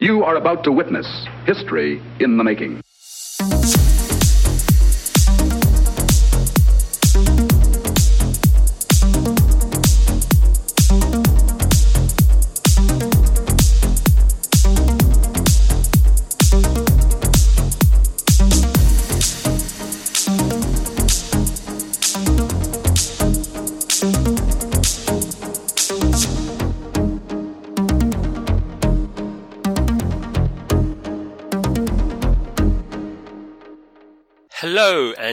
You are about to witness history in the making.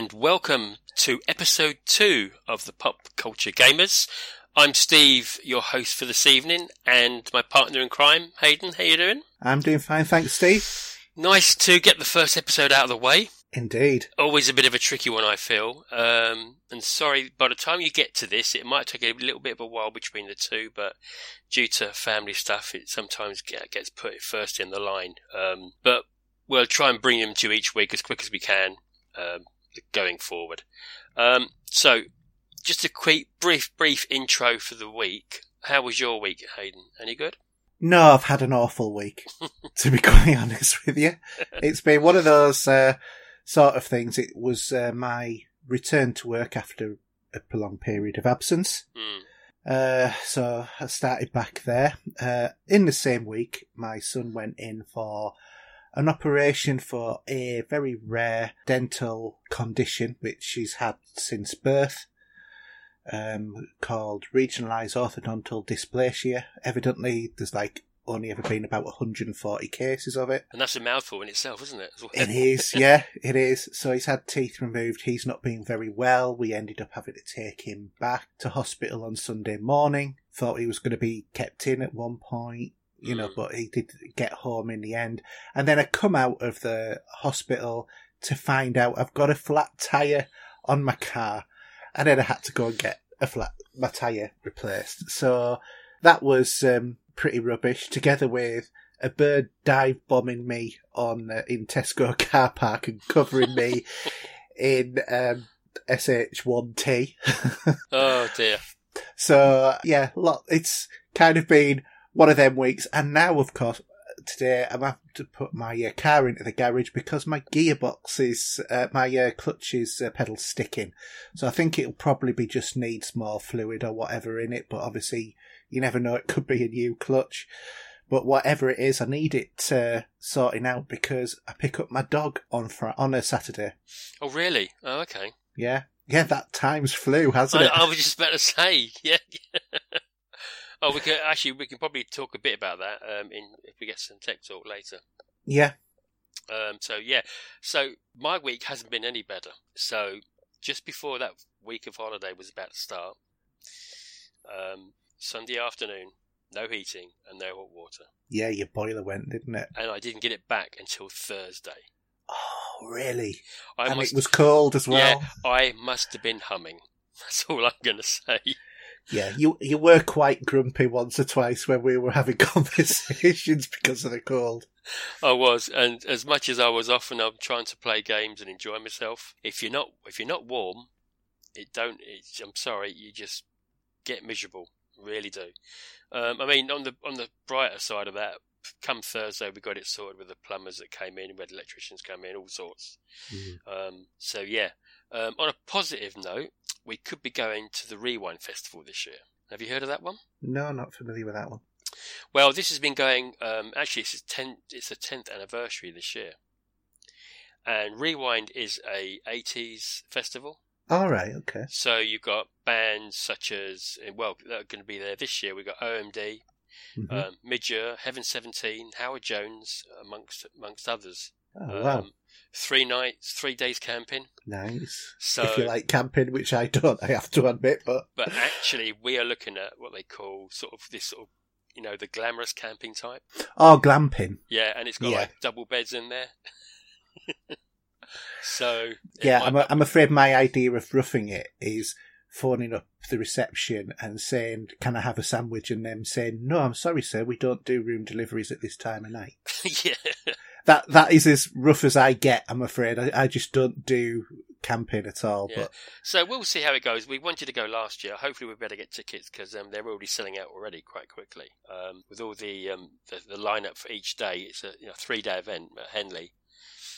And welcome to episode two of the Pop Culture Gamers. I'm Steve, your host for this evening, and my partner in crime, Hayden. How you doing? I'm doing fine, thanks, Steve. Nice to get the first episode out of the way. Indeed. Always a bit of a tricky one, I feel. Um, and sorry, by the time you get to this, it might take a little bit of a while between the two, but due to family stuff, it sometimes gets put first in the line. Um, but we'll try and bring them to you each week as quick as we can um, going forward. Um, so, just a quick, brief, brief intro for the week. How was your week, Hayden? Any good? No, I've had an awful week, to be quite honest with you. It's been one of those uh, sort of things. It was uh, my return to work after a prolonged period of absence. Mm. Uh, so I started back there. Uh, in the same week, my son went in for an operation for a very rare dental condition which she's had since birth, um, called regionalised orthodontal dysplasia. Evidently, there's like only ever been about 140 cases of it. And that's a mouthful in itself, isn't it? It is, yeah, it is. So he's had teeth removed. He's not been very well. We ended up having to take him back to hospital on Sunday morning. Thought he was going to be kept in at one point you know, Mm. but he did get home in the end. And then I come out of the hospital to find out I've got a flat tyre on my car. And then I had to go and get a flat, my tyre replaced. So that was, um, pretty rubbish together with a bird dive bombing me on, uh, in Tesco car park and covering me in, um, SH1T. oh dear. So yeah, lot. It's kind of been one of them weeks, and now of course today I'm having to put my uh, car into the garage because my gearbox is uh, my uh, clutch is uh, pedal sticking. So I think it'll probably be just needs more fluid or whatever in it. But obviously you never know; it could be a new clutch. But whatever it is, I need it uh, sorting out because I pick up my dog on fr- on a Saturday. Oh really? Oh okay. Yeah, yeah, that time's flew, hasn't I, it? I was just about to say, yeah. Oh, we can actually we can probably talk a bit about that um, in if we get some tech talk later. yeah, Um, so yeah, so my week hasn't been any better. So just before that week of holiday was about to start, um, Sunday afternoon, no heating and no hot water, yeah, your boiler went, didn't it? and I didn't get it back until Thursday. Oh, really? I and must, it was cold as well. yeah, I must have been humming. That's all I'm going to say. Yeah, you you were quite grumpy once or twice when we were having conversations because of the cold. I was, and as much as I was often, I'm trying to play games and enjoy myself. If you're not, if you're not warm, it don't. It's, I'm sorry, you just get miserable. Really do. Um, I mean, on the on the brighter side of that, come Thursday, we got it sorted with the plumbers that came in, we had electricians come in, all sorts. Um, so yeah. Um, on a positive note, we could be going to the Rewind Festival this year. Have you heard of that one? No, I'm not familiar with that one. Well, this has been going. Um, actually, it's ten. It's the tenth anniversary this year, and Rewind is a '80s festival. All right, okay. So you've got bands such as well that are going to be there this year. We've got OMD, Mhm. um, Midge Ure, Heaven Seventeen, Howard Jones, amongst amongst others. oh, wow, Um, three nights, three days camping. nice. So, if you like camping, which I don't, I have to admit, but but actually, we are looking at what they call sort of this sort of you know the glamorous camping type. oh, glamping. Yeah, and it's got Yeah. like double beds in there. so Yeah, I'm, not- I'm afraid my idea of roughing it is phoning up the reception and saying, "Can I have a sandwich?" and them saying, "No, I'm sorry, sir, we don't do room deliveries at this time of night." yeah, That that is as rough as I get. I'm afraid. I, I just don't do camping at all. Yeah. But So we'll see how it goes. We wanted to go last year. Hopefully, we better get tickets because um, they're already selling out already quite quickly. Um, with all the, um, the the lineup for each day, it's a you know, three day event at Henley.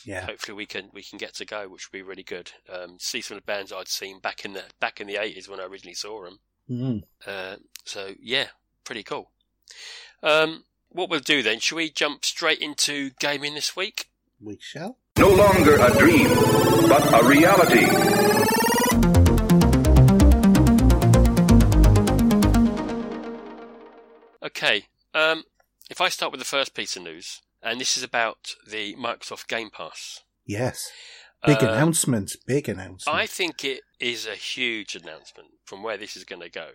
yeah, Hopefully, we can we can get to go, which would be really good. Um, see some of the bands I'd seen back in the back in the eighties when I originally saw them. mm. Uh, so yeah, pretty cool. Um, what we'll do then? Should we jump straight into gaming this week? we shall. No longer a dream, but a reality. Okay. Um, if I start with the first piece of news, and this is about the Microsoft Game Pass. Yes, big Uh, announcement. Big announcement. I think it is a huge announcement from where this is going to go.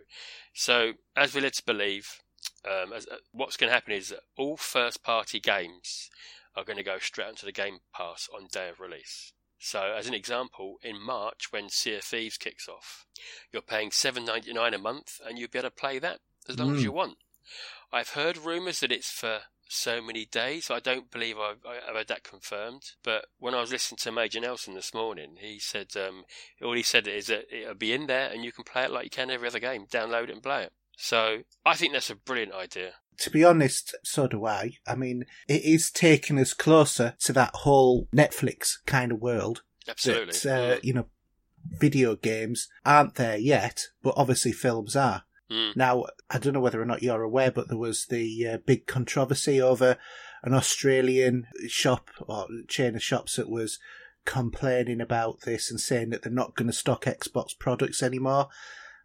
So, as we're led to believe, um, as, uh, what's going to happen is all first-party games are going to go straight onto the Game Pass on day of release. So, as an example, in March when Sea of Thieves kicks off, you're paying seven ninety nine a month, and you'll be able to play that as long as Mm. you want. I've heard rumours that it's for so many days. I don't believe I've, I've had that confirmed. But when I was listening to Major Nelson this morning, he said um, all he said is that it'll be in there and you can play it like you can every other game. Download it and play it. So I think that's a brilliant idea. to be honest, so do I. I mean, it is taking us closer to that whole Netflix kind of world. Absolutely. That, uh, you know, video games aren't there yet, but obviously films are. Mm. Now, I don't know whether or not you're aware, but there was the uh, big controversy over an Australian shop or chain of shops that was complaining about this and saying that they're not going to stock Xbox products anymore.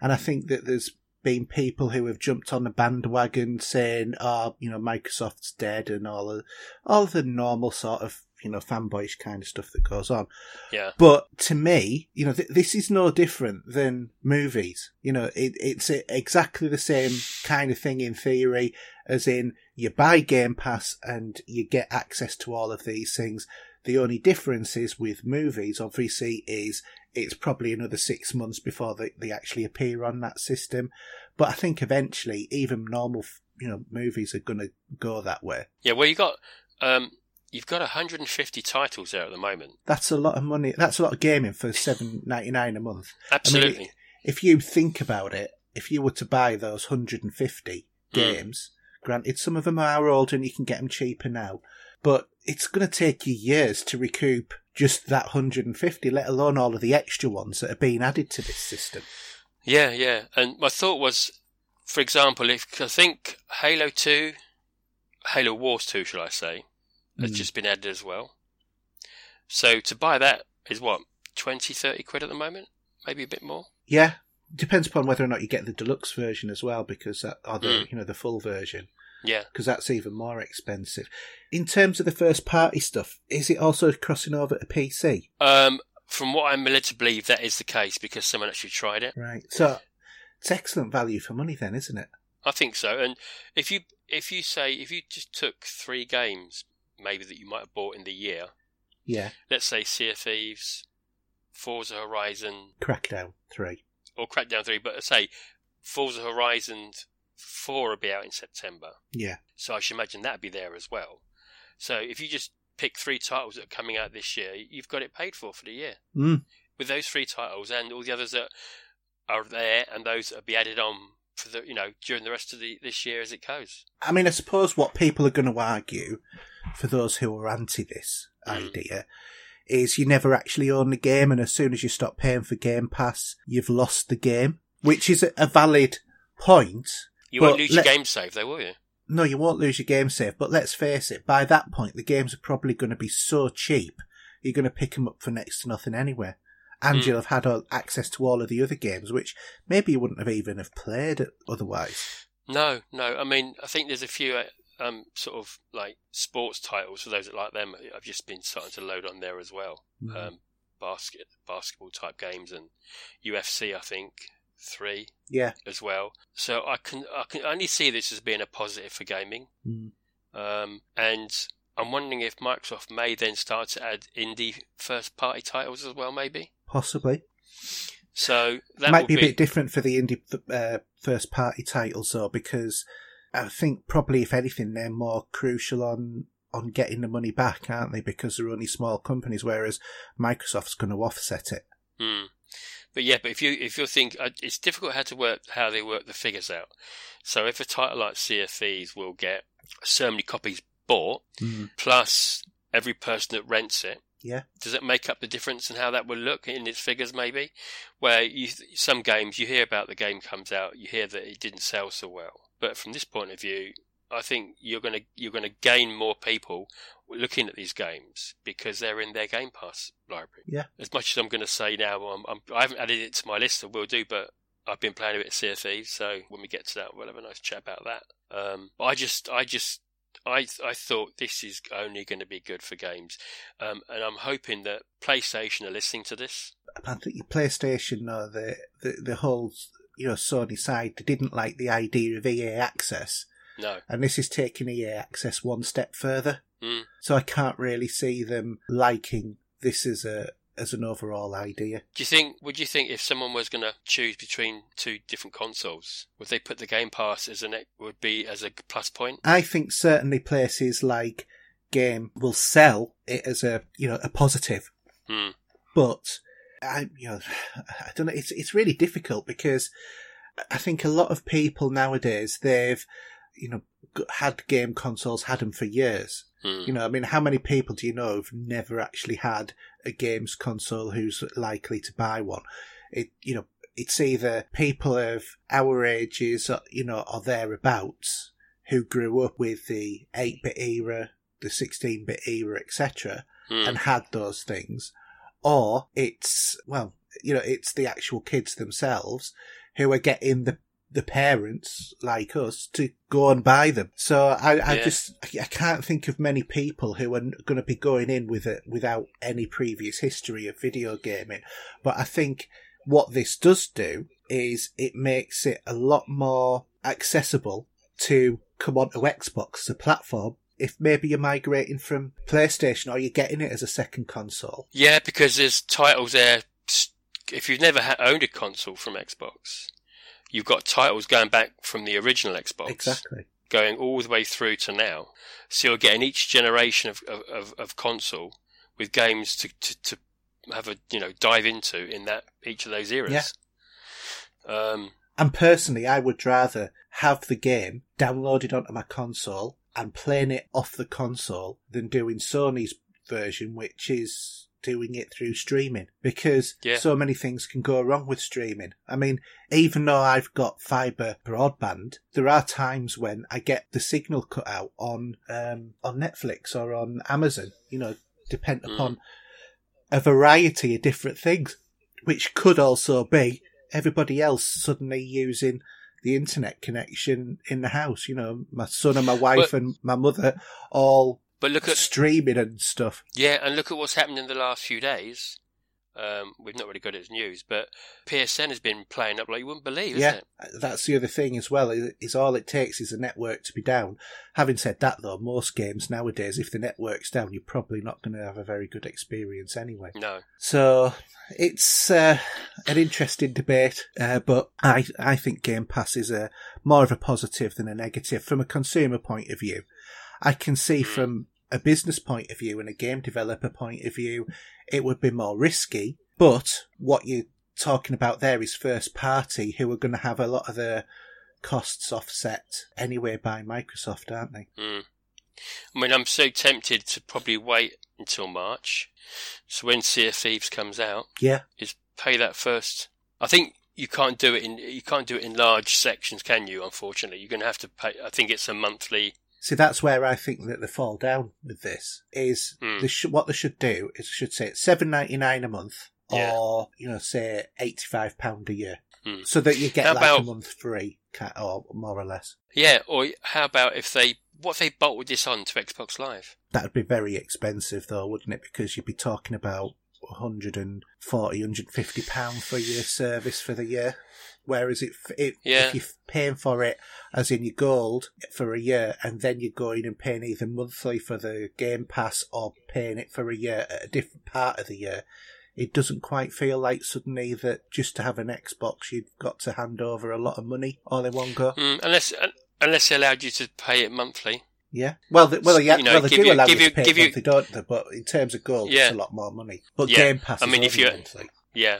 And I think that there's been people who have jumped on the bandwagon saying, "Oh, you know, Microsoft's dead," and all of all of the normal sort of you know fanboyish kind of stuff that goes on. Yeah. But to me, you know, th- this is no different than movies. You know, it, it's a, exactly the same kind of thing in theory, as in you buy Game Pass and you get access to all of these things. The only difference is with movies, obviously, is it's probably another six months before they, they actually appear on that system. But I think eventually, even normal, you know, movies are going to go that way. Yeah. Well, you got um, you've got 150 titles there at the moment. That's a lot of money. That's a lot of gaming for seven ninety nine a month. Absolutely. if you think about it, if you were to buy those 150 Mm. games, granted some of them are old and you can get them cheaper now, but it's going to take you years to recoup just that 150, let alone all of the extra ones that are being added to this system. Yeah, yeah. And my thought was, for example, if I think Halo 2, Halo Wars 2, shall I say, has Mm. just been added as well. So to buy that is what, 20, 30 quid at the moment? Maybe a bit more? Yeah, depends upon whether or not you get the deluxe version as well, because that, or the Mm. you know the full version, Yeah. because that's even more expensive. In terms of the first party stuff, is it also crossing over to PC? Um, from what I'm led to believe, that is the case because someone actually tried it. Right, so it's excellent value for money then, isn't it? I think so. And if you if you say if you just took three games maybe that you might have bought in the year, Yeah, let's say Sea of Thieves, Forza Horizon, Crackdown three. or Crackdown 3, but say Forza Horizon 4 will be out in September. Yeah. So I should imagine that'd be there as well. So if you just pick three titles that are coming out this year, you've got it paid for for the year. Mm. With those three titles and all the others that are there and those that will be added on for the you know during the rest of the this year as it goes. I mean, I suppose what people are going to argue, for those who are anti this Mm. idea, is you never actually own the game, and as soon as you stop paying for Game Pass, you've lost the game, which is a valid point. You won't lose let- your game save though, will you? No, you won't lose your game save, but let's face it, by that point, the games are probably going to be so cheap, you're going to pick them up for next to nothing anyway. And Mm. you'll have had all, access to all of the other games, which maybe you wouldn't have even have played otherwise. No, no. I mean, I think there's a few uh, um, sort of like sports titles for those that like them. I've just been starting to load on there as well. Mm. Um, basket basketball type games and UFC, I think three yeah. as well. So I can I can only see this as being a positive for gaming. Mm. Um, and I'm wondering if Microsoft may then start to add indie first party titles as well, maybe. Possibly. So that might would be a bit different for the indie uh, first party titles though, because I think probably if anything they're more crucial on on getting the money back, aren't they? Because they're only small companies, whereas Microsoft's going to offset it. Hmm. But yeah, but if you if you think uh, it's difficult how to work how they work the figures out. So if a title like Thieves will get so many copies bought, Mm. plus every person that rents it, Yeah. does it make up the difference in how that will look in its figures? Maybe, where you some games you hear about the game comes out, you hear that it didn't sell so well, but from this point of view, I think you're gonna you're gonna gain more people looking at these games because they're in their Game Pass library. Yeah. As much as I'm going to say now, I'm, I'm, I haven't added it to my list, I will do, but I've been playing a bit of Sea of Thieves, so when we get to that, we'll have a nice chat about that. Um, but I just, I just, I, I thought this is only going to be good for games, um, and I'm hoping that PlayStation are listening to this. I think PlayStation or the, the the whole you know Sony side they didn't like the idea of EA access, No, and this is taking EA access one step further. Mm. So I can't really see them liking this as a as an overall idea. do you think? Would you think if someone was going to choose between two different consoles, would they put the Game Pass as an would be as a plus point? I think certainly places like Game will sell it as a you know a positive, Hmm. but I you know I don't know. It's it's really difficult because I think a lot of people nowadays they've you know had game consoles, had them for years. Hmm. You know, I mean, how many people do you know who've never actually had a games console who's likely to buy one? It you know it's either people of our ages, or, you know, or thereabouts who grew up with the 8-bit era, the 16-bit era, etc., Hmm. and had those things, or it's well, you know, it's the actual kids themselves who are getting the the parents like us to go and buy them. So I, I Yeah. just I can't think of many people who are going to be going in with it without any previous history of video gaming. But I think what this does do is it makes it a lot more accessible to come onto Xbox as a platform. If maybe you're migrating from PlayStation or you're getting it as a second console. Yeah, because there's titles there. If you've never ha- owned a console from Xbox, you've got titles going back from the original Xbox, Exactly. going all the way through to now. So you're getting each generation of, of, of, console with games to, to, to have a you know dive into in that each of those eras. Yeah. Um, And personally, I would rather have the game downloaded onto my console and playing it off the console than doing Sony's version, which is doing it through streaming because Yeah. so many things can go wrong with streaming. I mean, even though I've got fiber broadband, there are times when I get the signal cut out on um, on Netflix or on Amazon. You know, depend Mm. upon a variety of different things, which could also be everybody else suddenly using the internet connection in the house. You know, my son and my wife But- and my mother all but look at streaming and stuff. yeah, and look at what's happened in the last few days. Um, we've not really got its news, but PSN has been playing up like you wouldn't believe, isn't yeah, it? that's the other thing as well. Is, is all it takes is the network to be down. Having said that, though, most games nowadays, if the network's down, you're probably not going to have a very good experience anyway. No. So it's uh, an interesting debate, uh, but I I think Game Pass is a more of a positive than a negative from a consumer point of view. I can see Hmm. from a business point of view and a game developer point of view, it would be more risky. But what you're talking about there is first party, who are going to have a lot of the costs offset anyway by Microsoft, aren't they? Mm. I mean, I'm so tempted to probably wait until March. So when Sea of Thieves comes out, Yeah, is pay that first. I think you can't do it in you can't do it in large sections, can you? Unfortunately, you're going to have to pay. I think it's a monthly. See, that's where I think that they fall down with this. Is Hmm. they sh- what they should do is they should say it's seven ninety nine a month, Yeah. or you know, say eighty five pound a year, Hmm. so that you get How like a month free, or more or less. Yeah, or how about if they what if they bolted this on to Xbox Live? That would be very expensive, though, wouldn't it? Because you'd be talking about 140, 150 pound for your service for the year. Whereas if, if, Yeah. if you're paying for it, as in your gold, for a year, and then you're going and paying either monthly for the Game Pass or paying it for a year at a different part of the year, it doesn't quite feel like suddenly that just to have an Xbox, you've got to hand over a lot of money all in one go. Mm, unless un- unless they allowed you to pay it monthly. Yeah. Well, the, well, yeah, You know, well, they give do you- allow give you you- to pay give it you- monthly, don't they? But in terms of gold, Yeah. it's a lot more money. But Yeah. Game Pass I is mean, if you- monthly. Yeah,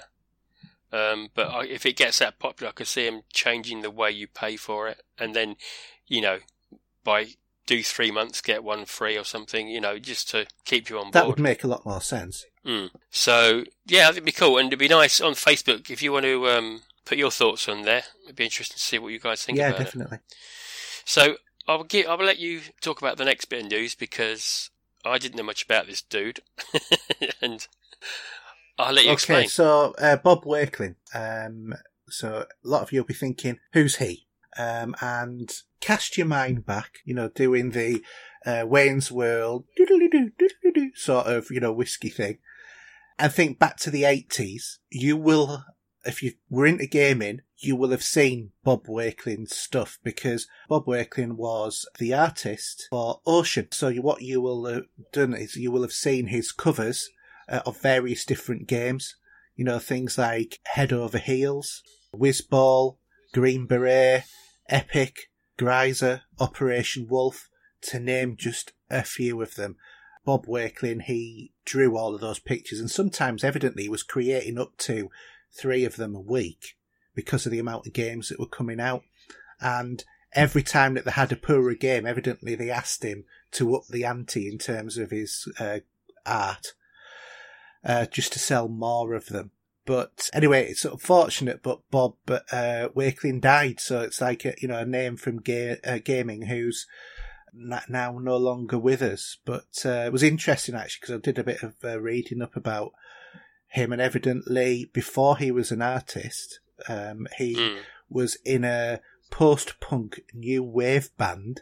Um, but I, if it gets that popular, I could see them changing the way you pay for it, and then, you know, by do three months get one free or something, you know, just to keep you on board. That would make a lot more sense. Mm. So yeah, it'd be cool, and it'd be nice on Facebook if you want to um, put your thoughts on there. It'd be interesting to see what you guys think yeah, about definitely. it. So I'll give, I'll let you talk about the next bit of news because I didn't know much about this dude, and I'll let you okay, explain. so uh, Bob Wakelin. Um, so a lot of you will be thinking, who's he? Um, and cast your mind back, you know, doing the uh, Wayne's World sort of, you know, whiskey thing, and think back to the 80s. You will, if you were into gaming, you will have seen Bob Wakelin's stuff because Bob Wakelin was the artist for Ocean. So what you will have done is you will have seen his covers uh, of various different games. You know, things like Head Over Heels, Wizball, Green Beret, Epic, Gryzor, Operation Wolf, to name just a few of them. Bob Wakelin, he drew all of those pictures and sometimes evidently he was creating up to three of them a week because of the amount of games that were coming out. And every time that they had a poorer game, evidently they asked him to up the ante in terms of his uh, art, uh, just to sell more of them. But anyway, it's unfortunate, but Bob uh, Wakelin died, so it's like a, you know a name from ga- uh, gaming who's now no longer with us. But uh, it was interesting actually because I did a bit of uh, reading up about him, and evidently before he was an artist, um, he Mm. was in a post-punk new wave band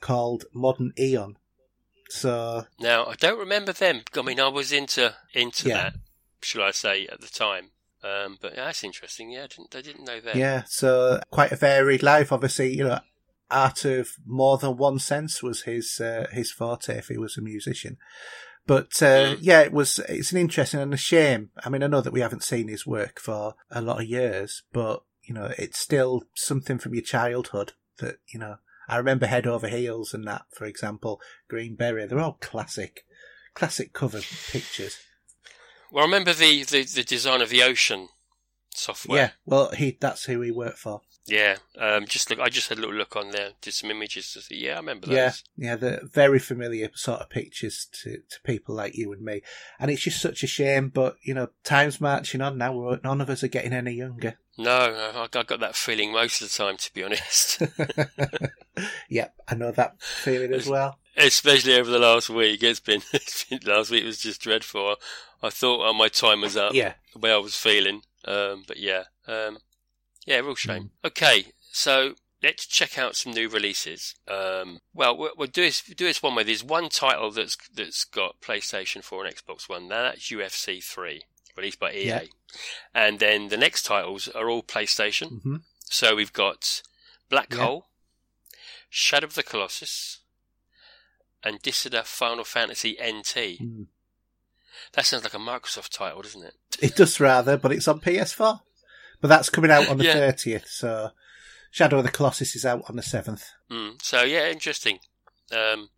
called Modern Eon. So Now I don't remember them. I mean, I was into into Yeah. that, shall I say, at the time. Um, but that's interesting. Yeah, I didn't I didn't know that. yeah, so quite a varied life. Obviously, you know, art of more than one sense was his uh, his forte if he was a musician. But uh, Mm. yeah, it was. It's an interesting and a shame. I mean, I know that we haven't seen his work for a lot of years, but you know, it's still something from your childhood that you know. I remember Head Over Heels and that, for example, Green Beret. They're all classic, classic cover pictures. Well, I remember the, the, the design of the ocean software. Yeah, well, he that's who he worked for. Yeah, um, just look. I just had a little look on there, did some images to see. Yeah, I remember those. Yeah, yeah, they're very familiar sort of pictures to, to people like you and me. And it's just such a shame, but, you know, time's marching on now. None of us are getting any younger. No, I, I got that feeling most of the time, to be honest. yep, I know that feeling as well. Especially over the last week. It's been, it's been last week was just dreadful. I thought oh, my time was up. Yeah. The way I was feeling. Um, but yeah, um, yeah, real Mm. shame. Okay, so let's check out some new releases. Um, well, we'll, we'll do this do this one way. There's one title that's that's got PlayStation 4 and Xbox One. Now that's UFC 3, released by EA. Yeah. And then the next titles are all PlayStation. hmm So we've got Black Yeah. Hole, Shadow of the Colossus, and Dissidia Final Fantasy NT. Mm. That sounds like a Microsoft title, doesn't it? It does rather, but it's on PS4. But that's coming out on the Yeah. 30th, so Shadow of the Colossus is out on the 7th. Mm. So yeah, interesting. Um,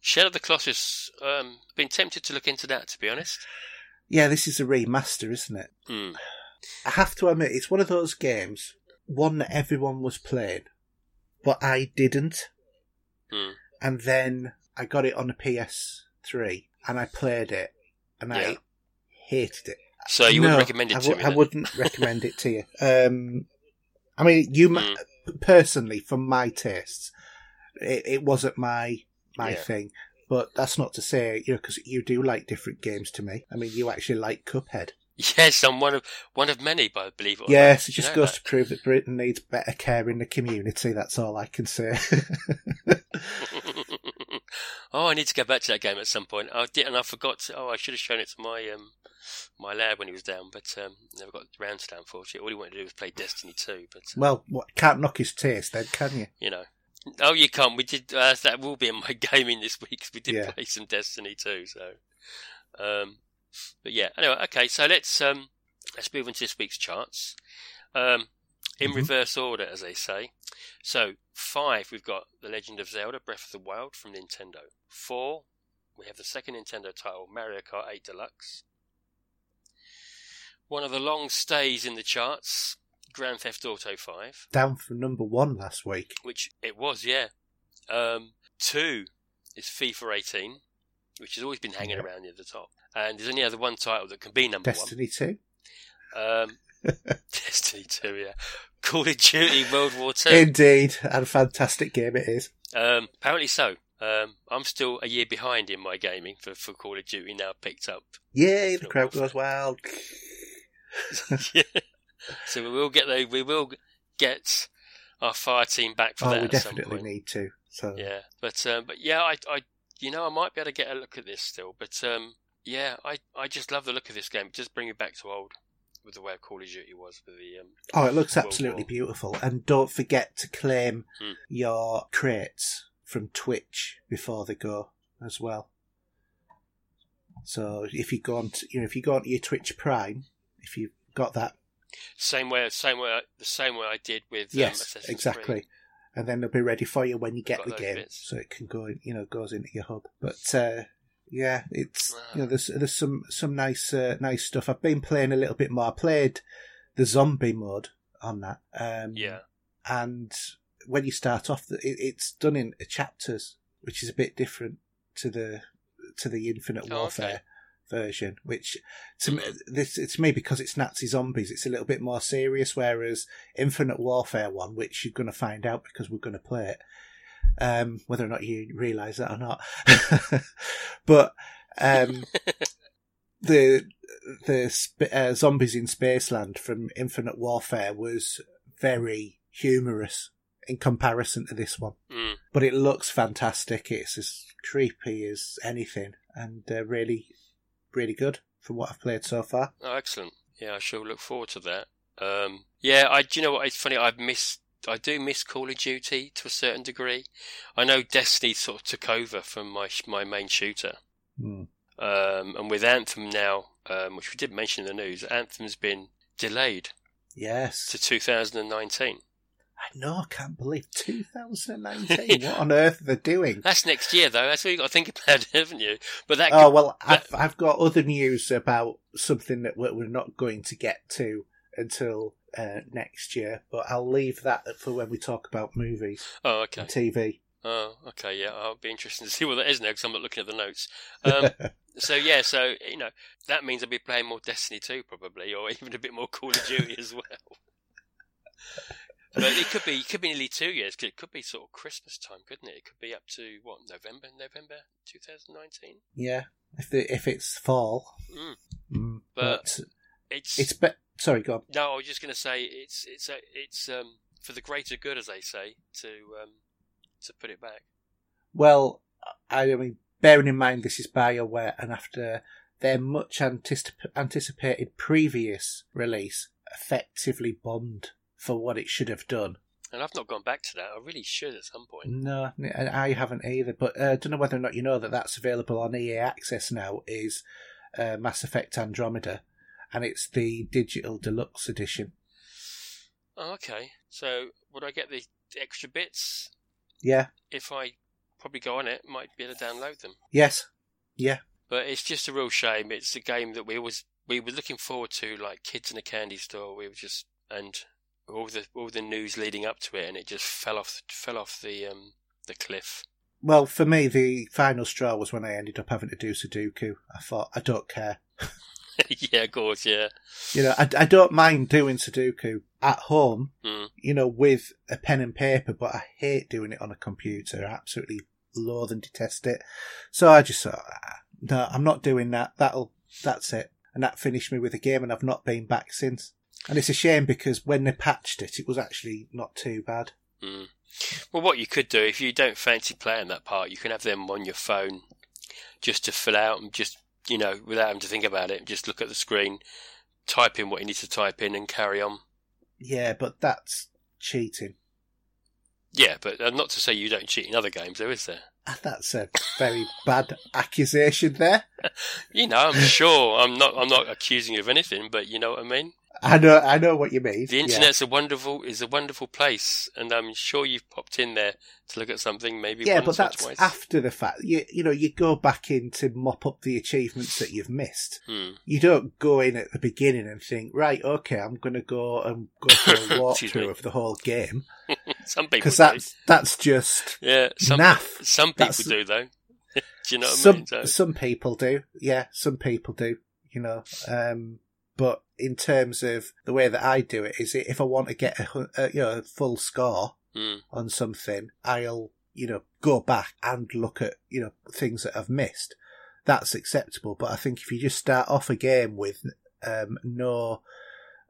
Shadow of the Colossus. Um, been tempted to look into that, to be honest. Yeah, this is a remaster, isn't it? Mm. I have to admit, it's one of those games, one that everyone was playing, but I didn't. Mm. And then I got it on the PS3 and I played it and Yeah. I hated it. So you No, wouldn't recommend it I to wou- me? I then? wouldn't recommend it to you. Um, I mean, you m Mm. personally, from my tastes, it, it wasn't my my Yeah. thing. But that's not to say, you know, because you do like different games to me. I mean, you actually like Cuphead. Yes, I'm one of one of many, but I believe it Yes, it You just know goes that. to prove that Britain needs better care in the community. That's all I can say. oh, I need to go back to that game at some point. I did, and I forgot. To, oh, I should have shown it to my um my lad when he was down, but um, never got round to that. Unfortunately, all he wanted to do was play Destiny Two. But uh, well, what, can't knock his taste, then, can you? you know, oh, you can't. We did. Uh, that will be in my gaming this week 'cause we did Yeah. play some Destiny 2. So, um, but yeah. Anyway, okay. So let's um let's move on to this week's charts. Um, in Mhm. reverse order, as they say. So five, we've got The Legend of Zelda: Breath of the Wild from Nintendo. Four, we have the second Nintendo title, Mario Kart 8 Deluxe. One of the long stays in the charts, Grand Theft Auto 5, Down from number one last week. which it was, yeah. Um, two is FIFA 18, which has always been hanging Yep. around near the top. And there's only other one title that can be number one Destiny 2. one. Um, Destiny 2, yeah. Call of Duty World War 2. Indeed. And a fantastic game it is. Um, apparently so. Um, I'm still a year behind in my gaming for, for Call of Duty now picked up. Yay, the crowd goes wild. yeah. So we will get the, we will get our fire team back for Oh, that we definitely need to. So Yeah, but um, but yeah, I, I you know I might be able to get a look at this still, but um, yeah, I, I just love the look of this game. Just bring me back to old with the way Call of Duty was with the um. Oh, it looks World absolutely War. beautiful. And don't forget to claim Hmm. your crates from Twitch before they go as well. So if you go on, to, you know, if you go onto your Twitch Prime, if you've got that, Same way, same way, the same way I did with um, yes, exactly. Creed. And then they'll be ready for you when you get Got the game, bits. so it can go, you know, goes into your hub. But uh, yeah, it's you know, there's there's some some nice uh, nice stuff. I've been playing a little bit more. I played the zombie mode on that. Um, Yeah, and when you start off, it, it's done in chapters, which is a bit different to the to the Infinite Oh, Warfare okay. Version. Which to me, this it's me because it's Nazi zombies. It's a little bit more serious, whereas Infinite Warfare one, which you're going to find out because we're going to play it, um, whether or not you realise that or not. but um, the the sp- uh, zombies in Spaceland from Infinite Warfare was very humorous in comparison to this one, mm. but it looks fantastic. It's as creepy as anything, and uh, really, really good from what I've played so far. oh, excellent. Yeah, I shall look forward to that. Um, yeah, I do you know what? It's funny. I've missed. I do miss Call of Duty to a certain degree. I know Destiny sort of took over from my my main shooter. Hmm. Um, and with Anthem now, um, which we did mention in the news, Anthem's been delayed Yes, to 2019. I know. I can't believe 2019. what on earth are they doing? That's next year, though. That's what you've got to think about, haven't you? But that Oh could, well, that- I've I've got other news about something that we're we're not going to get to until uh, next year, but I'll leave that for when we talk about movies oh, okay. and TV. Oh, okay. Yeah, I'll be interested to see what that is now because I'm not looking at the notes. Um, so yeah, so you know that means I'll be playing more Destiny 2 probably, or even a bit more Call of Duty as well. But it could be, it could be nearly two years. 'cause It could be sort of Christmas time, couldn't it? It could be up to what November, November 2019. yeah, if the, if it's fall, Mm. Mm, But- but It's, it's be- sorry, go on. no. I was just going to say it's it's a, it's um for the greater good, as they say, to um to put it back. Well, I mean, bearing in mind this is Bioware, and after their much anticip- anticipated previous release effectively bombed for what it should have done. And I've not gone back to that. I really should at some point. No, and I haven't either. But I uh, don't know whether or not you know that that's available on EA Access now. Is uh, Mass Effect Andromeda, and it's the digital deluxe edition. Oh, okay. So would I get the extra bits Yeah. if I probably go on it? Might be able to download them. Yes. Yeah. But it's just a real shame. It's a game that we was we were looking forward to, like kids in a candy store. We were just and all the all the news leading up to it, and it just fell off fell off the um the cliff. Well, for me, the final straw was when I ended up having to do Sudoku. I thought I don't care. yeah, of course, yeah. You know, I, I don't mind doing Sudoku at home. Mm. You know, with a pen and paper, but I hate doing it on a computer. I absolutely loathe and detest it. So I just thought, ah, no, I'm not doing that. That'll that's it. And that finished me with the game, and I've not been back since. And it's a shame because when they patched it, it was actually not too bad. Mm. Well, what you could do if you don't fancy playing that part, you can have them on your phone just to fill out and just you know without having to think about it, just look at the screen, type in what you need to type in, and carry on. Yeah, but that's cheating. Yeah, but uh, not to say you don't cheat in other games, though, is there? Ah, That's a very bad accusation there. You know, I'm sure I'm not. I'm not accusing you of anything, but you know what I mean. I know, I know what you mean. The yeah. internet's a wonderful is a wonderful place, and I'm sure you've popped in there to look at something maybe Yeah, once but or that's twice. after the fact. You you know, you go back in to mop up the achievements that you've missed. Hmm. You don't go in at the beginning and think, right, okay, I'm going to go and go for a walkthrough of the whole game Some people because that's that's just yeah, some naff. some people That's- do though. do you know what I some mean? So, some people do. Yeah, some people do. You know, um, but in terms of the way that I do it, is if I want to get a, a you know a full score hmm. on something, I'll you know go back and look at you know things that I've missed. That's acceptable. But I think if you just start off a game with um, no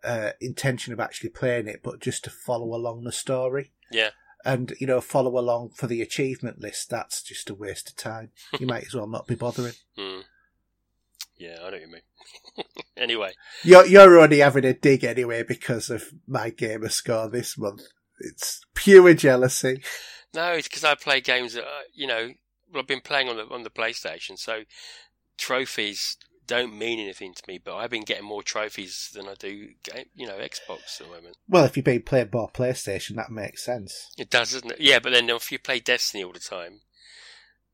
uh, intention of actually playing it, but just to follow along the story, yeah, and you know follow along for the achievement list, that's just a waste of time. You might as well not be bothering. hmm. Yeah, I know what you mean. anyway, You're you're only having a dig anyway because of my gamer score this month. It's pure jealousy. no, it's because I play games that uh, you know. Well, I've been playing on the on the PlayStation, so trophies don't mean anything to me. But I've been getting more trophies than I do, you know, Xbox at the moment. Well, if you've been playing more PlayStation, that makes sense. It does, doesn't it? Yeah, but then if you play Destiny all the time,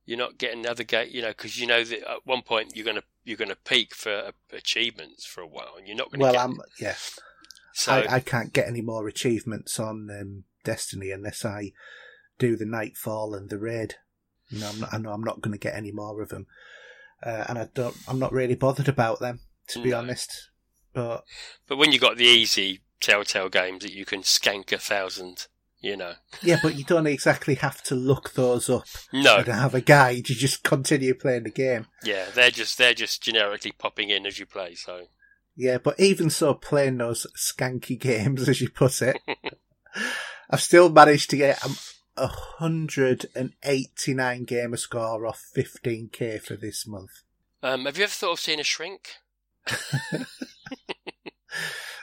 you're not getting other game, you know, because you know that at one point you're gonna you're gonna peak for achievements for a while, and you're not gonna. Well, get, I'm yeah. so I, I can't get any more achievements on um, Destiny unless I do the Nightfall and the Raid. You know, I'm not, I know I'm not going to get any more of them, uh, and I don't. I'm not really bothered about them, to be No. honest. But but when you got the easy Telltale games that you can skank a thousand, you know, yeah, but you don't exactly have to look those up no, and have a guide. You just continue playing the game. yeah, they're just they're just generically popping in as you play. So Yeah, but even so, playing those skanky games, as you put it, I've still managed to get a 189 gamer score off 15k for this month. um, have you ever thought of seeing a shrink?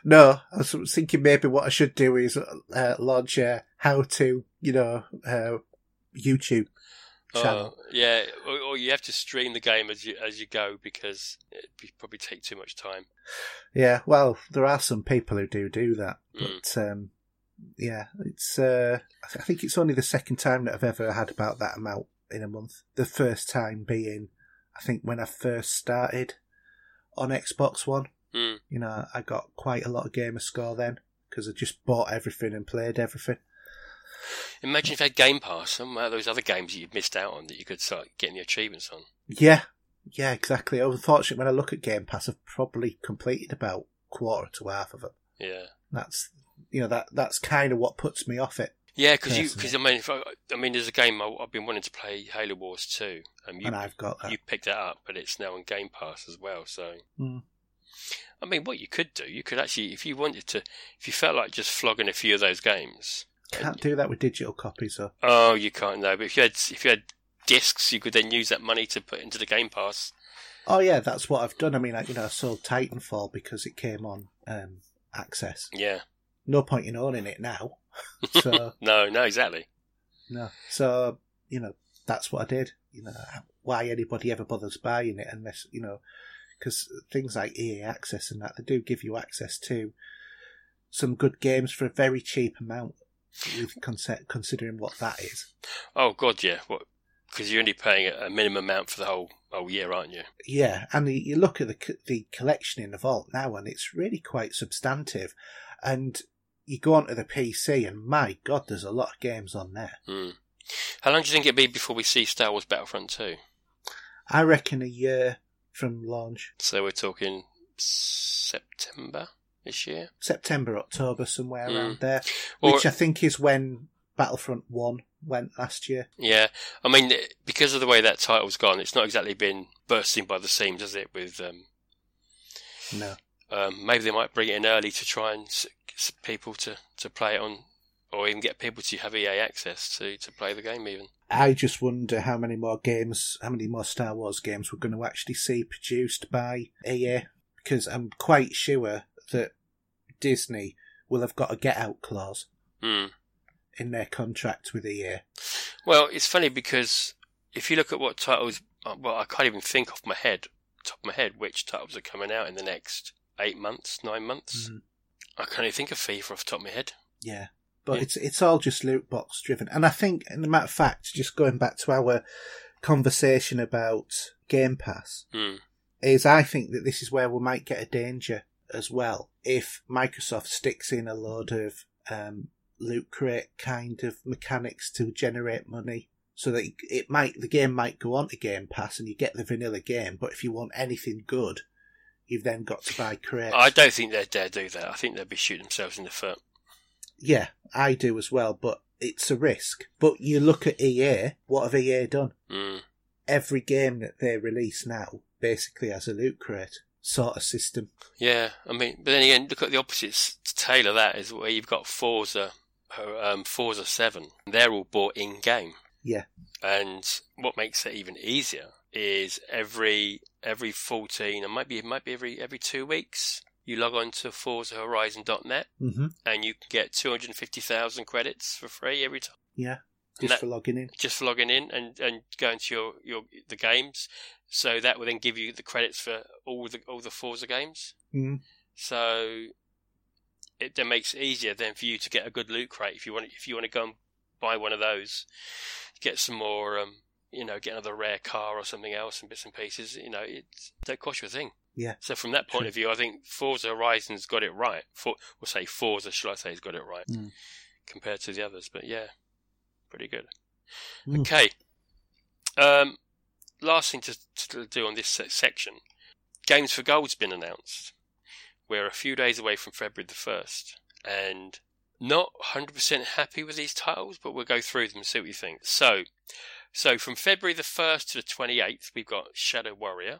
No, I was thinking maybe what I should do is uh, launch a how to, you know, uh, YouTube channel. Oh, yeah, or, or you have to stream the game as you as you go because it probably take too much time. Yeah, well, there are some people who do do that, Mm. but um, yeah, it's. Uh, I think it's only the second time that I've ever had about that amount in a month. The first time being, I think, when I first started on Xbox One. You know, I got quite a lot of gamer score then because I just bought everything and played everything. Imagine if you had Game Pass, some of those other games that you'd missed out on that you could start getting the achievements on. Yeah, yeah, exactly. Unfortunately, when I look at Game Pass, I've probably completed about quarter to half of it. Yeah. That's you know that that's kind of what puts me off it. Yeah, because you, because I mean, if I, I mean, there's a game I, I've been wanting to play, Halo Wars 2. Um, you, and I've got that. you picked that up, but it's now on Game Pass as well. So, Mm. I mean, what you could do, you could actually, if you wanted to, if you felt like just flogging a few of those games. Can't do that with digital copies though. Oh, you can't know. But if you had, if you had discs, you could then use that money to put into the Game Pass. Oh yeah, that's what I've done. I mean, I, you know, I sold Titanfall because it came on um, Access. Yeah. No point in owning it now. So No, no, exactly. no. So you know, that's what I did. You know, why anybody ever bothers buying it unless you know, because things like EA Access and that they do give you access to some good games for a very cheap amount. With considering what that is. Oh God, yeah. What? Because you're only paying a minimum amount for the whole whole year, aren't you? Yeah, and the, you look at the the collection in the vault now, and it's really quite substantive. And you go onto the PC, and my God, there's a lot of games on there. Hmm. How long do you think it'd be before we see Star Wars Battlefront 2? I reckon a year from launch, So we're talking September this year, September, October, somewhere Mm. around there, or which I think is when Battlefront One went last year. yeah. I mean, because of the way that title's gone, it's not exactly been bursting by the seams, has it? With um, No, um, maybe they might bring it in early to try and s- s- people to, to play it on, or even get people to have EA access to, to play the game. Even I just wonder how many more games, how many more Star Wars games we're going to actually see produced by EA, because I'm quite sure that Disney will have got a get out clause Hmm. in their contract with EA. Well, it's funny because if you look at what titles, uh, well, I can't even think off my head, top of my head, which titles are coming out in the next eight months, nine months. Mm. I can't even think of FIFA off the top of my head. Yeah. But Yeah. it's it's all just loot box driven. And I think, in a matter of fact, just going back to our conversation about Game Pass, Hmm. is I think that this is where we might get a danger as well if Microsoft sticks in a load of um, loot crate kind of mechanics to generate money. So that it might the game might go on to Game Pass and you get the vanilla game, but if you want anything good, you've then got to buy crates. I don't think they'd dare do that. I think they'd be shooting themselves in the foot. Yeah, I do as well, but it's a risk. But you look at EA, what have EA done? Mm. Every game that they release now basically has a loot crate sort of system. Yeah, I mean, but then again, look at the opposite tail of that is where you've got Forza, um, Forza Seven. They're all bought in game. Yeah. And what makes it even easier is every every fourteen, and might be it might be every every two weeks, you log on to ForzaHorizon.net Mm-hmm. and you can get two hundred and fifty thousand credits for free every time. Yeah, just that- for logging in. just for logging in and, and going to your, your the games. So that will then give you the credits for all the all the Forza games. Mm. So it then makes it easier then for you to get a good loot crate if you want if you want to go and buy one of those, get some more um you know get another rare car or something else and bits and pieces. You know it don't cost you a thing. Yeah. So from that point True. of view, I think Forza Horizon's got it right. For we'll say Forza, shall I say, has got it right Mm. compared to the others. But yeah, pretty good. Mm. Okay. Um, last thing to, to do on this section, Games for Gold's been announced. We're a few days away from February the first, and not 100% happy with these titles, but we'll go through them and see what you think. So, so from February the 1st to the 28th, we've got Shadow Warrior.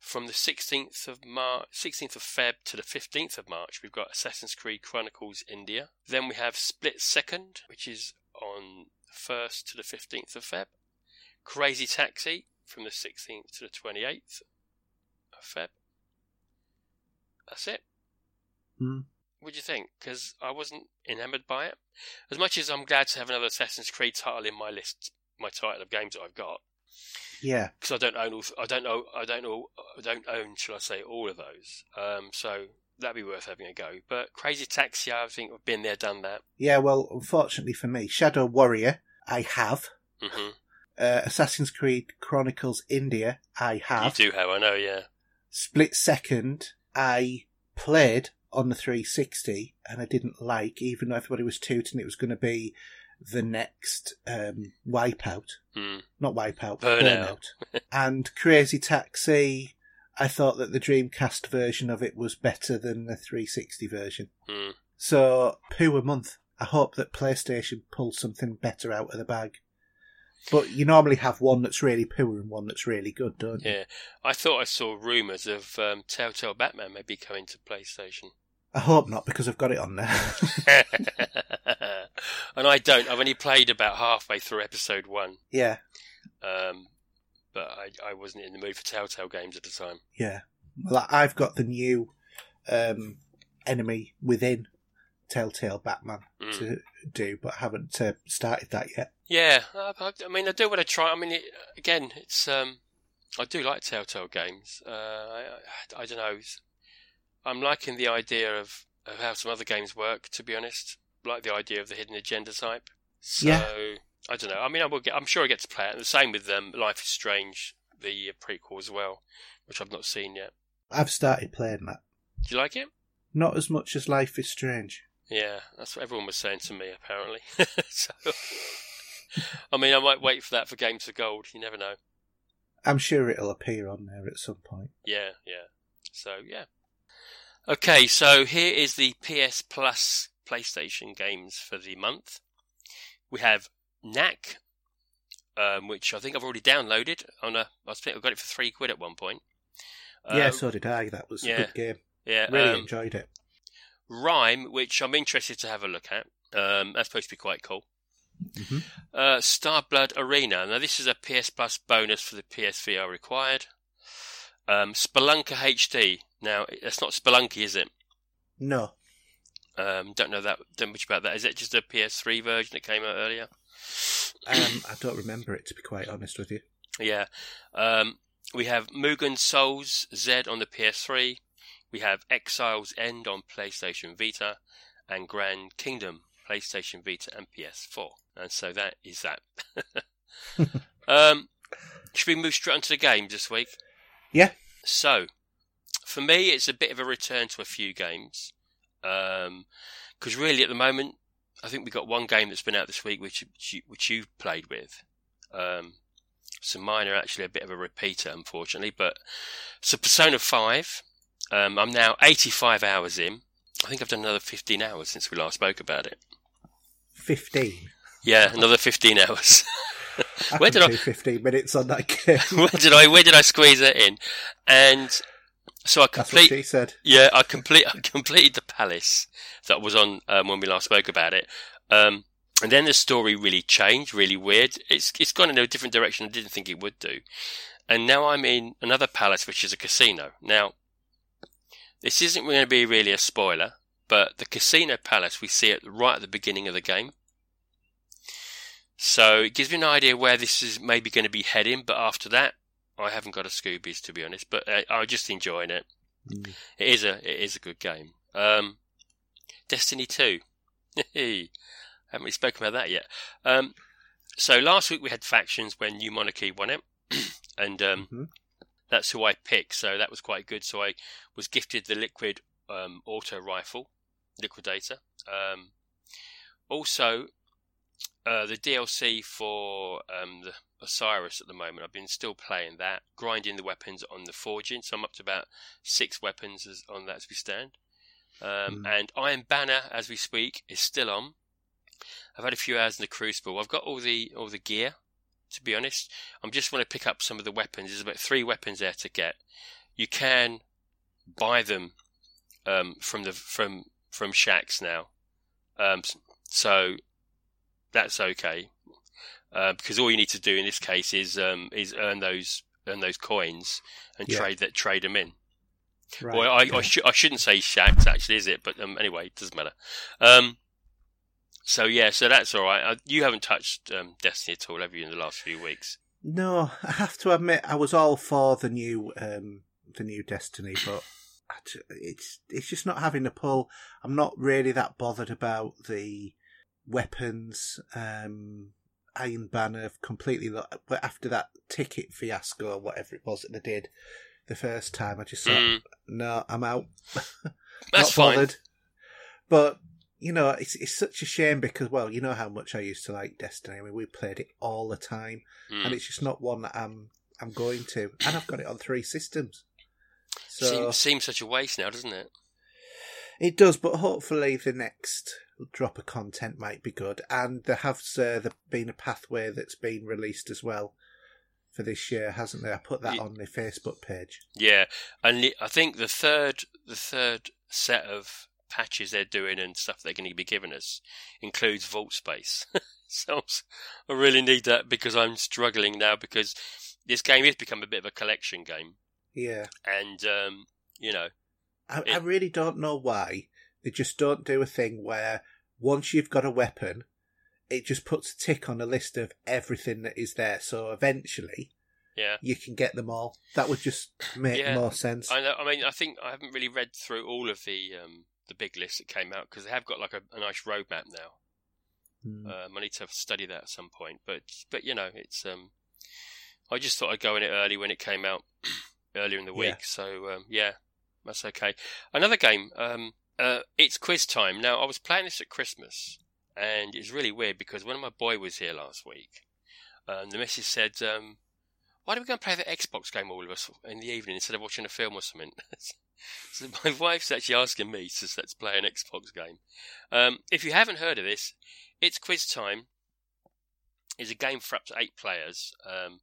From the 16th of March, 16th of Feb to the 15th of March, we've got Assassin's Creed Chronicles India. Then we have Split Second, which is on the 1st to the 15th of Feb. Crazy Taxi from the 16th to the 28th of Feb. That's it. Hmm. What do you think? Because I wasn't enamored by it. As much as I'm glad to have another Assassin's Creed title in my list, my title of games that I've got, Yeah, because I don't own, all, I don't know, I don't know, I don't own, shall I say, all of those. Um, so that'd be worth having a go. But Crazy Taxi, I think I've been there, done that. yeah. Well, unfortunately for me, Shadow Warrior, I have. hmm Uh, Assassin's Creed Chronicles India, I have. You do have, I know, yeah. Split Second, I played on the 360 and I didn't like, even though everybody was tooting it was going to be the next um, Wipeout. Mm. Not Wipeout, Burnout. Burnout. and Crazy Taxi, I thought that the Dreamcast version of it was better than the 360 version. Mm. So, poo a month. I hope that PlayStation pulls something better out of the bag. But you normally have one that's really poor and one that's really good, don't you? Yeah, I thought I saw rumours of um, Telltale Batman maybe coming to PlayStation. I hope not, because I've got it on there. and I don't. I've only played about halfway through episode one, yeah, um, but I, I wasn't in the mood for Telltale games at the time. yeah. Well, I've got the new um, enemy within Telltale Batman Mm. to do, but I haven't uh, started that yet. Yeah, I, I, mean, I do want to try. I mean, it, again, it's um, I do like Telltale games. Uh, I, I, I don't know. I'm liking the idea of, of how some other games work. To be honest, like the idea of the hidden agenda type. So Yeah. I don't know. I mean, I will get. I'm sure I get to play it. The same with um, Life is Strange, the prequel as well, which I've not seen yet. I've started playing that. Do you like it? Not as much as Life is Strange. Yeah, that's what everyone was saying to me. Apparently, so I mean, I might wait for that for Games for Gold. You never know. I'm sure it'll appear on there at some point. Yeah, yeah. So yeah. Okay, so here is the PS Plus PlayStation games for the month. We have Knack, um, which I think I've already downloaded on a. I think I got it for three quid at one point. yeah, Uh, so did I. That was yeah. a good game. yeah. Really um, enjoyed it. RiME, which I'm interested to have a look at. Um, that's supposed to be quite cool. Mhm. Uh, Starblood Arena. Now, this is a PS Plus bonus for the PSVR required. Um, Spelunker HD. Now, it's not Spelunky, is it? No, Um, don't know that don't much about that. Is it just a PS3 version that came out earlier? um, I don't remember it to be quite honest with you. Yeah. Um, we have Mugen Souls Z on the PS3. we have Exile's End on PlayStation Vita and Grand Kingdom PlayStation Vita and PS4. And so that is that. um, should we move straight onto the games this week? Yeah. So, for me, it's a bit of a return to a few games. Because um, really, at the moment, I think we've got one game that's been out this week which you, which you've played with. Um, so mine are actually a bit of a repeater, unfortunately. But so Persona 5, um, I'm now 85 hours in. I think I've done another 15 hours since we last spoke about it. 15? Yeah, another 15 hours. Where did I 15 minutes on that game? where did I where did I squeeze it in? And so I complete. That's what she said. Yeah, I complete. I completed the palace that was on um, when we last spoke about it. Um, and then the story really changed, really weird. It's it's gone in a different direction I didn't think it would do. And now I'm in another palace, which is a casino. Now, this isn't going to be really a spoiler, but the casino palace we see it right at the beginning of the game. So it gives me an idea where this is maybe going to be heading. But after that, I haven't got a Scoobies to be honest. But uh, I'm just enjoying it. Mm. It is a it is a good game. Um, Destiny Two. haven't really spoken about that yet. Um, so last week we had factions when New Monarchy won it, and um, mm-hmm. that's who I picked. So that was quite good. So I was gifted the Liquid um, Auto Rifle, Liquidator. Um, also, uh, the DLC for um, the Osiris at the moment. I've been still playing that, grinding the weapons on the forging. So I'm up to about six weapons as, on that as we stand. Um, mm. And Iron Banner, as we speak, is still on. I've had a few hours in the Crucible. I've got all the all the gear. To be honest, I'm just want to pick up some of the weapons. There's about three weapons there to get. You can buy them um, from the from from Shaxx now. Um, so that's okay. Uh, because all you need to do in this case is um, is earn those earn those coins and yeah. trade that trade them in. Right. Well, I, I, sh- I, shouldn't say Shaxx actually, is it? But um, anyway, it doesn't matter. Um, so yeah, so that's all right. Uh, you haven't touched um, Destiny at all, have you, in the last few weeks? No, I have to admit, I was all for the new um, the new Destiny, but it's it's just not having a pull. I'm not really that bothered about the weapons. Um, Iron Banner completely. But after that ticket fiasco or whatever it was that they did the first time, I just thought, mm. no, I'm out. That's fine. But you know, it's it's such a shame because well, you know how much I used to like Destiny. I mean, we played it all the time, mm. and it's just not one that I'm I'm going to. And I've got it on three systems. So seems, seems such a waste now, doesn't it? It does, but hopefully the next drop of content might be good. And there has uh, been a pathway that's been released as well for this year, hasn't there? I put that yeah. on the Facebook page. Yeah, and I think the third the third set of patches they're doing and stuff they're going to be giving us includes vault space. so I really need that because I'm struggling now because this game has become a bit of a collection game. Yeah, and um, you know, I, it, I really don't know why they just don't do a thing where once you've got a weapon, it just puts a tick on a list of everything that is there. So eventually, yeah, you can get them all. That would just make yeah, more sense. I know. I mean, I think I haven't really read through all of the um, the big lists that came out because they have got like a, a nice roadmap now. Mm. Um, I need to study that at some point, but but you know, it's um, I just thought I'd go in it early when it came out earlier in the week. Yeah. So um, yeah, that's okay. Another game. Um, uh, it's quiz time. Now, I was playing this at Christmas, and it's really weird because when my boy was here last week, um, the missus said, um, why don't we go and play the Xbox game all of us in the evening instead of watching a film or something? so my wife's actually asking me to let's play an Xbox game. Um, if you haven't heard of this, it's quiz time. It's a game for up to eight players. Um,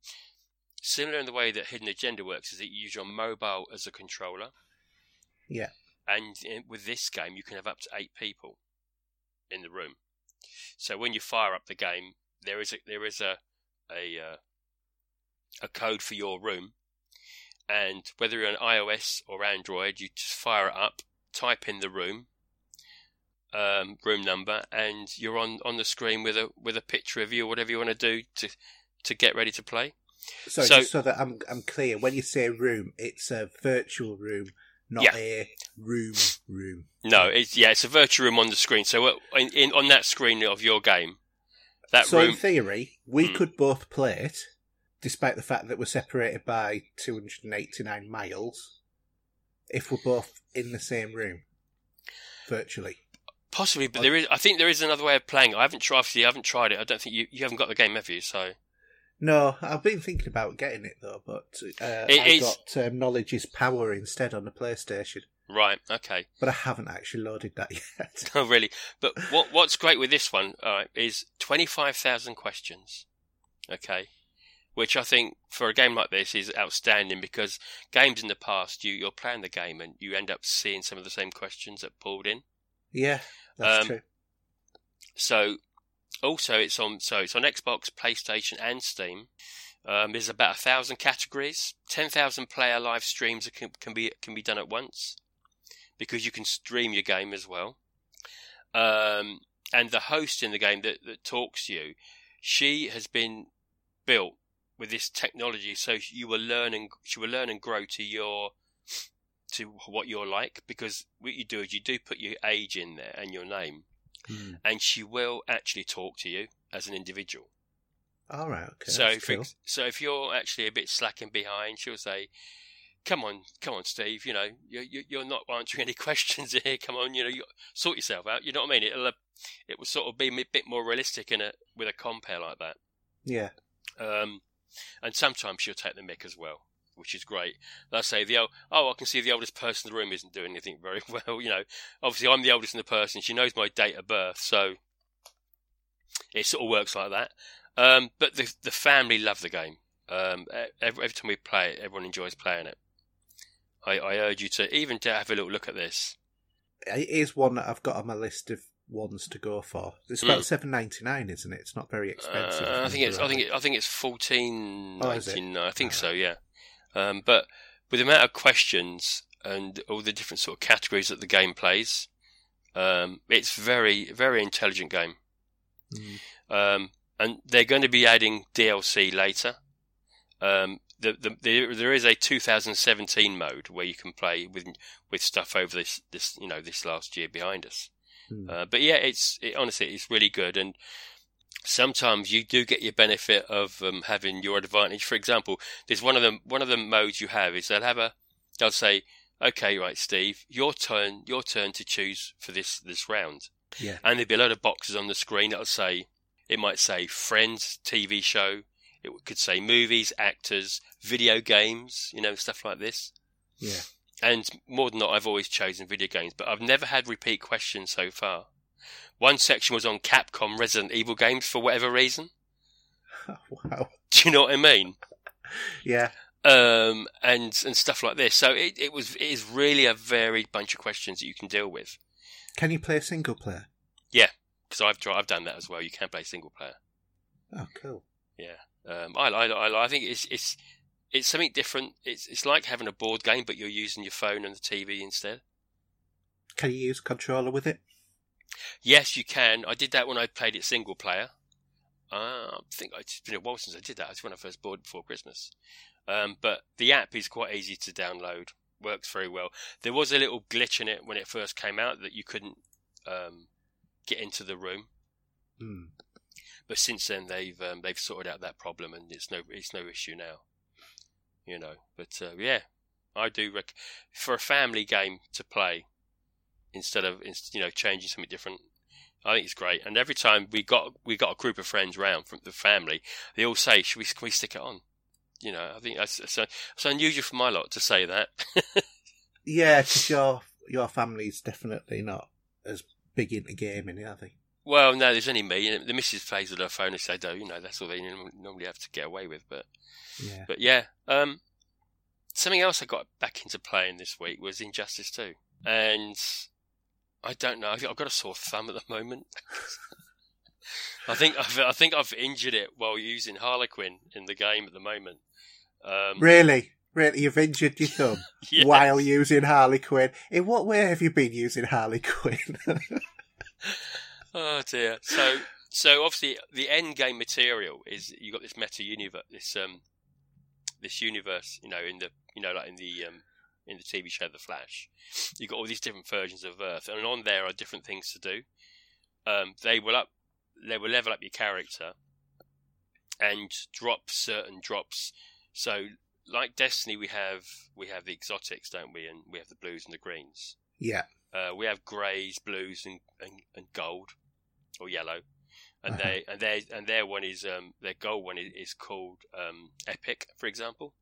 similar in the way that Hidden Agenda works, is that you use your mobile as a controller. Yeah and with this game you can have up to eight people in the room. So when you fire up the game, there is a there is a a uh, a code for your room, and whether you're on iOS or Android, you just fire it up, type in the room, um, room number, and you're on, on the screen with a with a picture of you or whatever you want to do to to get ready to play. So, so, so that I'm I'm clear, when you say room, it's a virtual room not Yeah. a room room. No, it's yeah, it's a virtual room on the screen. So uh, in, in on that screen of your game, that so in theory, we Hmm. could both play it, despite the fact that we're separated by 289 miles, if we're both in the same room, virtually. Possibly, but there is. I think there is another way of playing. I haven't tried. Obviously, I haven't tried it. I don't think you, you haven't got the game, have you? So No, I've been thinking about getting it though, but uh, It I is- got um, Knowledge is Power instead on the PlayStation. right, okay. But I haven't actually loaded that yet. Oh, really? But what what's great with this one right, is twenty five thousand questions. Okay, which I think for a game like this is outstanding because games in the past you you're playing the game and you end up seeing some of the same questions that pulled in. yeah, that's Um, true. So also it's on so it's on Xbox, PlayStation, and Steam. Um, there's about a thousand categories. Ten thousand player live streams can, can be can be done at once because you can stream your game as well. Um, and the host in the game that, that talks to you, she has been built with this technology, so you will learn and she will learn and grow to your to what you're like because what you do is you do put your age in there and your name Hmm. and she will actually talk to you as an individual. All right, okay. so, if, cool. so if you're actually a bit slacking behind, she'll say, "Come on, come on, Steve. You know, you're you- you're not answering any questions here. Come on, you know, you sort yourself out. You know what I mean? It'll uh, it will sort of be a bit more realistic in a with a compare like that. Yeah, Um, and sometimes she'll take the mick as well, which is great. They'll say the oh, I can see the oldest person in the room isn't doing anything very well. You know, obviously I'm the oldest in the person. She knows my date of birth, so it sort of works like that. Um, but the the family love the game. Um, every, every time we play it, everyone enjoys playing it. I, I urge you to even to have a little look at this. it is one that I've got on my list of ones to go for. It's about Hmm. seven ninety nine, isn't it? It's not very expensive. Uh, I think it's I think it, I think it's fourteen Oh, is. I think Ah. so. Yeah. Um, but with the amount of questions and all the different sort of categories that the game plays, um, it's very very intelligent game. Hmm. Um, and they're going to be adding DLC later. Um, the, the, there, there is a 2017 mode where you can play with with stuff over this this you know this last year behind us. Hmm. Uh, but yeah, it's it, honestly it's really good, and sometimes you do get your benefit of um, having your advantage. For example, there's one of the one of the modes you have is they'll have a they'll say, okay, right, Steve, your turn, your turn to choose for this this round, Yeah. and there'll be a load of boxes on the screen that'll say it might say Friends TV show, it could say movies, actors, video games, you know, stuff like this. Yeah. And more than not, I've always chosen video games, but I've never had repeat questions so far. One section was on Capcom Resident Evil games for whatever reason. wow. Do you know what I mean? Yeah. Um, and and stuff like this. So it, it was it is really a varied bunch of questions that you can deal with. Can you play single player? Yeah, because I've tried, I've done that as well. You can play single player. Oh, cool. Yeah, um, I, I, I, I think it's it's it's something different. It's it's like having a board game, but you're using your phone and the TV instead. Can you use a controller with it? Yes, you can. I did that when I played it single player. Uh, I think it's been a while since I did that. It's when I first bought it before Christmas. Um, but the app is quite easy to download. Works very well. There was a little glitch in it when it first came out that you couldn't um, get into the room. Hmm. But since then, they've um, they've sorted out that problem, and it's no it's no issue now. You know, but uh, yeah, I do rec- for a family game to play instead of you know changing something different. I think it's great, and every time we got we got a group of friends round from the family, they all say, "Should we can we stick it on?" You know, I think that's, that's, it's unusual for my lot to say that. Yeah, because your your family's definitely not as big into gaming, are they? well, no, there's only me. The missus plays with her phone and said, "Oh, you know, that's all they normally have to get away with." But Yeah. But yeah, um, something else I got back into playing this week was Injustice 2. And I don't know, I've I've got a sore thumb at the moment. I think I've, I think I've injured it while using Harley Quinn in the game at the moment. Um, Really? Really? You've injured your thumb yes. while using Harley Quinn? In what way have you been using Harley Quinn? Oh dear. So, so obviously the end game material is you got this meta universe, this um, this universe, you know, in the you know like in the um, in the TV show The Flash. You've got all these different versions of Earth, and on there are different things to do. Um, they will up, they will level up your character, and drop certain drops. So, like Destiny, we have we have the exotics, don't we? And we have the blues and the greens. Yeah. Uh, we have greys, blues, and, and, and gold or yellow, and Uh-huh. they and their and their one is um their gold one is, is called um epic, for example.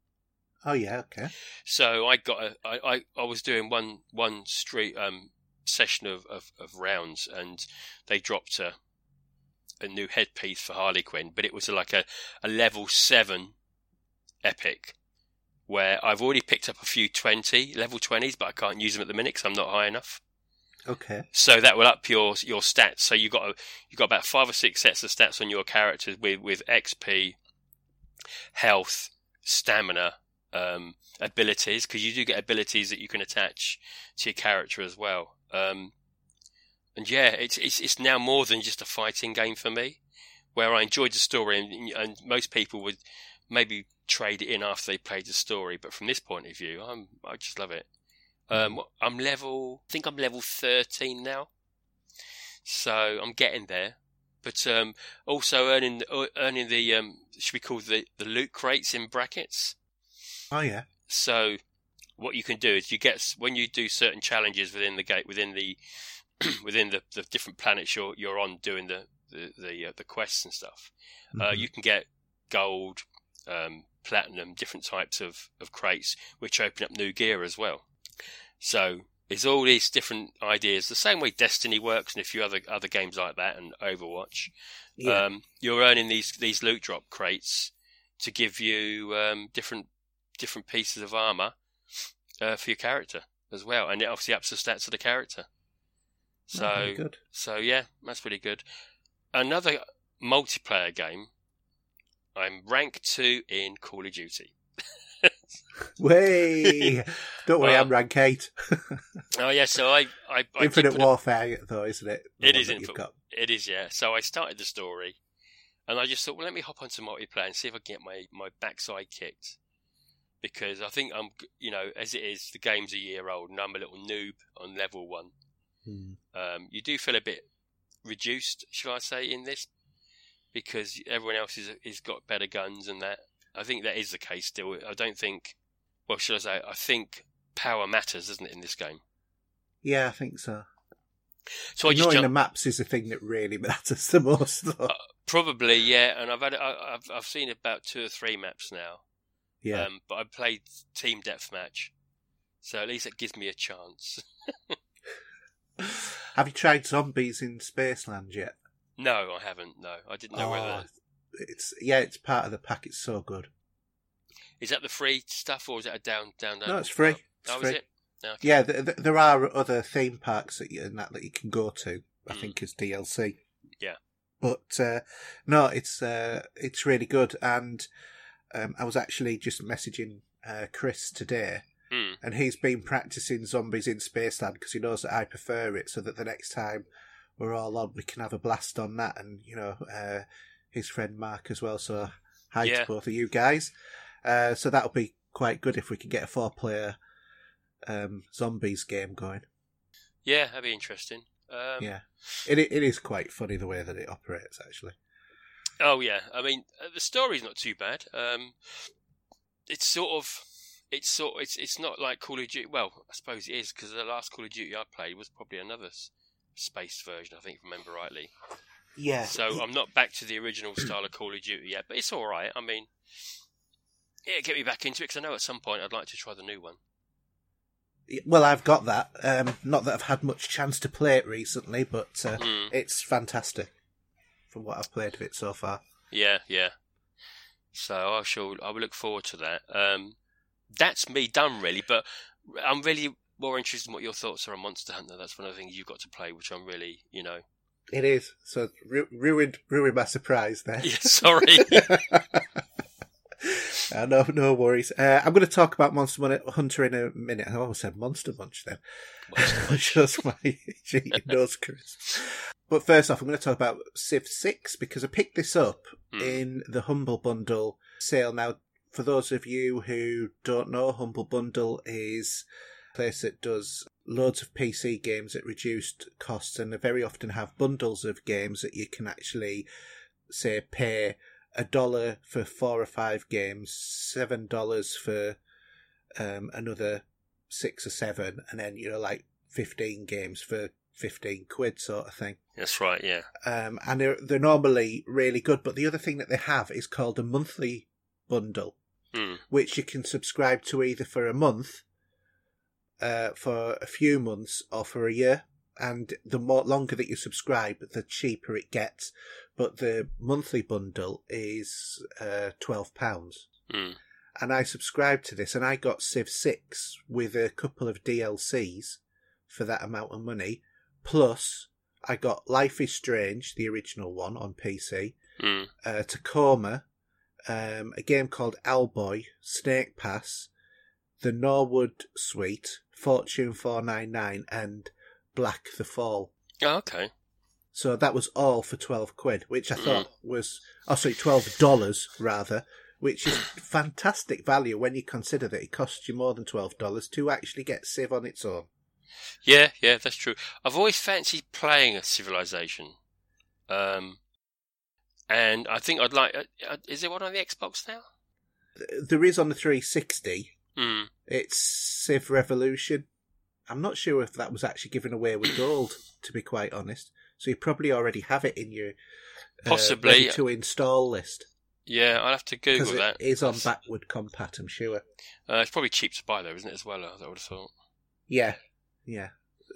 Oh yeah. Okay. So I got a, I, I, I was doing one one street um session of, of, of rounds and they dropped a a new headpiece for Harley Quinn, but it was like a, a level seven epic where I've already picked up a few twenty level twenties, but I can't use them at the minute because I'm not high enough. Okay. So that will up your your stats. So you got a, you got about five or six sets of stats on your characters with with XP, health, stamina, um, abilities because you do get abilities that you can attach to your character as well. Um, and yeah, it's it's it's now more than just a fighting game for me, where I enjoyed the story and, and most people would maybe trade it in after they played the story. But from this point of view, I'm I just love it. Um, I'm level, I think I'm level 13 now. So I'm getting there. But um, also earning earning the um, should we call the the loot crates in brackets. Oh yeah. So what you can do is you get when you do certain challenges within the gate within the within the, the different planets you're you're on doing the the the, uh, the quests and stuff. Uh, Mhm. you can get gold, um, platinum, different types of, of crates, which open up new gear as well. So it's all these different ideas, the same way Destiny works and a few other other games like that, and Overwatch. yeah. Um, you're earning these these loot drop crates to give you um, different different pieces of armor uh, for your character as well, and it obviously ups the stats of the character. So Oh, so yeah, that's pretty good. Another multiplayer game. I'm rank two in Call of Duty. Way. Don't worry, Well, I'm rank eight. Oh yeah, so I I, I Infinite Warfare, though, isn't it? The It is Infinite- It is, yeah. So I started the story, and I just thought, well, let me hop onto multiplayer and see if I can get my my backside kicked. Because I think I'm, you know, as it is, the game's a year old, and I'm a little noob on level one. Hmm. Um, you do feel a bit reduced, shall I say, in this, because everyone else is is got better guns and that. I think that is the case still. I don't think. Well, shall I say? I think power matters, doesn't it, in this game? Yeah, I think so. So I just jumped, the maps is the thing that really matters the most. Uh, Probably, yeah. And I've had I, I've I've seen about two or three maps now. Yeah. Um, but I played team deathmatch, so at least it gives me a chance. Have you tried zombies in Spaceland yet? No, I haven't. No, I didn't know Oh, whether it's yeah, it's part of the pack. It's so good. is that the free stuff or is it a down down down? No, it's free. It's Oh, free. is it? Okay. Yeah, th- th- there are other theme parks that you, and that that you can go to. I Mm. think is DLC. Yeah. but uh, no, it's uh, it's really good. And um, I was actually just messaging uh, Chris today, Hmm. and he's been practicing zombies in Spaceland because he knows that I prefer it. So that the next time we're all on, we can have a blast on that. And you know, uh, his friend Mark as well. So hi Yeah. to both of you guys. Uh, so that'll be quite good if we can get a four-player um, zombies game going. Yeah, that'd be interesting. Um, Yeah, it it is quite funny the way that it operates. Actually, Oh yeah, I mean uh, the story's not too bad. Um, it's sort of, it's sort, it's it's not like Call of Duty. Well, I suppose it is because the last Call of Duty I played was probably another s- space version, I think, if I remember rightly. yeah. So I'm not back to the original style of Call of Duty yet, but it's all right. I mean, yeah, get me back into it because I know at some point I'd like to try the new one. Well, I've got that. Um, not that I've had much chance to play it recently, but uh, Mm, it's fantastic from what I've played of it so far. yeah, yeah. So I shall. I will look forward to that. Um, that's me done really, but I'm really more interested in what your thoughts are on Monster Hunter. That's one of the things you've got to play, which I'm really, you know. It is so ru- ruined, ruined my surprise there. Yeah, sorry. uh, no, no worries. Uh, I'm going to talk about Monster Hunter in a minute. I almost said Monster Munch then. Just my cheating nose, Chris. But first off, I'm going to talk about Civ 6 because I picked this up Hmm. in the Humble Bundle sale. Now, for those of you who don't know, Humble Bundle is a place that does loads of PC games at reduced costs, and they very often have bundles of games that you can actually, say, pay a dollar for four or five games, seven dollars for um, another six or seven, and then you know like fifteen games for fifteen quid, sort of thing. That's right. Yeah. Um, and they're they're normally really good. But the other thing that they have is called a monthly bundle, Hmm. which you can subscribe to either for a month, uh, for a few months, or for a year. And the more longer that you subscribe, the cheaper it gets. But the monthly bundle is uh, twelve pounds. Hmm. And I subscribed to this, and I got Civ Six with a couple of DLCs for that amount of money. Plus, I got Life is Strange, the original one on PC, Hmm. uh, Tacoma, um, a game called Owlboy, Snake Pass, the Norwood Suite, Fortune 499, and Black the Fall. Oh, okay. So that was all for 12 quid, which I Mm. thought was, oh, sorry, $12 rather, which is fantastic value when you consider that it costs you more than $12 to actually get Civ on its own. Yeah, yeah, that's true. I've always fancied playing a Civilization, um, and I think I'd like. Uh, uh, is there one on the Xbox now? There is on the 360, Hmm. It's Civ Revolution. I'm not sure if that was actually given away with gold, to be quite honest. So you probably already have it in your uh, Possibly. to install list Yeah, I'll have to Google it that. is on backward compat. I'm sure. Uh, it's probably cheap to buy though, isn't it? As well, as I would have thought. Yeah, yeah.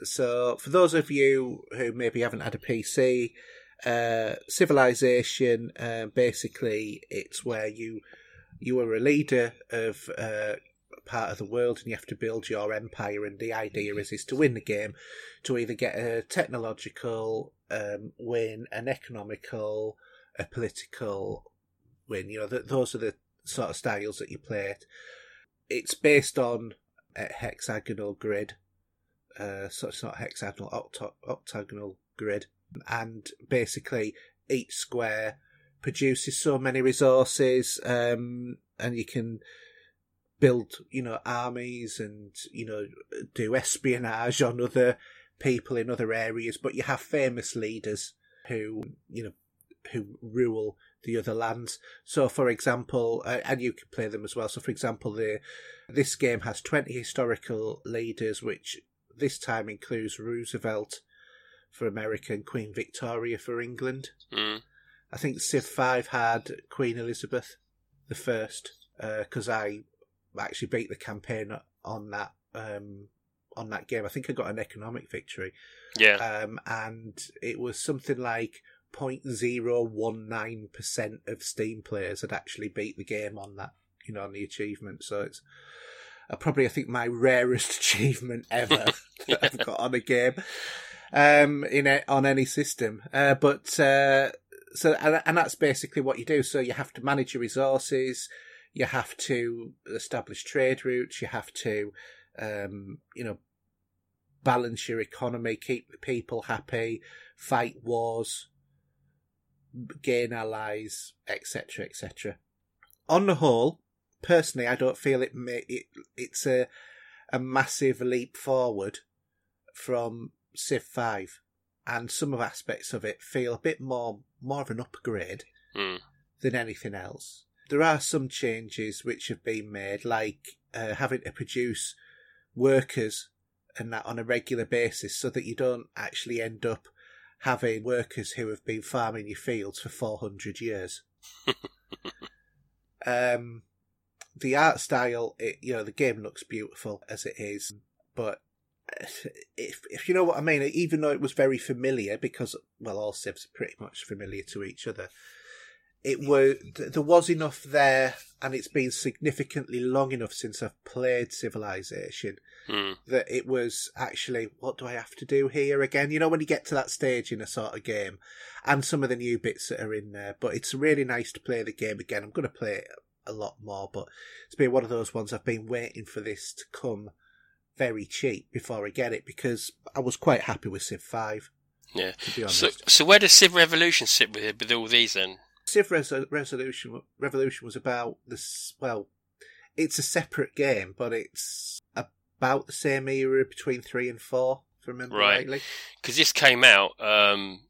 So for those of you who maybe haven't had a PC, uh, Civilization, uh, basically, it's where you you are a leader of uh, part of the world and you have to build your empire. And the idea is is to win the game, to either get a technological um, win, an economical, a political win. You know, th- those are the sort of styles that you play it. It's based on a hexagonal grid, uh, so it's not hexagonal, octo- octagonal grid, and basically each square produces so many resources, um, and you can build, you know, armies and you know do espionage on other people in other areas. But you have famous leaders who, you know, who rule the other lands. So, for example, uh, and you can play them as well. So, for example, the this game has twenty historical leaders, which this time includes Roosevelt for America and Queen Victoria for England. Hmm. I think Civ Five had Queen Elizabeth the First because I actually beat the campaign on that um, on that game. I think I got an economic victory, Yeah. um, and it was something like 0.019 percent of Steam players had actually beat the game on that, you know, on the achievement. So it's uh, probably I think my rarest achievement ever that I've got on a game um, in a, on any system. Uh, but uh, so and, and that's basically what you do. So you have to manage your resources. You have to establish trade routes. You have to, um, you know, balance your economy, keep the people happy, fight wars, gain allies, etc., etc. On the whole, personally, I don't feel it. Ma- it it's a a massive leap forward from Civ Five, and some of aspects of it feel a bit more more of an upgrade Hmm. than anything else. There are some changes which have been made, like uh, having to produce workers and that on a regular basis, so that you don't actually end up having workers who have been farming your fields for four hundred years. um, the art style, it, you know, the game looks beautiful as it is, but if if you know what I mean, even though it was very familiar, because well, all Civs are pretty much familiar to each other. It was there was enough there, and it's been significantly long enough since I've played Civilization Hmm. that it was actually what do I have to do here again? You know, when you get to that stage in a sort of game, and some of the new bits that are in there. But it's really nice to play the game again. I'm going to play it a lot more, but it's been one of those ones I've been waiting for this to come very cheap before I get it because I was quite happy with Civ Five. Yeah. To be honest, So, so where does Civ Revolution sit with with all these then? Civ Res- Resolution Revolution was about this. Well, it's a separate game, but it's about the same era between three and four. If I remember Right. rightly. Because this came out um,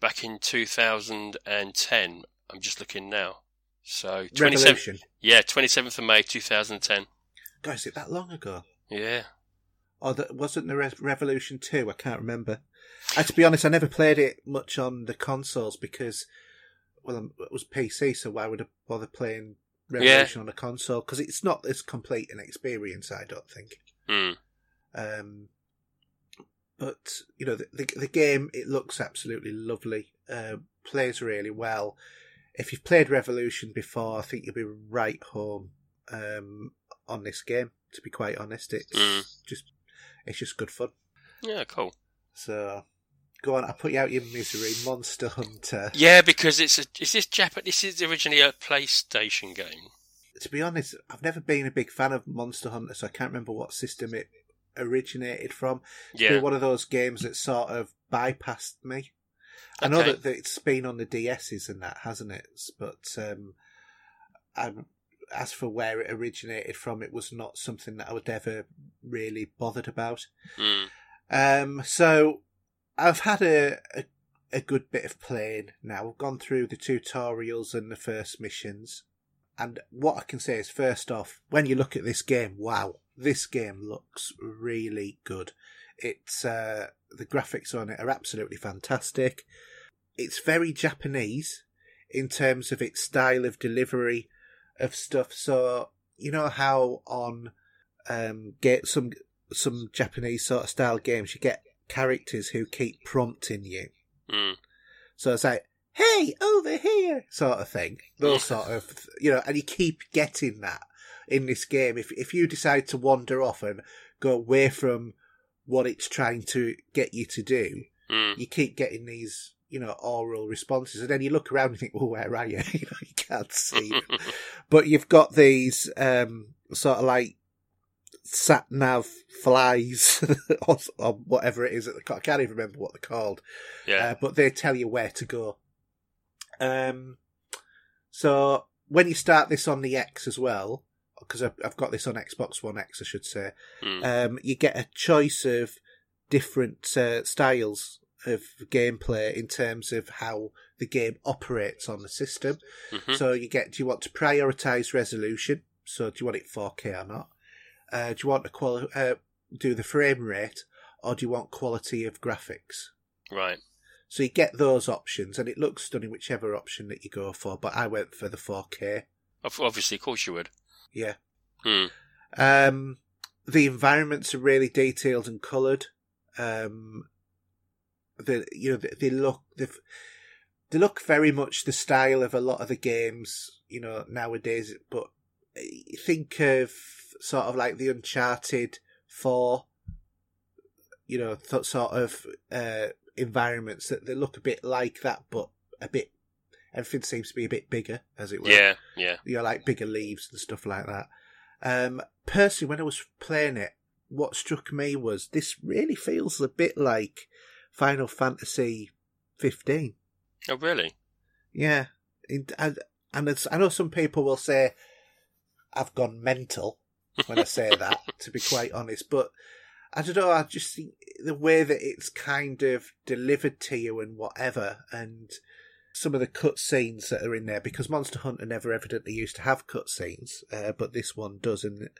back in 2010. I'm just looking now. So 27th, Revolution. yeah, 27th of May 2010. Guys, it that long ago? Yeah. Or that wasn't the Re- Revolution two? I can't remember. Uh, to be honest, I never played it much on the consoles because, well, um, it was PC, so why would I bother playing Revolution on a console? Because it's not as complete an experience, I don't think. Hmm. Um, but you know, the, the the game it looks absolutely lovely. Uh, plays really well. If you've played Revolution before, I think you'll be right home um, on this game. To be quite honest, it's Mm. just it's just good fun. Yeah, cool. So go on, I'll put you out your misery. Monster Hunter. Yeah, because it's a is this Japan? This is originally a PlayStation game. To be honest, I've never been a big fan of Monster Hunter, so I can't remember what system it originated from. Yeah. one of those games that sort of bypassed me. I know that, that it's been on the DSs and that, hasn't it? But um, I'm, as for where it originated from, it was not something that I was ever really bothered about. Hmm. Um, so I've had a, a a good bit of playing now. I've gone through the tutorials and the first missions, and what I can say is, first off, when you look at this game, wow, this game looks really good. It's uh, the graphics on it are absolutely fantastic. It's very Japanese in terms of its style of delivery of stuff. So you know how on um, get some some Japanese sort of style games, you get characters who keep prompting you. Hmm. So it's like, hey, over here, sort of thing. Those sort of, you know, and you keep getting that in this game. If if you decide to wander off and go away from what it's trying to get you to do, Hmm. you keep getting these, you know, oral responses, and then you look around and think, well, where are you? you know, you can't see. but you've got these um, sort of like sat nav flies or, or whatever it is. I can't even remember what they're called yeah. uh, but they tell you where to go. Um, so when you start this on the X as well, because I've, I've got this on Xbox One X, I should say, Hmm. um, you get a choice of different uh, styles of gameplay in terms of how the game operates on the system. Mhm. So you get, do you want to prioritize resolution? So do you want it 4K or not? Uh, do you want to quali- uh, do the frame rate, or do you want quality of graphics? Right. So you get those options, and it looks stunning whichever option that you go for. But I went for the 4K. Obviously, of course you would. Yeah. Hmm. Um, the environments are really detailed and coloured. Um, the you know they, they look they they look very much the style of a lot of the games you know nowadays. But think of sort of like the Uncharted Four, you know, th- sort of uh, environments that they look a bit like that, but a bit. Everything seems to be a bit bigger, as it were Yeah. Yeah. you know, like bigger leaves and stuff like that. Um, personally, when I was playing it, what struck me was this really feels a bit like Final Fantasy 15. Oh, really? Yeah, and and it's, I know some people will say I've gone mental when I say that, to be quite honest, but I don't know. I just think the way that it's kind of delivered to you and whatever, and some of the cutscenes that are in there, because Monster Hunter never evidently used to have cutscenes, uh, but this one does, and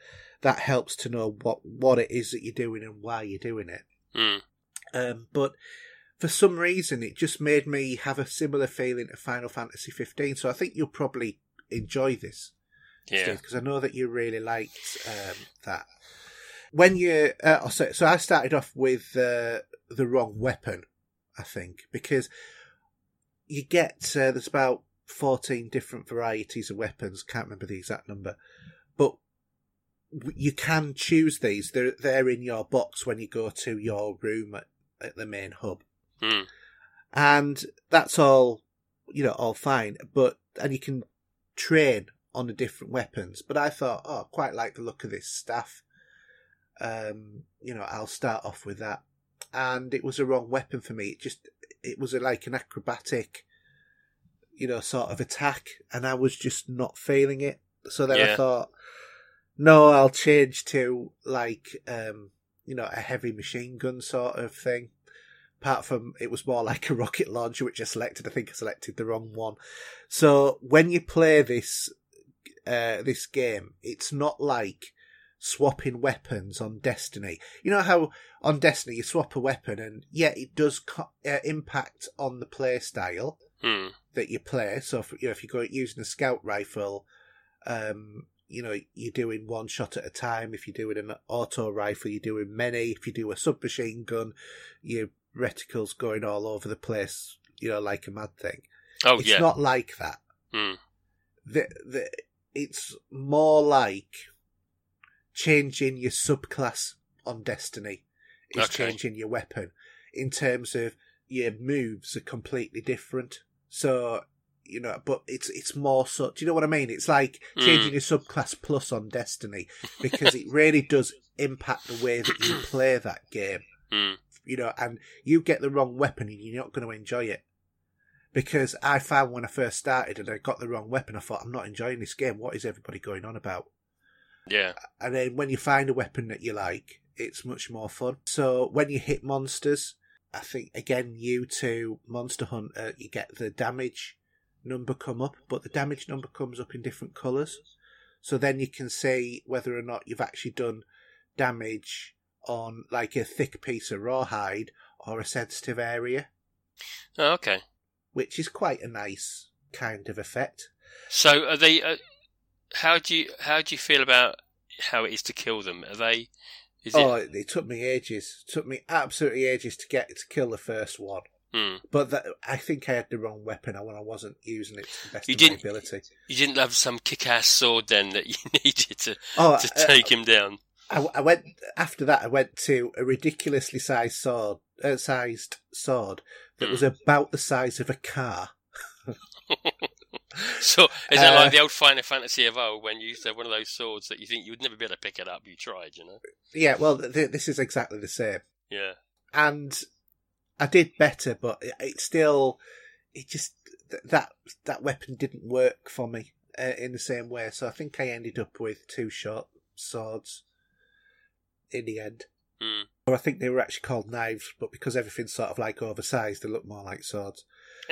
that helps to know what what it is that you're doing and why you're doing it. Hmm. Um, but for some reason, it just made me have a similar feeling to Final Fantasy 15. So I think you'll probably enjoy this, Yeah. because I know that you really liked um, that. When you, uh, so, so I started off with uh, the wrong weapon, I think, because you get uh, there's about 14 different varieties of weapons. Can't remember the exact number, but you can choose these. They're they're in your box when you go to your room at, at the main hub, Hmm. and that's all you know, all fine. But and you can train on the different weapons. But I thought, oh, I quite like the look of this staff. Um, you know, I'll start off with that, and it was a wrong weapon for me. It just it was a, like an acrobatic, you know, sort of attack, and I was just not feeling it. So then I thought, no, I'll change to like, um, you know, a heavy machine gun sort of thing. Apart from it was more like a rocket launcher, which I selected. I think I selected the wrong one. So when you play this, uh, this game, it's not like swapping weapons on Destiny. You know how on Destiny you swap a weapon, and yeah, it does co- uh, impact on the play style Hmm. that you play. So, if, you know, if you go using a scout rifle, um, you know, you're doing one shot at a time. If you're doing an auto rifle, you're doing many. If you do a submachine gun, your reticles going all over the place, you know, like a mad thing. Oh it's yeah. not like that. Hmm. The, the, it's more like changing your subclass on Destiny. Is Okay. changing your weapon in terms of your moves are completely different. So you know, but it's it's more so. Do you know what I mean? It's like Hmm. changing your subclass plus on Destiny because it really does impact the way that you play that game. Hmm. You know, and you get the wrong weapon and you're not going to enjoy it. Because I found when I first started and I got the wrong weapon, I thought I'm not enjoying this game. What is everybody going on about? Yeah. And then when you find a weapon that you like, it's much more fun. So when you hit monsters, I think again you to Monster Hunter, you get the damage number come up, but the damage number comes up in different colours. So then you can see whether or not you've actually done damage on like a thick piece of rawhide or a sensitive area, Oh, okay. Which is quite a nice kind of effect. So are they? Uh, how do you how do you feel about how it is to kill them? Are they? Is oh, it? it, took me ages. It took me absolutely ages to get to kill the first one. Hmm. But that, I think I had the wrong weapon when I wasn't using it to the best You of my ability. You didn't have some kick-ass sword then that you needed to Oh, to uh, take him down. I, I went after that. I went to a ridiculously sized sword, uh, sized sword that Hmm. was about the size of a car. So is that Uh, like the old Final Fantasy of old when you used to have one of those swords that you think you would never be able to pick it up? You tried, you know. Yeah, well, th- this is exactly the same. Yeah. And I did better, but it, it still, it just th- that that weapon didn't work for me uh, in the same way. So I think I ended up with two short swords in the end. Hmm. Or I think they were actually called knives, but because everything's sort of like oversized, they look more like swords.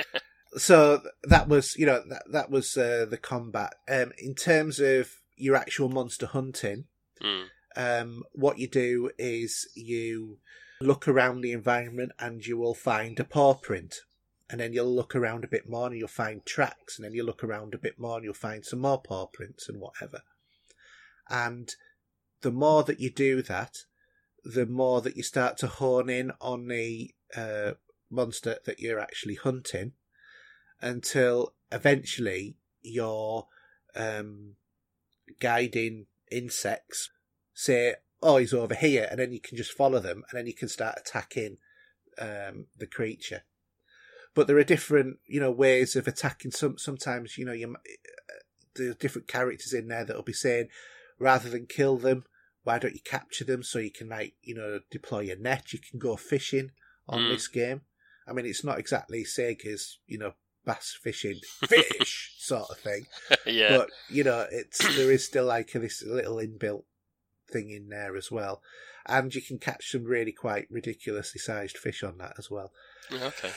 so that was, you know, that that was uh, the combat. Um, in terms of your actual monster hunting, Hmm. um, what you do is you look around the environment and you will find a paw print. And then you'll look around a bit more and you'll find tracks. And then you look around a bit more and you'll find some more paw prints and whatever. And the more that you do that, the more that you start to hone in on the uh, monster that you're actually hunting until eventually your um, guiding insects say, "Oh, he's over here," and then you can just follow them, and then you can start attacking um, the creature. But there are different, you know, ways of attacking. Some sometimes, you know, you m- there's different characters in there that'll be saying, rather than kill them, why don't you capture them so you can like, you know, deploy a net. You can go fishing on Mm. this game. I mean, it's not exactly Sega's, you know, bass fishing fish sort of thing yeah. but you know it's there is still like this little inbuilt thing in there as well and you can catch some really quite ridiculously sized fish on that as well okay.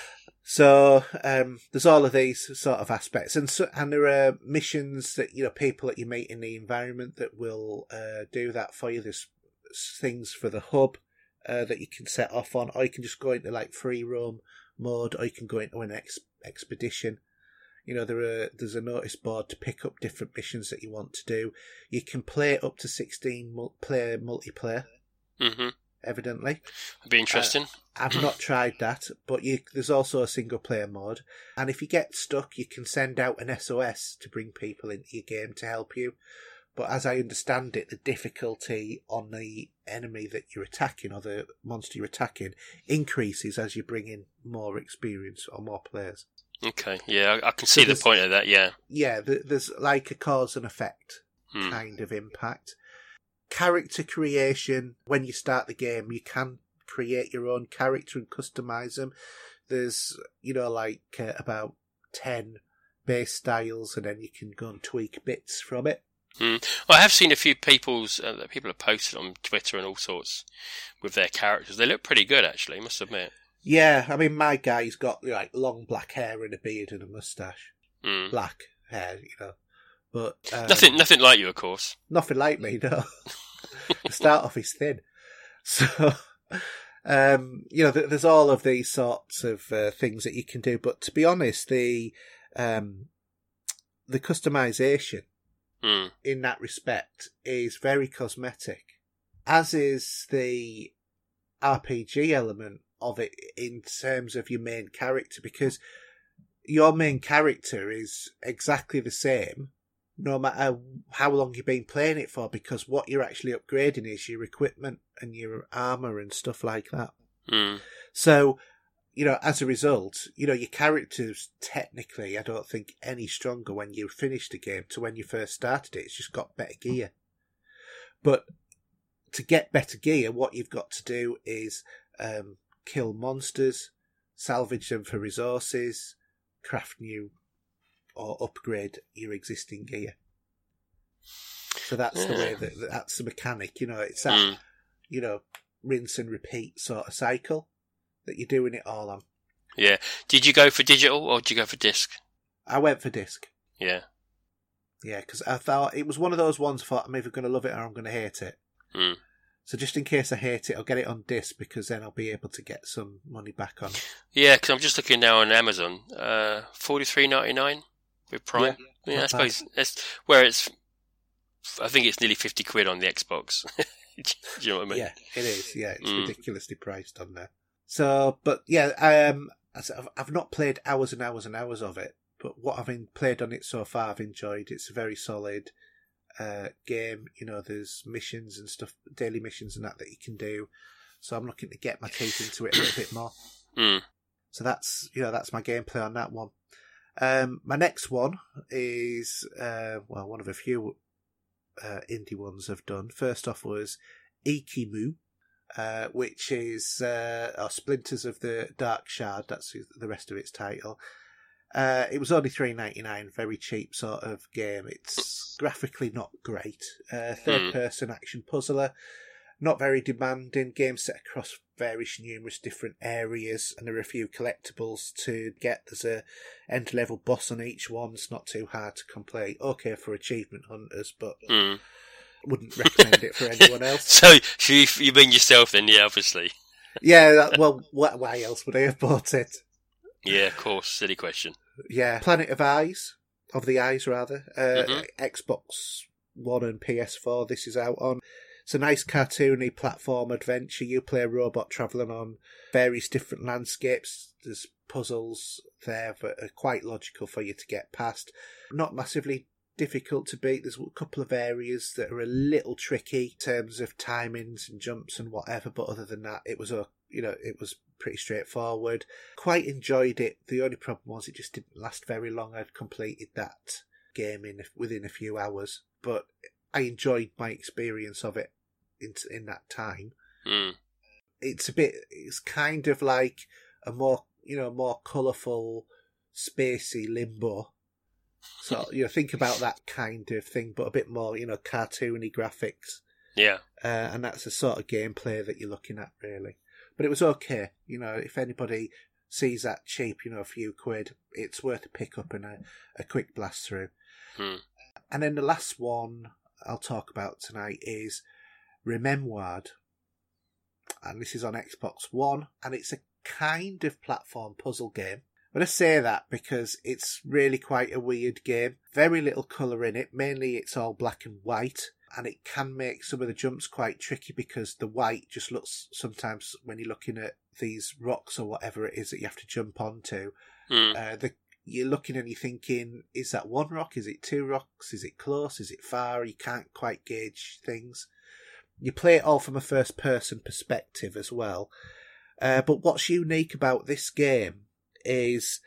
So um, there's all of these sort of aspects and so, and there are missions that you know people that you meet in the environment that will uh, do that for you there's things for the hub uh, that you can set off on or you can just go into like free roam mode or you can go into an ex- expedition you know, there are there's a notice board to pick up different missions that you want to do. You can play up to sixteen mul- player multiplayer. hmm Evidently, Be interesting. I've not tried that, but you, there's also a single player mode. And if you get stuck, you can send out an SOS to bring people into your game to help you. But as I understand it, the difficulty on the enemy that you're attacking or the monster you're attacking increases as you bring in more experience or more players. okay. Yeah, I, I can So see the point of that. Yeah. Yeah, there's like a cause and effect Hmm. kind of impact. Character creation, when you start the game, you can create your own character and customize them. There's, you know, like uh, about 10 base styles, and then you can go and tweak bits from it. Mm. Well, I have seen a few people's uh, that people have posted on Twitter and all sorts with their characters. They look pretty good, actually. I must admit. Yeah, I mean, my guy's got like long black hair and a beard and a mustache. Mm. Black hair, you know, but um, Nothing, nothing like you, of course. nothing like me. No, the start off is thin, so um, you know, th- there's all of these sorts of uh, things that you can do. But to be honest, the um, the customization Mm. in that respect is very cosmetic, as is the RPG element of it in terms of your main character, because your main character is exactly the same no matter how long you've been playing it for, because what you're actually upgrading is your equipment and your armor and stuff like that. Mm. So, you know, as a result, you know, your character's technically, I don't think, any stronger when you finish the game to when you first started it. It's just got better gear. But to get better gear, what you've got to do is um, kill monsters, salvage them for resources, craft new or upgrade your existing gear. So that's the way that that's the mechanic. You know, it's that Mm. you know rinse and repeat sort of cycle that you're doing it all on. Yeah. Did you go for digital or did you go for disc? I went for disc. Yeah. Yeah, because I thought it was one of those ones. I thought I'm either going to love it or I'm going to hate it. Mm. So just in case I hate it, I'll get it on disc because then I'll be able to get some money back on. it. Yeah, because I'm just looking now on Amazon. Uh, forty three ninety nine with Prime. Yeah, I not suppose that's where it's. I think it's nearly fifty quid on the Xbox. Do you know what I mean? Yeah, it is. Yeah, it's Mm. ridiculously priced on there. So, but yeah, um, I've, I've not played hours and hours and hours of it, but what I've played on it so far, I've enjoyed. It's a very solid uh, game. You know, there's missions and stuff, daily missions and that that you can do. So I'm looking to get my teeth into it a little bit more. Mm. So that's you know that's my gameplay on that one. Um, my next one is uh, well one of a few uh, indie ones I've done. First off was Ikimu, uh, which is uh, or Splinters of the Dark Shard. That's the rest of its title. Uh, it was only three ninety nine, very cheap sort of game. It's graphically not great. Uh, third person action puzzler, not very demanding. Game set across various numerous different areas, and there are a few collectibles to get. There's a end level boss on each one. It's not too hard to complete. Okay for achievement hunters, but Mm. wouldn't recommend it for anyone else. So, you, you mean yourself then? Yeah, obviously. Yeah, that, well, wh- why else would I have bought it? Yeah, of course. Silly question. Yeah, Planet of Eyes, of the Eyes rather. Uh, Mhm. Xbox One and PS4. This is out on. It's a nice cartoony platform adventure. You play a robot travelling on various different landscapes. There's puzzles there that are quite logical for you to get past. Not massively difficult to beat. There's a couple of areas that are a little tricky in terms of timings and jumps and whatever. But other than that, it was a you know it was pretty straightforward. Quite enjoyed it. The only problem was it just didn't last very long. I'd completed that game in within a few hours, but I enjoyed my experience of it in in that time. Mm. It's a bit. It's kind of like a more you know more colourful, spacey limbo. So you know, think about that kind of thing, but a bit more you know cartoony graphics, Yeah. uh, and that's the sort of gameplay that you're looking at really. But it was okay. You know, if anybody sees that cheap, you know, a few quid, it's worth a pick up and a, a quick blast through. Hmm. And then the last one I'll talk about tonight is Rememoried. And this is on Xbox One, and it's a kind of platform puzzle game. But I say that because it's really quite a weird game. Very little colour in it, mainly it's all black and white. And it can make some of the jumps quite tricky because the white just looks sometimes when you're looking at these rocks or whatever it is that you have to jump onto, Mm. uh, the, you're looking and you're thinking, is that one rock? Is it two rocks? Is it close? Is it far? You can't quite gauge things. You play it all from a first person perspective as well. Uh, but what's unique about this game is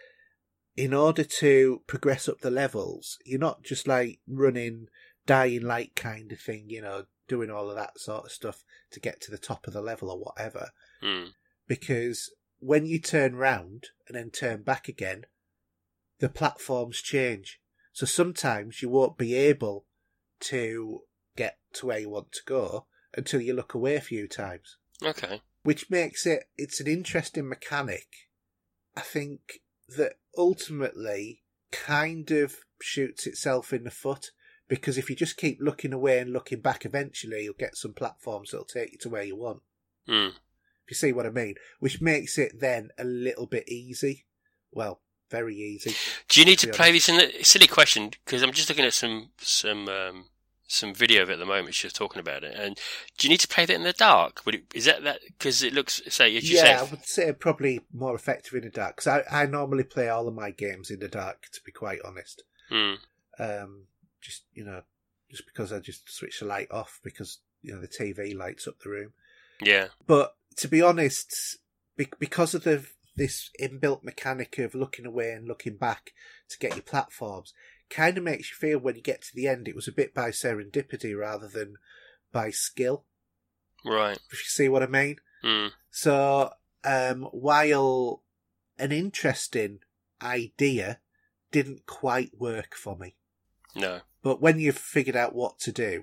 in order to progress up the levels, you're not just like running dying light kind of thing, you know, doing all of that sort of stuff to get to the top of the level or whatever Mm. because when you turn round and then turn back again, the platforms change. So sometimes you won't be able to get to where you want to go until you look away a few times, Okay. which makes it it's an interesting mechanic. I think that ultimately kind of shoots itself in the foot because if you just keep looking away and looking back, eventually you'll get some platforms that'll take you to where you want. Hmm. If you see what I mean, which makes it then a little bit easy. Well, very easy. Do you need to be play this in the silly question? Because I'm just looking at some some um, some video of it at the moment. She's talking about it, and do you need to play that in the dark? Would it, is that that because it looks say as you yeah, I would say probably more effective in the dark because I, I normally play all of my games in the dark. To be quite honest, Hmm. um, just you know, just because I just switch the light off because you know the TV lights up the room. yeah But to be honest, be- because of the this inbuilt mechanic of looking away and looking back to get your platforms, kind of makes you feel when you get to the end it was a bit by serendipity rather than by skill. right If you see what I mean. Hmm. So, um, while an interesting idea didn't quite work for me, no but when you've figured out what to do,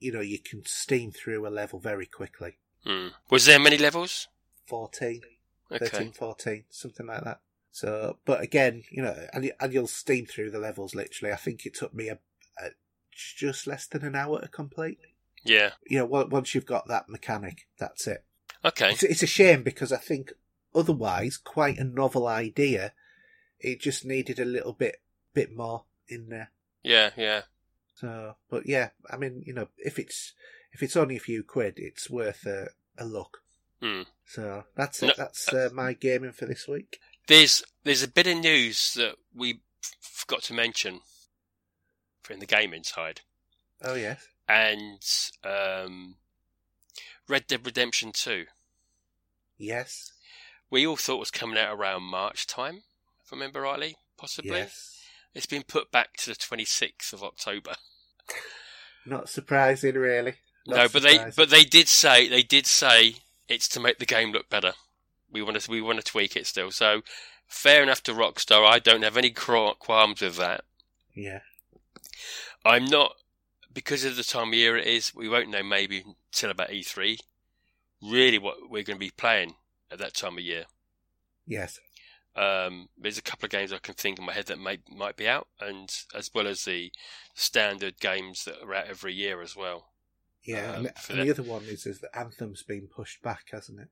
you know, you can steam through a level very quickly. Hmm. was there many levels? 14, Okay 13, 14, something like that. So, but again, you know, and, and you'll steam through the levels literally. I think it took me a, a just less than an hour to complete. yeah You know, on- once you've got that mechanic, that's it. okay It's, it's a shame because I think otherwise quite a novel idea. It just needed a little bit bit more in there. yeah yeah So, but yeah, I mean, you know, if it's if it's only a few quid, it's worth a, a look. Hmm. So that's it. No, that's uh, my gaming for this week. There's there's a bit of news that we forgot to mention from the gaming side, Oh yes, and um, Red Dead Redemption Two. yes, We all thought was coming out around March time, if I remember rightly, possibly. yes. It's been put back to the 26th of October. Not surprising, really. Not no, but they but they did say they did say it's to make the game look better. We want to we want to tweak it still. So fair enough to Rockstar. I don't have any qualms with that. yeah, I'm not because of the time of year it is. We won't know maybe till about E3. Really, what we're going to be playing at that time of year. yes, Um, there's a couple of games I can think in my head that might might be out, and as well as the standard games that are out every year as well. Yeah. Um, and and the- the other one is, is that Anthem's been pushed back, hasn't it?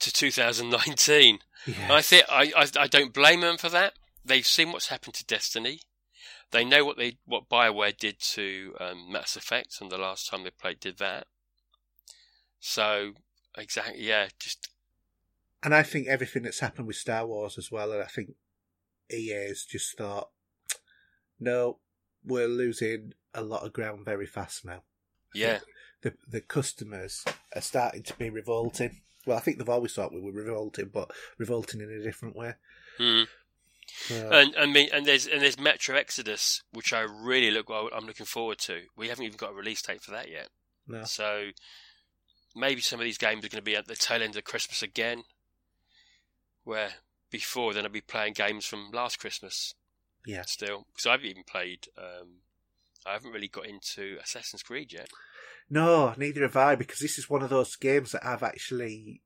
To 2019, Yeah, I think I, I I don't blame them for that. They've seen what's happened to Destiny. They know what they what Bioware did to um, Mass Effect, and the last time they played did that. So exactly, yeah, just and I think everything that's happened with Star Wars as well, and I think EA's just thought, no, we're losing a lot of ground very fast now. Yeah, The the customers are starting to be revolting. Well, I think they've always thought we were revolting, but revolting in a different way. mm. And I mean, and there's and there's Metro Exodus, which I really look. well, I'm looking forward to. We haven't even got a release date for that yet. no. So maybe some of these games are going to be at the tail end of Christmas again, where before then I'd be playing games from last Christmas Yeah. still. Because I've even played, um, I haven't really got into Assassin's Creed yet. No, neither have I, because this is one of those games that I've actually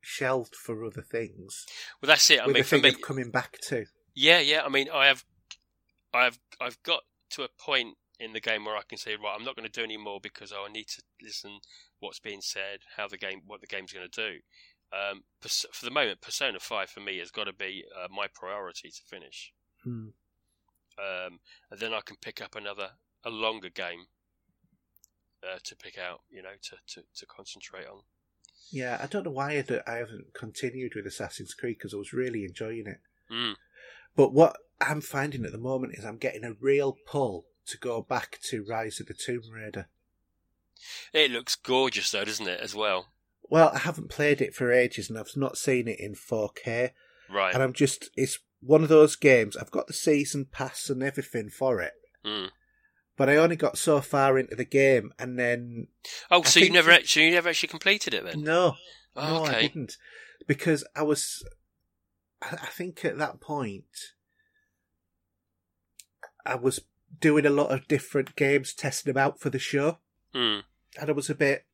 shelved for other things. Well, that's it. I with mean, the thing me, of coming back to. yeah, yeah. I mean, I have, I've, I've got to a point in the game where I can say, right, I'm not going to do any more because I need to listen what's being said, how the game, what the game's going to do. Um, for the moment, Persona Five for me has got to be uh, my priority to finish. Hmm. Um, and then I can pick up another a longer game uh, to pick out, you know, to, to, to concentrate on. Yeah, I don't know why I, I haven't continued with Assassin's Creed because I was really enjoying it. Mm. But what I'm finding at the moment is I'm getting a real pull to go back to Rise of the Tomb Raider. It looks gorgeous though, doesn't it? As well, Well, I haven't played it for ages and I've not seen it in 4K. right? And I'm just, it's one of those games, I've got the season pass and everything for it. Mm. But I only got so far into the game and then. Oh, I so you never actually, you never actually completed it then? No, oh, no, I okay. didn't. Because I was. I I think at that point, I was doing a lot of different games, testing them out for the show, Mm. and I was a bit,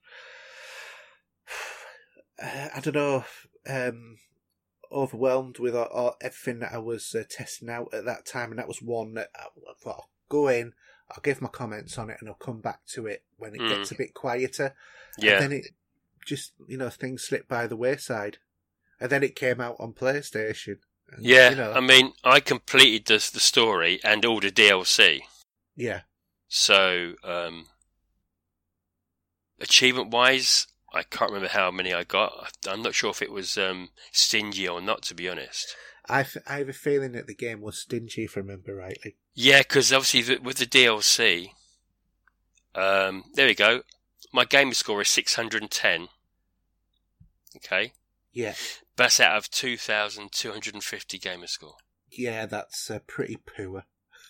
uh, I don't know, um, overwhelmed with all, all, everything that I was uh, testing out at that time, and that was one that I, thought, I'll go in, I'll give my comments on it, and I'll come back to it when it Mm. gets a bit quieter. Yeah. And then it just, you know, things slipped by the wayside. And then it came out on PlayStation. And, yeah. You know, I mean, I completed the the story and all the DLC. yeah. So, um, achievement wise, I can't remember how many I got. I'm not sure if it was um, stingy or not, to be honest. I, f- I have a feeling that the game was stingy, if I remember rightly. Yeah, because obviously the, with the DLC, um, there we go. My game score is 610. Okay, Yeah. that's out of 2,250 gamer score. Yeah, that's uh, pretty poor.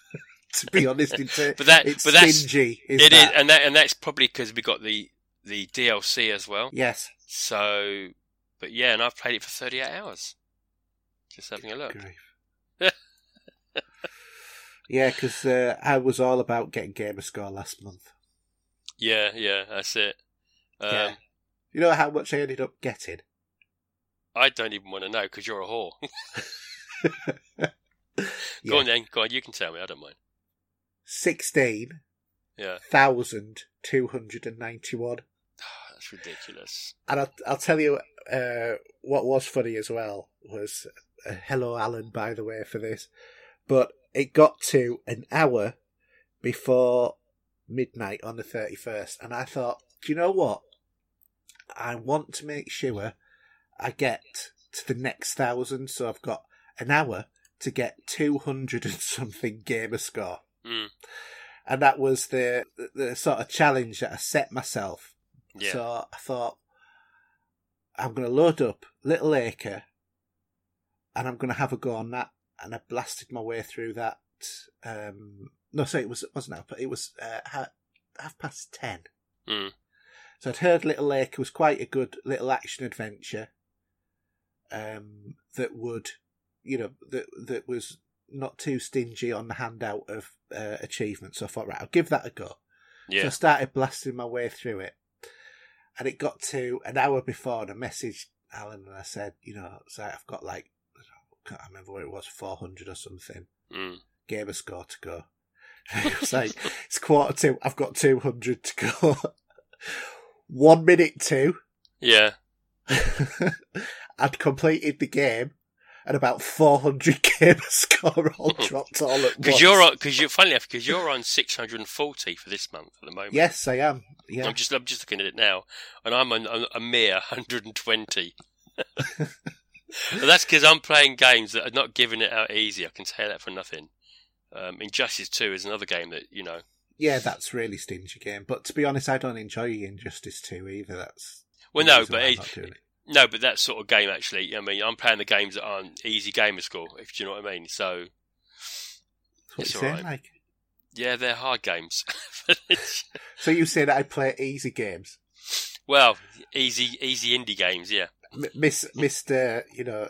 to be honest, it's, But that, it's but that's stingy. Is it is, that? and that and that's probably because we got the the DLC as well. Yes. So, but yeah, and I've played it for 38 hours. Just having a look. yeah, because uh, I was all about getting gamer score last month. Yeah, yeah, that's it. Um, yeah. You know how much I ended up getting? I don't even want to know because you're a whore. go yeah. on then, go on, you can tell me, I don't mind. 16 yeah that's ridiculous. And I'll, I'll tell you uh, what was funny as well was uh, hello Alan by the way for this, but it got to an hour before midnight on the thirty first, and I thought, do you know what? I want to make sure I get to the next thousand, so I've got an hour to get two hundred and something gamer score, Mm, and that was the the sort of challenge that I set myself yeah, so I thought, I'm going to load up Little Acre and I'm going to have a go on that. And I blasted my way through that. Um, no, sorry, it, was, it wasn't half, but it was uh, half, half past ten. mm, So I'd heard Little Acre was quite a good little action adventure um, that would, you know, that, that was not too stingy on the handout of uh, achievements. So I thought, right, I'll give that a go. So I started blasting my way through it. And it got to an hour before, and I messaged Alan and I said, you know, so I've got like, I can't remember what it was, 400 or something, Mm. gamer score to go. it was like, it's quarter to, I've got 200 to go. One minute to, Yeah, I'd completed the game, and about 400 gamer score all dropped all at once. because you're on. Because you're funny enough. Because you're on 640 for this month at the moment. Yes, I am. Yeah. I'm just I'm just looking at it now, and I'm on a, a mere 120. that's because I'm playing games that are not giving it out easy. I can tell that for nothing. Um, Injustice 2 is another game that you know. Yeah, that's really stingy game. But to be honest, I don't enjoy Injustice 2 either. That's Well, no, but it, it. No, but that sort of game actually. I mean, I'm playing the games that aren't easy gamer score. If you know what I mean. So That's what it's you're saying, alright. like. yeah, they're hard games. So you say that I play easy games, well, easy easy indie games. Yeah. M- Miss Mister, you know,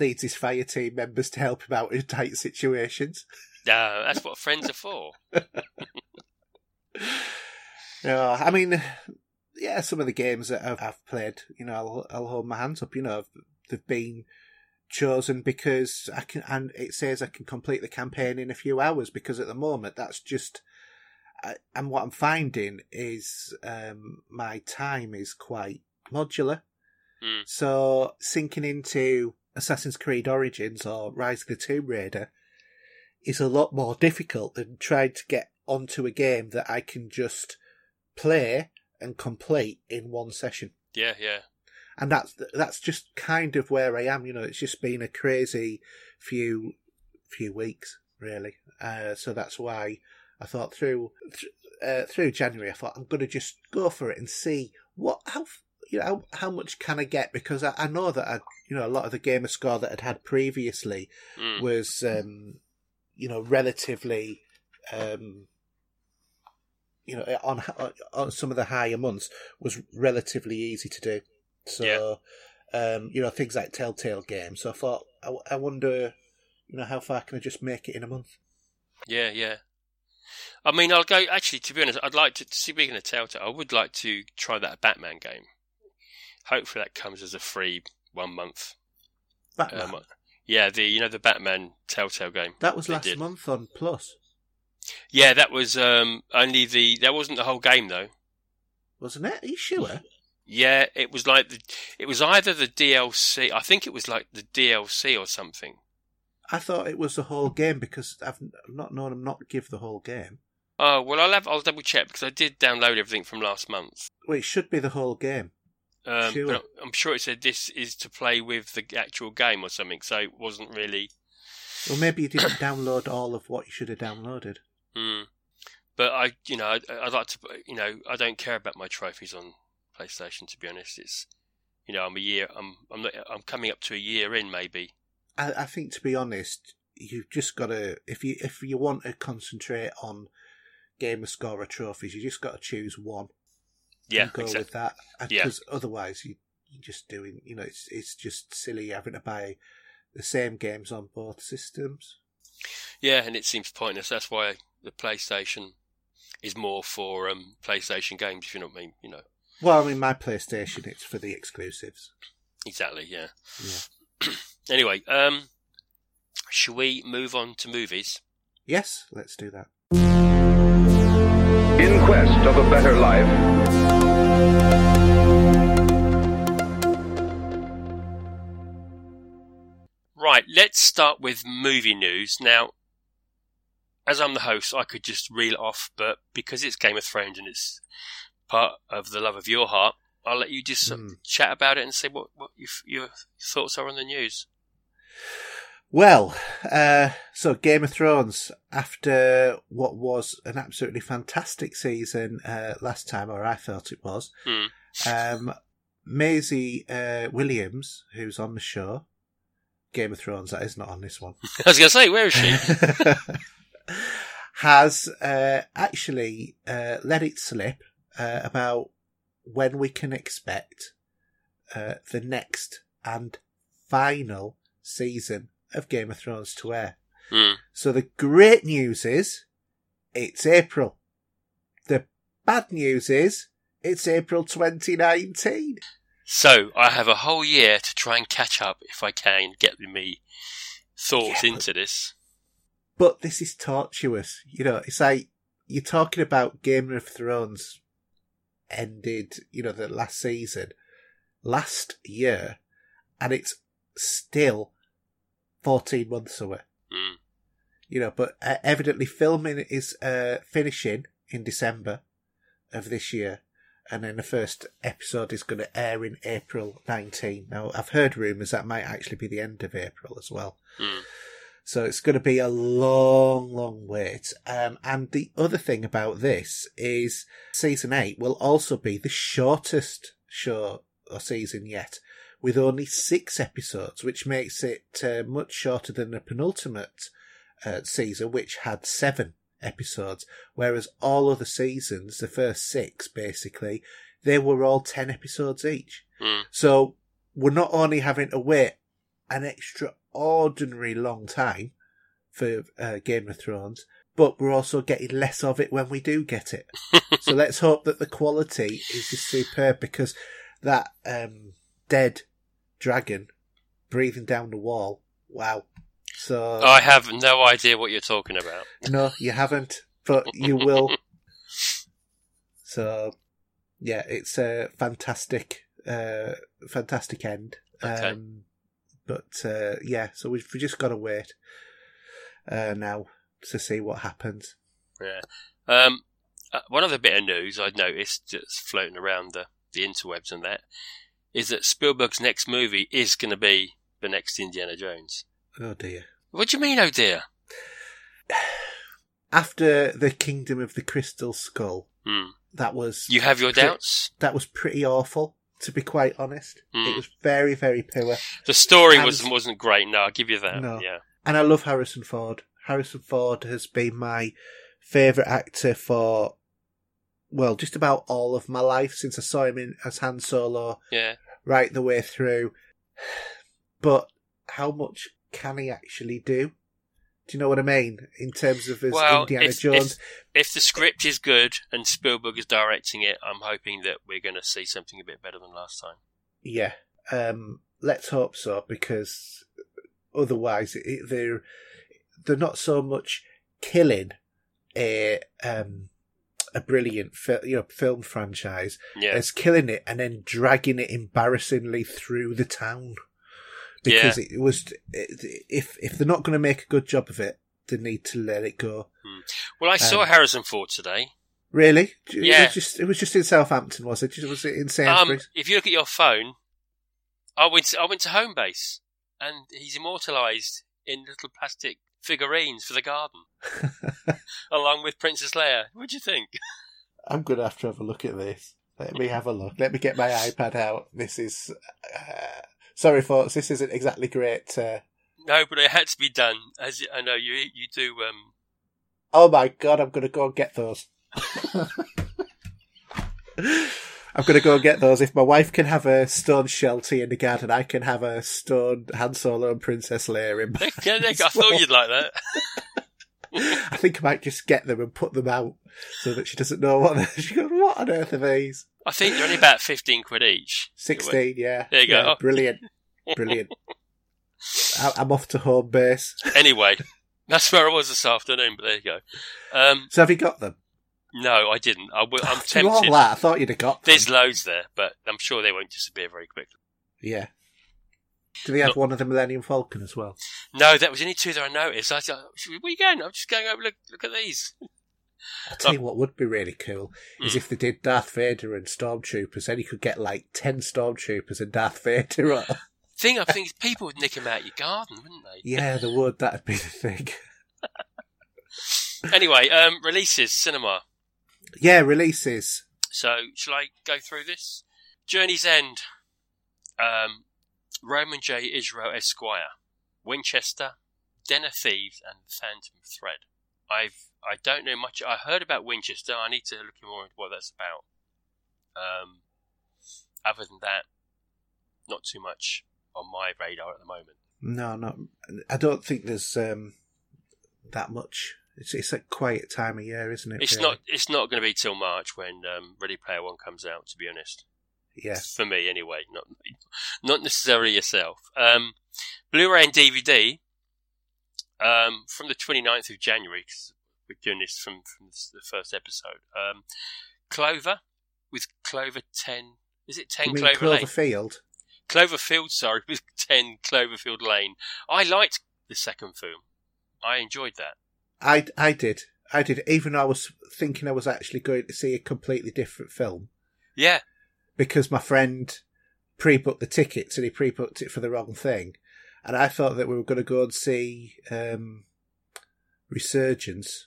needs his fire team members to help him out in tight situations. No, that's what friends are for. Yeah, I mean, yeah, some of the games that I've, I've played, you know, I'll, I'll hold my hands up. You know, they've been chosen because I can, and it says I can complete the campaign in a few hours. Because at the moment, that's just, I, and what I'm finding is um, my time is quite modular. Mm. So sinking into Assassin's Creed Origins or Rise of the Tomb Raider is a lot more difficult than trying to get onto a game that I can just play and complete in one session. Yeah, yeah. And that's that's just kind of where I am. You know, it's just been a crazy few few weeks, really. Uh, so that's why I thought through th- uh, through January, I thought I'm going to just go for it and see what how you know how, how much can I get because I, I know that I you know a lot of the gamer score that I'd had previously Mm. was um, you know relatively um, you know on, on some of the higher months was relatively easy to do. So um, you know things like Telltale games. So I thought I, I wonder you know how far can I just make it in a month? Yeah, yeah. I mean, I'll go. Actually, to be honest, I'd like to. See, speaking of Telltale, I would like to try that Batman game. Hopefully, that comes as a free one month. Batman. Um, yeah, the you know the Batman Telltale game. that was last did. month on Plus, Yeah, that was um, only the. That wasn't the whole game though. wasn't it? Are you sure? Yeah, it was like the. It was either the DLC. I think it was like the DLC or something. I thought it was the whole game because I've not known them not give the whole game. Oh well, I'll have. I'll double check because I did download everything from last month. Well, it should be the whole game. Um, Sure. But I'm sure it said this is to play with the actual game or something, so it wasn't really. Well, maybe you didn't download all of what you should have downloaded. But I, you know, I'd, I'd like to, you know, I don't care about my trophies on PlayStation. To be honest, it's, you know, I'm a year, I'm, I'm, not, I'm coming up to a year in, maybe. I, I think, to be honest, you've just got to if you if you want to concentrate on gamer scorer trophies, you just got to choose one Yeah, and go exactly. with that. Yeah. Because otherwise, you you're just doing, you know, it's it's just silly having to buy the same games on both systems. Yeah, and it seems pointless. That's why the PlayStation is more for um, PlayStation games. If you know what I mean, you know. Well, I mean, my PlayStation, it's for the exclusives. Exactly. Yeah. Yeah. Anyway, um, shall we move on to movies? Yes, let's do that. In quest of a better life, Right, let's start with movie news. Now, as I'm the host, I could just reel it off, but because it's Game of Thrones and it's part of the love of your heart, I'll let you just Mm. chat about it and say what, what your, your thoughts are on the news. Well, uh, so Game of Thrones, after what was an absolutely fantastic season uh, last time, or I felt it was, Hmm. um, Maisie uh, Williams, who's on the show, Game of Thrones, that is not on this one, I was going to say, where is she? has uh, actually uh, let it slip uh, about when we can expect uh, the next and final season of Game of Thrones to air. Hmm. So the great news is it's April. The bad news is it's April 2019. So I have a whole year to try and catch up if I can get me thoughts Yeah, into this. But this is tortuous. You know, it's like you're talking about Game of Thrones ended, you know, the last season last year, and it's still 14 months away. Mm. You know, but uh, evidently filming is uh, finishing in December of this year, and then the first episode is going to air in April 19. Now, I've heard rumours that might actually be the end of April as well. Mm. So it's going to be a long, long wait. Um, and the other thing about this is season eight will also be the shortest show or season yet, with only six episodes, which makes it uh, much shorter than the penultimate uh, season, which had seven episodes. Whereas all other seasons, the first six basically, they were all ten episodes each. Mm. So we're not only having to wait an extraordinary long time for uh, Game of Thrones, but we're also getting less of it when we do get it. so let's hope that the quality is just superb because that um, dead dragon breathing down the wall, wow. So I have no idea what you're talking about. no, you haven't, but you will. So, yeah, it's a fantastic, uh, fantastic end. Okay. Um, but uh, yeah, so we've just got to wait uh, now to see what happens. Yeah. Um, uh, one other bit of news I'd noticed that's floating around the, the interwebs and that is that Spielberg's next movie is going to be the next Indiana Jones. Oh dear! What do you mean, oh dear? After the Kingdom of the Crystal Skull, Hmm. that was You have your Pre- doubts? that was pretty awful. To be quite honest, Hmm. it was very, very poor. The story And- wasn't wasn't great. No, I'll give you that. No. Yeah. And I love Harrison Ford. Harrison Ford has been my favourite actor for, well, just about all of my life since I saw him in as Han Solo Yeah. right the way through. But how much can he actually do? Do you know what I mean? In terms of as Well, Indiana if- Jones. If the script is good and Spielberg is directing it, I'm hoping that we're going to see something a bit better than last time. Yeah. Um, let's hope so, because otherwise it, they're they're not so much killing a um, a brilliant fil- you know film franchise Yeah, as killing it and then dragging it embarrassingly through the town. Because it was if if they're not going to make a good job of it, they need to let it go. Well, I saw Um, Harrison Ford today. Really? It Yeah. was just it was just in Southampton, was it? Was it in Um, if you look at your phone, I went to, I went to Homebase, and he's immortalised in little plastic figurines for the garden, along with Princess Leia. What do you think? I'm going to have to have a look at this. Let me have a look. Let me get my iPad out. This is. Uh, sorry, folks. This isn't exactly great. Uh, No, but it had to be done. As I know you you do. Um, oh my god! I'm going to go and get those. I'm going to go and get those. If my wife can have a stone Sheltie in the garden, I can have a stone Han Solo and Princess Leia in. my yeah, I thought you'd like that. I think I might just get them and put them out so that she doesn't know what. She goes, "What on earth are these?" I think they're only about fifteen quid each. Sixteen, yeah. There you go. Yeah, brilliant, brilliant. I- I'm off to Homebase. Anyway, that's where I was this afternoon. But there you go. Um, So have you got them? no, I didn't. I w- I'm Through all tempted. that, I thought you'd have got them. There's loads there, but I'm sure they won't disappear very quickly. Yeah. Do they have No. one of the Millennium Falcon as well? No, that was only two that I noticed. I thought, where are you going? I'm just going over. Look, look at these. I tell you what would be really cool is Mm. if they did Darth Vader and Stormtroopers, then you could get like ten Stormtroopers and Darth Vader. Thing I think is people would nick them out your garden, wouldn't they? yeah, the would. That'd be the thing. Anyway, um, releases cinema. Yeah, releases. So, shall I go through this? Journey's End. Um, Roman J. Israel Esquire. Winchester. Den of Thieves and Phantom Thread. I've I don't know much. I heard about Winchester. I need to look more into what that's about. Um, other than that, not too much on my radar at the moment. No, not. I don't think there's um, that much. It's it's a quiet time of year, isn't it? It's really? not. It's not going to be till March when um, Ready Player One comes out. To be honest, Yeah. for me anyway. Not not necessarily yourself. Um, Blu-ray and DVD um, from the 29th of January. 'cause we're doing this from from the first episode. Um, Clover with Clover 10. Is it 10 You mean Clover Lane? Cloverfield? Cloverfield, sorry, with 10 Cloverfield Lane. I liked the second film. I enjoyed that. I I did. I did. Even though I was thinking I was actually going to see a completely different film. Yeah, because my friend pre-booked the tickets and he pre-booked it for the wrong thing, and I thought that we were going to go and see um, Resurgence.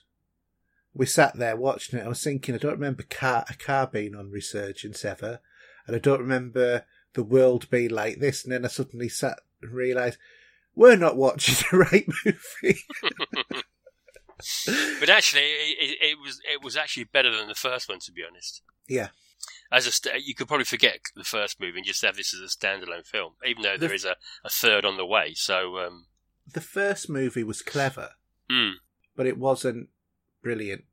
We sat there watching it. I was thinking, I don't remember car, a car being on Resurgence ever, and I don't remember the world being like this. And then I suddenly sat and realised we're not watching the right movie. but actually, it, it, was it was actually better than the first one, to be honest. yeah, As a st- you could probably forget the first movie and just have this as a standalone film, even though The- there is a, a third on the way. So, um, the first movie was clever. mm, but it wasn't brilliant.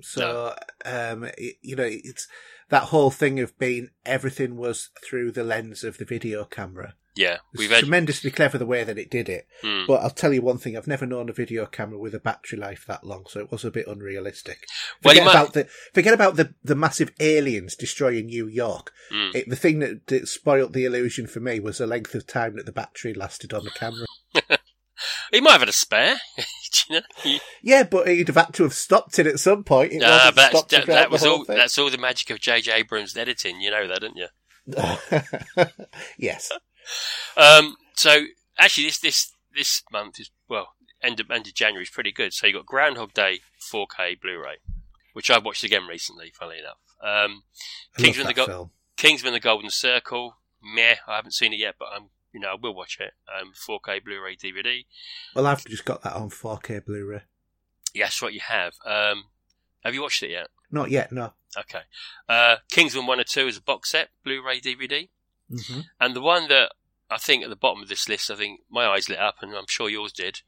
So, um, it, you know, it's that whole thing of being everything was through the lens of the video camera. yeah, we've had. tremendously clever the way that it did it. mm. But I'll tell you one thing: I've never known a video camera with a battery life that long, so it was a bit unrealistic. Well, Forget might- about the forget about the the massive aliens destroying New York. Mm. It, the thing that, that spoilt the illusion for me was the length of time that the battery lasted on the camera. He might have had a spare. You know? Yeah, but he'd have had to have stopped it at some point. It Nah, wasn't but that's, that, that was all. thing. That's all the magic of J.J. Abrams editing. You know that, don't you? yes. Um, so actually, this this this month is well, end of end of January is pretty good. So you got Groundhog Day 4K Blu-ray, which I've watched again recently. Funnily enough, um, Kingsman the Go- film. Kingsman: The Golden Circle. Meh, I haven't seen it yet, but I'm you know I will watch it. Um, 4K Blu-ray DVD. Well, I've just got that on 4K Blu-ray. Yes, that's what you have. Um, have you watched it yet? Not yet, no. Okay. Uh, Kingsman 1 and 2 is a box set, Blu-ray DVD. hmm And the one that I think at the bottom of this list, I think my eyes lit up, and I'm sure yours did,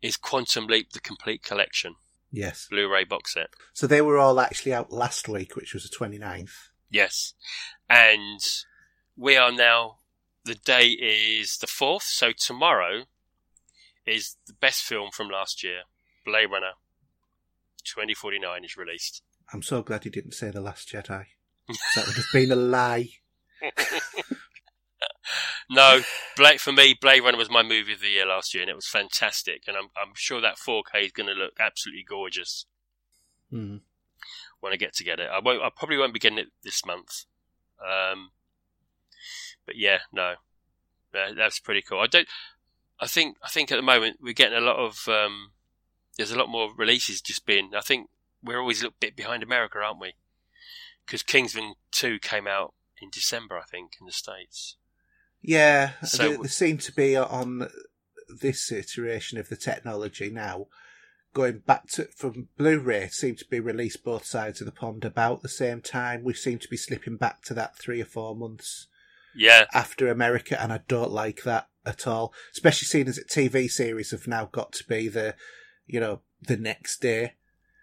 is Quantum Leap: The Complete Collection Yes. Blu-ray box set. So they were all actually out last week, which was the 29th. Yes, and we are now. The day is the fourth, so tomorrow is the best film from last year, Blade Runner. 2049 is released. I'm so glad you didn't say The Last Jedi. that would have been a lie. No, Blade for me, Blade Runner was my movie of the year last year, and it was fantastic. And I'm I'm sure that 4K is going to look absolutely gorgeous Hmm. when I get to get it. I won't. I probably won't be getting it this month. Um, but yeah, no, that's pretty cool. I don't. I think. I think at the moment we're getting a lot of. Um, there's a lot more releases just being. I think we're always a little bit behind America, aren't we? Because Kingsman Two came out in December, I think, in the states. Yeah, So- they, they seem to be on this iteration of the technology now. Going back to from Blu-ray, seem to be released both sides of the pond about the same time. We seem to be slipping back to that three or four months Yeah, after America, and I don't like that at all. Especially seeing as that TV series have now got to be the, you know, the next day,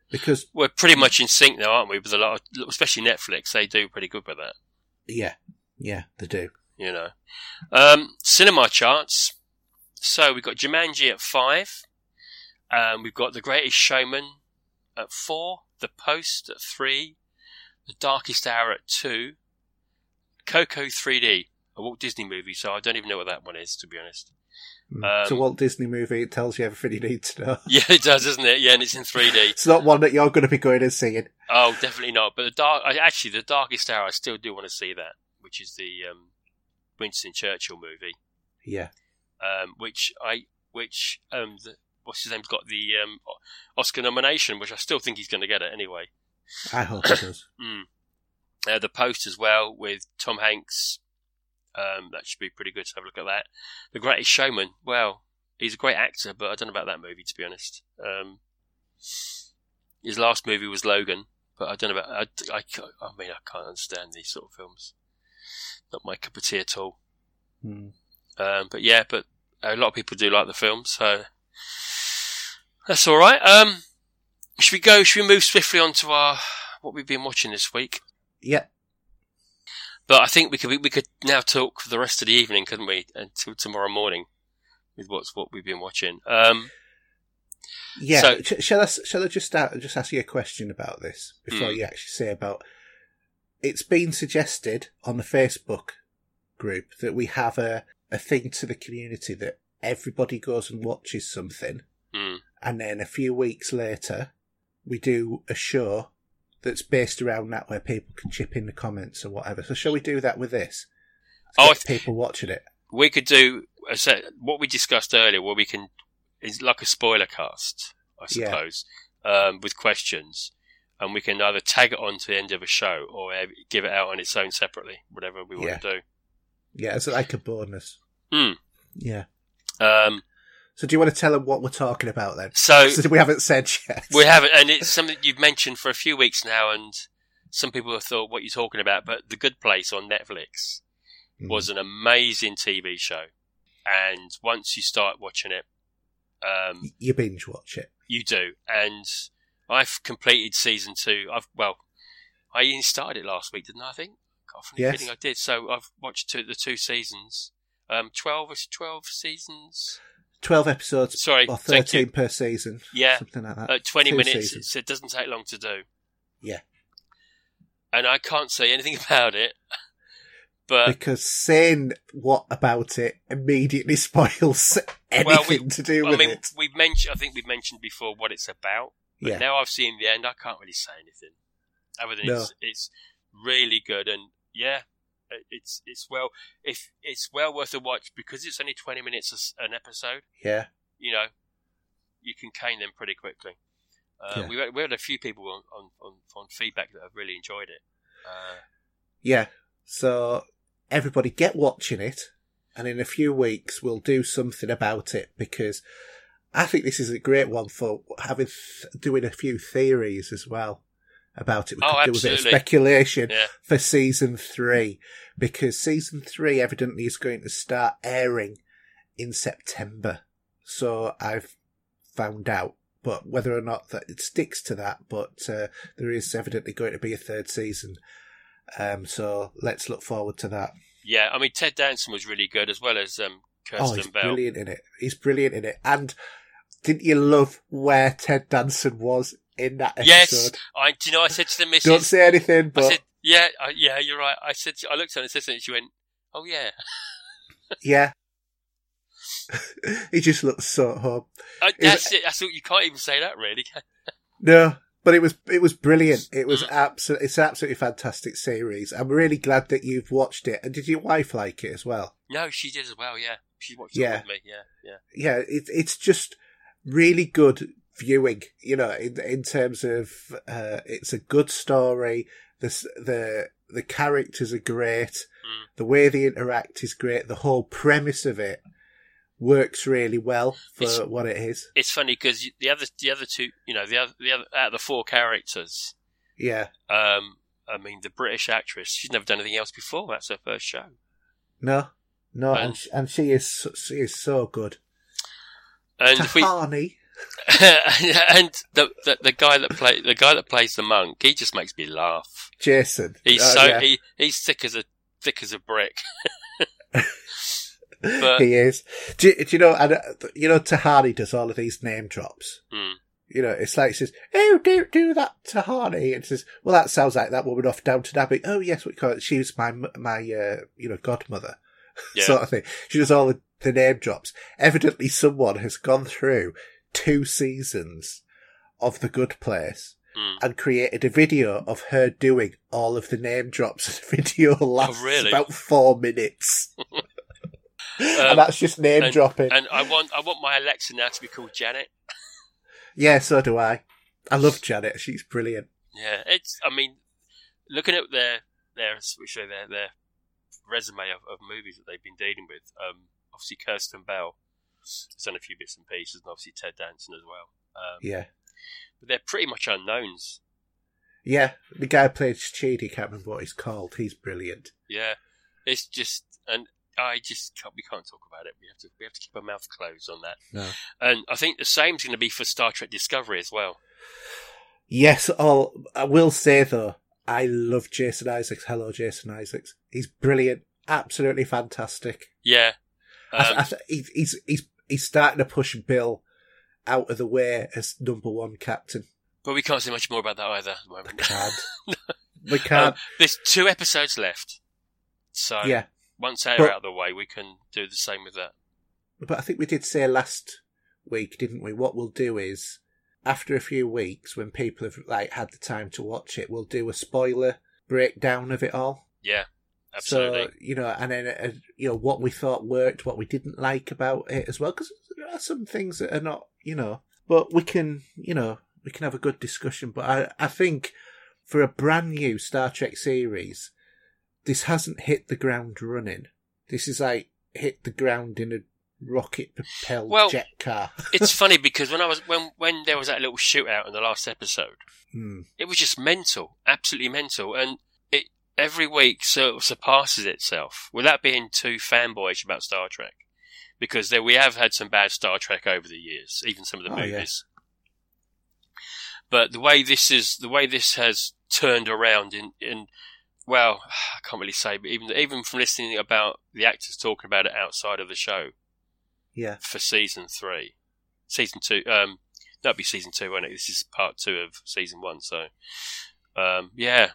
because we're pretty much in sync now, aren't we? With a lot of, especially Netflix, they do pretty good with that. yeah, yeah, they do. you know. Um, cinema charts. So we've got Jumanji at five. Um, we've got The Greatest Showman at four. The Post at three. The Darkest Hour at two. Coco 3D, a Walt Disney movie, so I don't even know what that one is, to be honest. Mm. it's a Um, Walt Disney movie. It tells you everything you need to know. Yeah, it does, doesn't it? Yeah, and it's in 3D. It's not one that you're going to be going and seeing. Oh, definitely not. But the dark, actually, the Darkest Hour, I still do want to see that, which is the um, Winston Churchill movie. Yeah. um, which I which um, the, what's his name's got the um, Oscar nomination, which I still think he's going to get it anyway. I hope it does. Mm. Uh, the Post as well with Tom Hanks. Um, that should be pretty good to have a look at that. The Greatest Showman. Well, he's a great actor, but I don't know about that movie to be honest. Um, his last movie was Logan, but I don't know about. I, I, I mean, I can't understand these sort of films. Not my cup of tea at all. Hmm. Um, but yeah, but a lot of people do like the film, so that's all right. Um, should we go? Should we move swiftly on to our what we've been watching this week? Yeah. But I think we could we could now talk for the rest of the evening, couldn't we? Until tomorrow morning with what's what we've been watching. Um, Yeah. So- Sh- shall I? Shall I just start? Just ask you a question about this before Hmm. you actually say about. It's been suggested on the Facebook group that we have a a thing to the community that everybody goes and watches something, hmm. and then a few weeks later, we do a show that's based around that where people can chip in the comments or whatever. So shall we do that with this? Oh, people watching it. we could do a set, what we discussed earlier, where we can is like a spoiler cast, I Yeah. suppose, um, with questions, and we can either tag it on to the end of a show or uh, give it out on its own separately, whatever we want Yeah. to do. Yeah, it's like a bonus. Hmm. Yeah. Um, So do you want to tell them what we're talking about then? so So we haven't said yet. we haven't, and it's something you've mentioned for a few weeks now, and some people have thought what you're talking about, but The Good Place on Netflix Mm. was an amazing TV show, and once you start watching it, um, you binge watch it. You do, and I've completed season two. I've well, I even started it last week, didn't I? I think. God, the Yes. I did. So I've watched two, the two seasons. Um, twelve is twelve seasons. Twelve episodes Sorry, or thank thirteen you. per season. Yeah, Something like that. uh, twenty Two minutes. seasons. It doesn't take long to do. Yeah. and I can't say anything about it. But because saying what about it immediately spoils anything Well, we- to do with it. I mean, it. we've mentioned. I think we've mentioned before what it's about. But Yeah. now I've seen the end, I can't really say anything. Other than No. it's, it's really good, and yeah, it's it's well if it's well worth a watch because it's only twenty minutes an episode. Yeah. You know, you can cane them pretty quickly. Uh, Yeah. we had, we had a few people on, on, on, on feedback that have really enjoyed it. Uh, Yeah. So everybody get watching it and in a few weeks we'll do something about it because I think this is a great one for having th- doing a few theories as well about it. We Oh, could do a bit of speculation yeah, for season three because season three evidently is going to start airing in September. So I've found out. But whether or not that it sticks to that, but uh, there is evidently going to be a third season. Um, so let's look forward to that. Yeah, I mean Ted Danson was really good as well as um, Oh, Kirsten he's Bell. brilliant in it. He's brilliant in it. And didn't you love where Ted Danson was in that episode? Yes, I. Do you know? I said to the missus. Don't say anything, I but said, "Yeah, I, yeah, you're right." I said, I looked at her and said something. She went, "Oh yeah." yeah. he just looks so at home. I, Is- that's it. That's all. You can't even say that, really. No, but it was it was brilliant. It was Mm. absolutely it's an absolutely fantastic series. I'm really glad that you've watched it. And did your wife like it as well? No, she did as well. Yeah, she watched Yeah. it with me. Yeah, yeah. Yeah, it, it's just really good viewing. You know, in in terms of uh, it's a good story. The the the characters are great. Mm. The way they interact is great. The whole premise of it works really well for It's- what it is. It's funny because the other, the other two, you know, the other, the other out of the four characters. Yeah. Um, I mean, the British actress. She's never done anything else before. That's her first show. No. No, and, And- sh- and she is so- she is so good. And if we, Tahani. and the, the the guy that play the guy that plays the monk, he just makes me laugh. Jason. He's Uh, so yeah, he, he's thick as a thick as a brick. but- he is. Do, you- do you know? And, uh, you know, Tahani does all of these name drops. Mm. You know, it's like he says, "Oh, don't do that, Tahani," and says, "Well, that sounds like that woman off Downton Abbey." Oh, yes, we call it. She was my my uh, you know godmother, Yeah. sort of thing. She does all the, the name drops. Evidently, someone has gone through two seasons of The Good Place. Mm. And created a video of her doing all of the name drops. The video lasts Oh, really? about four minutes. Um, and that's just name and- dropping. and I want I want my Alexa now to be called Janet. yeah, so do I. I love Janet. She's brilliant. Yeah, it's. I mean, looking at their their are their their resume of, of movies that they've been dealing with. Um, obviously Kirsten Bell done a few bits and pieces, and obviously Ted Danson as well. Um, Yeah. but they're pretty much unknowns. Yeah, the guy who played Chidi, can't remember what he's called. He's brilliant. Yeah, it's just and I just can't, we can't talk about it. We have to we have to keep our mouth closed on that. No. And I think the same's going to be for Star Trek Discovery as well. Yes, all I will say though, I love Jason Isaacs. Hello, Jason Isaacs. He's brilliant. Absolutely fantastic. Yeah, um, I th- he's, he's he's starting to push Bill out of the way as number one captain. but we can't say much more about that either. At the We can't. we can't. Um, there's two episodes left, so yeah, once they're out of the way, we can do the same with that. but I think we did say last week, didn't we? What we'll do is after a few weeks, when people have like had the time to watch it, we'll do a spoiler breakdown of it all. Yeah, absolutely. So you know, and then uh, you know what we thought worked, what we didn't like about it as well, because there are some things that are not, you know. But we can, you know, we can have a good discussion. But I, I think for a brand new Star Trek series, this hasn't hit the ground running. This is like hit the ground in a rocket propelled Well, jet car. it's funny because when I was when when there was that little shootout in the last episode, Hmm. it was just mental, absolutely mental, and every week sort of surpasses itself without being too fanboyish about Star Trek, because there we have had some bad Star Trek over the years, even some of the Oh, yeah. movies. But the way this is, the way this has turned around in in well, I can't really say, but even even from listening about the actors talking about it outside of the show, Yeah. for season three. Season two, um, that'd be season two, won't it? This is part two of season one. So, um, yeah,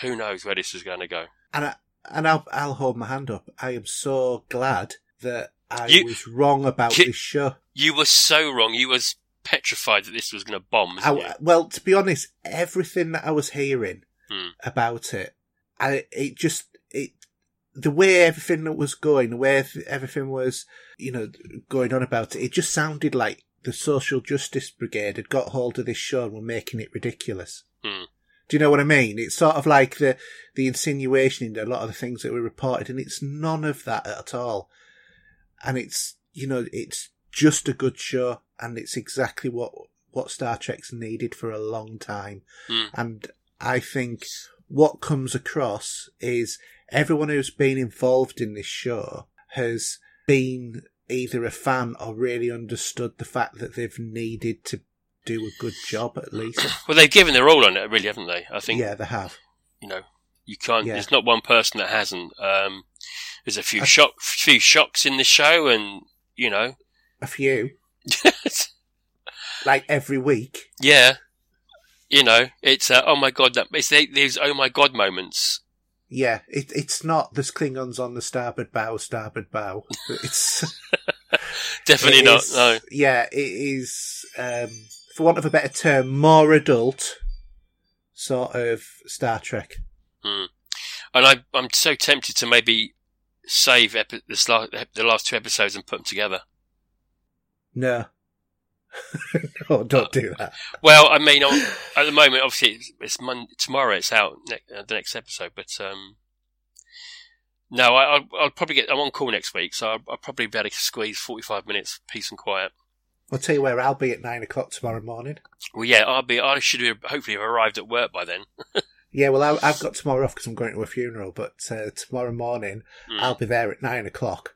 who knows where this is going to go? And I, and I'll I'll hold my hand up. I am so glad that I You- was wrong about this show. You were so wrong. You was petrified that this was going to bomb. I, well, to be honest, everything that I was hearing Hmm. about it, I it just it the way everything that was going, the way everything was, you know, going on about it, it just sounded like the social justice brigade had got hold of this show and were making it ridiculous. Hmm. Do you know what I mean? It's sort of like the the insinuation in a lot of the things that were reported, and it's none of that at all. And it's you know it's just a good show, and it's exactly what what Star Trek's needed for a long time. Hmm. And I think what comes across is everyone who's been involved in this show has been either a fan or really understood the fact that they've needed to do a good job at least. Well, they've given their all on it, really, haven't they? I think yeah, they have. you know you can't. Yeah. There's not one person that hasn't. Um, there's a few I- shock, few shocks in the show, and you know, A few, like every week. yeah, you know, it's uh, oh my god, that it's the- these oh my god moments. Yeah, it, it's not there's Klingons on the starboard bow, starboard bow. It's Definitely it not. is- No, Yeah, it is, um, for want of a better term, more adult sort of Star Trek. and I, I'm so tempted to maybe save epi- this la- the last two episodes and put them together. No. no, don't do that. Well, I mean, at the moment, obviously, it's, it's tomorrow. It's out ne- uh, the next episode, but um, no, I, I'll, I'll probably get. I'm on call next week, so I'll, I'll probably be able to squeeze 45 minutes peace and quiet. I'll tell you where I'll be at nine o'clock tomorrow morning. Well, yeah, I'll be. I should have hopefully have arrived at work by then. Yeah, well, I, I've got tomorrow off because I'm going to a funeral, but uh, tomorrow morning Mm. I'll be there at nine o'clock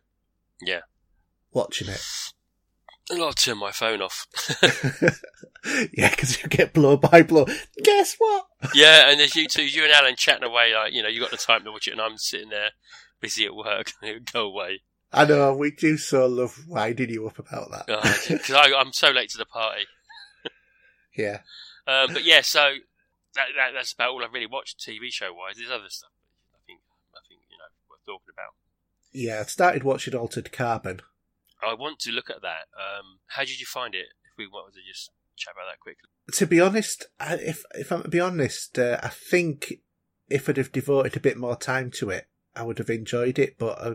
Yeah, watching it. and I'll turn my phone off. yeah, because you get blow by blow. Guess what? yeah, and there's you two, you and Alan chatting away. Like you know, you got the time to watch it, and I'm sitting there busy at work. Go away, I know, we do so love winding you up about that. because I'm so late to the party. yeah. Um, but yeah, so that, that that's about all I've really watched TV show wise. There's other stuff, but nothing, nothing you know worth talking about. Yeah, I started watching Altered Carbon. I want to look at that. Um, how did you find it? If we wanted to just chat about that quickly. To be honest, I- if if I'm to be honest, uh, I think if I'd have devoted a bit more time to it, I would have enjoyed it. But I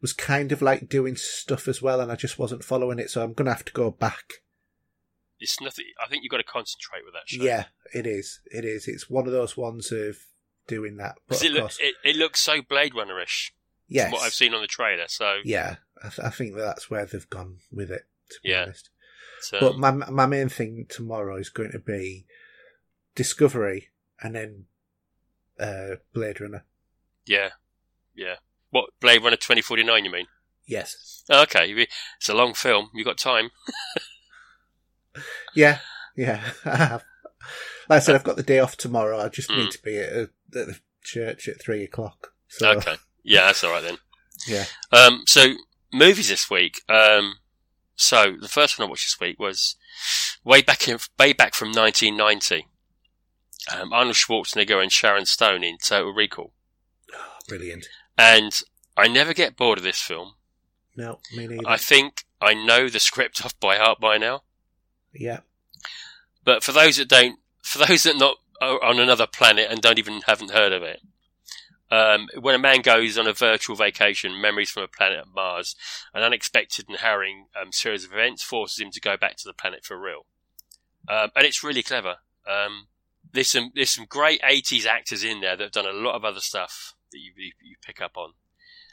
was kind of like doing stuff as well, and I just wasn't following it. So I'm gonna have to go back. It's nothing. I think you've got to concentrate with that show. Yeah, it is. It is. It's one of those ones of doing that. But it, look, course, it, it looks so Blade Runner-ish. yes, From what I've seen on the trailer. So Yeah, I, th- I think that that's where they've gone with it. To be Yeah. honest. um, But my my main thing tomorrow is going to be Discovery and then uh, Blade Runner. yeah, yeah. What Blade Runner 2049? You mean? Yes. Oh, okay, it's a long film. You got time? Yeah. Yeah. I. Like I said, I've got the day off tomorrow. I just Mm. need to be at, at the church at three o'clock. So, Okay, yeah, that's all right then. Yeah. Um, so movies this week. Um, so the first one I watched this week was way back in, way back from 1990. Um, Arnold Schwarzenegger and Sharon Stone in Total Recall, Brilliant. And I never get bored of this film. No, me neither. I think I know the script off by heart by now. yeah. But for those that don't, for those that not are on another planet and don't even haven't heard of it, um, when a man goes on a virtual vacation, memories from a planet Mars, an unexpected and harrowing um, series of events forces him to go back to the planet for real. Um, and it's really clever. Um, there's some there's some great 80s actors in there that have done a lot of other stuff that you you, pick up on,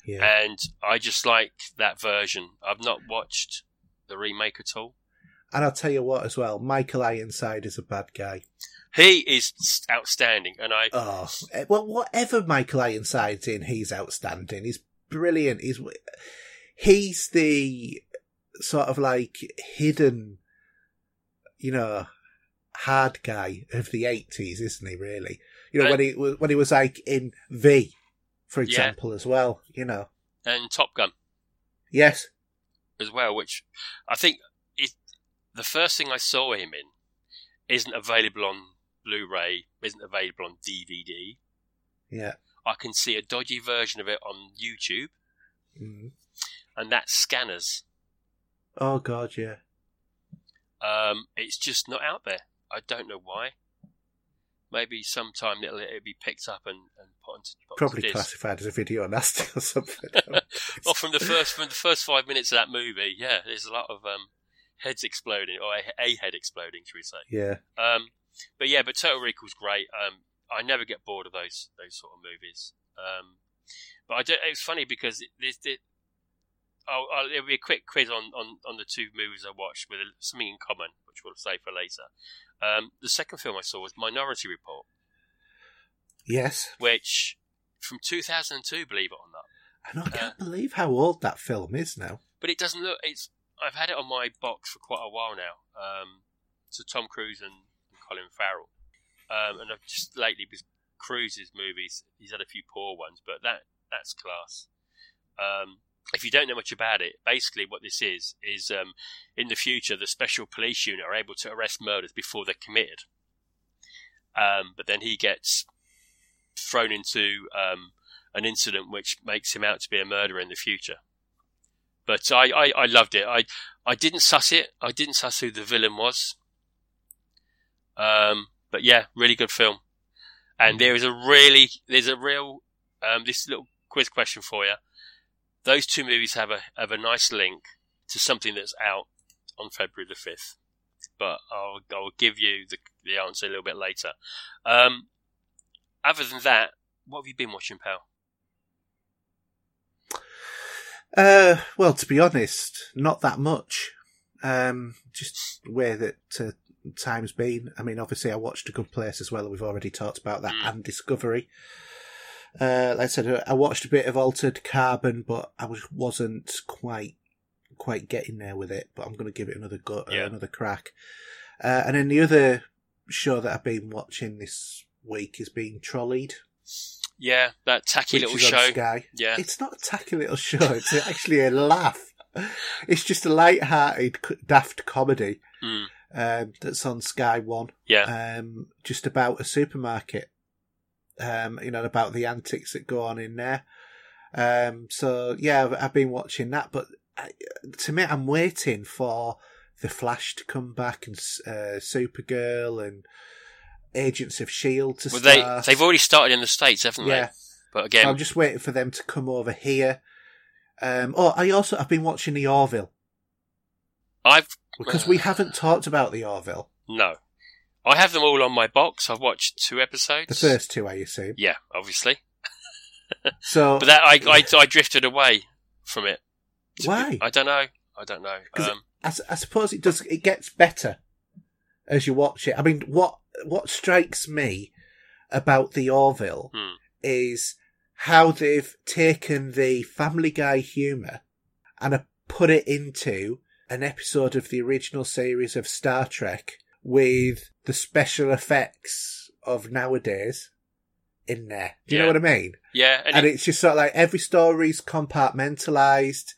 Yeah. and I just like that version. I've not watched the remake at all. And I'll tell you what as well, Michael Ironside is a bad guy. He is outstanding, and I Oh, eh, well, whatever Michael Ironside's in, he's outstanding. He's brilliant. He's he's the sort of like hidden, you know, hard guy of the eighties, isn't he? Really, you know, Right. when he when he was like in V, for Yeah. example, as well. You know, and Top Gun. yes, as well, which I think is the first thing I saw him in isn't available on Blu-ray, isn't available on DVD. yeah, I can see a dodgy version of it on YouTube, mm. and that's Scanners. oh god, yeah, Um, it's just not out there. I don't know why. Maybe sometime it'll, it'll be picked up and, and put onto probably disc. classified as a video nasty or something. Well, from the first from the first five minutes of that movie, yeah, there's a lot of um, heads exploding, or a, a head exploding, should we say? yeah, Um, but yeah, but Total Recall's great. Um, I never get bored of those those sort of movies. Um, but I don't. it's funny because it, there's it, I'll, I'll, it'll be a quick quiz on, on, on the two movies I watched with something in common, which we'll save for later. Um, the second film I saw was Minority Report, yes. which from 2002, believe it or not. And I can't believe how old that film is now. but it doesn't look. It's I've had it on my box for quite a while now. Um, so Tom Cruise and, and Colin Farrell, um, and I've just lately with Cruise's movies, he's had a few poor ones, but that that's class. Um, if you don't know much about it, basically what this is is um, in the future the special police unit are able to arrest murders before they're committed. Um, but then he gets thrown into um, an incident which makes him out to be a murderer in the future. But I, I, I loved it. I I didn't suss it. I didn't suss who the villain was. Um, but yeah, really good film. And there is a really there's a real um, this little quiz question for you. Those two movies have a have a nice link to something that's out on February the fifth. But I'll I'll give you the the answer a little bit later. Um, other than that, what have you been watching, pal? Uh, well, to be honest, not that much. Um, just the way that uh, time's been. I mean, obviously, I watched A Good Place as well. We've already talked about that Mm. and Discovery. Uh, like I said, I watched a bit of Altered Carbon, but I was wasn't quite quite getting there with it. But I'm going to give it another go, Yeah. another crack. Uh, and then the other show that I've been watching this week is being Trolleyed, Yeah, that tacky little show. Sky. Yeah, It's not a tacky little show. It's actually a laugh. It's just a light-hearted, daft comedy Mm. um, that's on Sky One. yeah, Um, just about a supermarket. Um, you know, about the antics that go on in there. Um, so yeah, I've, I've been watching that, but I, to me, I'm waiting for the Flash to come back and uh, Supergirl and Agents of Shield to well, they start. they've already started in the states, haven't they? yeah. they? But So again, I'm just waiting for them to come over here. Um, oh, I also I've been watching the Orville I've because we haven't talked about the Orville. no, I have them all on my box. I've watched two episodes. The first two, I assume. yeah, obviously, So but that I I, I drifted away from it. To be- Why? I don't know. I don't know. Um, I, I suppose it does. It gets better as you watch it. I mean, what what strikes me about the Orville Hmm. is how they've taken the Family Guy humour and put it into an episode of the original series of Star Trek with the special effects of nowadays in there. Do you Yeah. know what I mean? yeah, and and it- it's just sort of like every story's compartmentalized.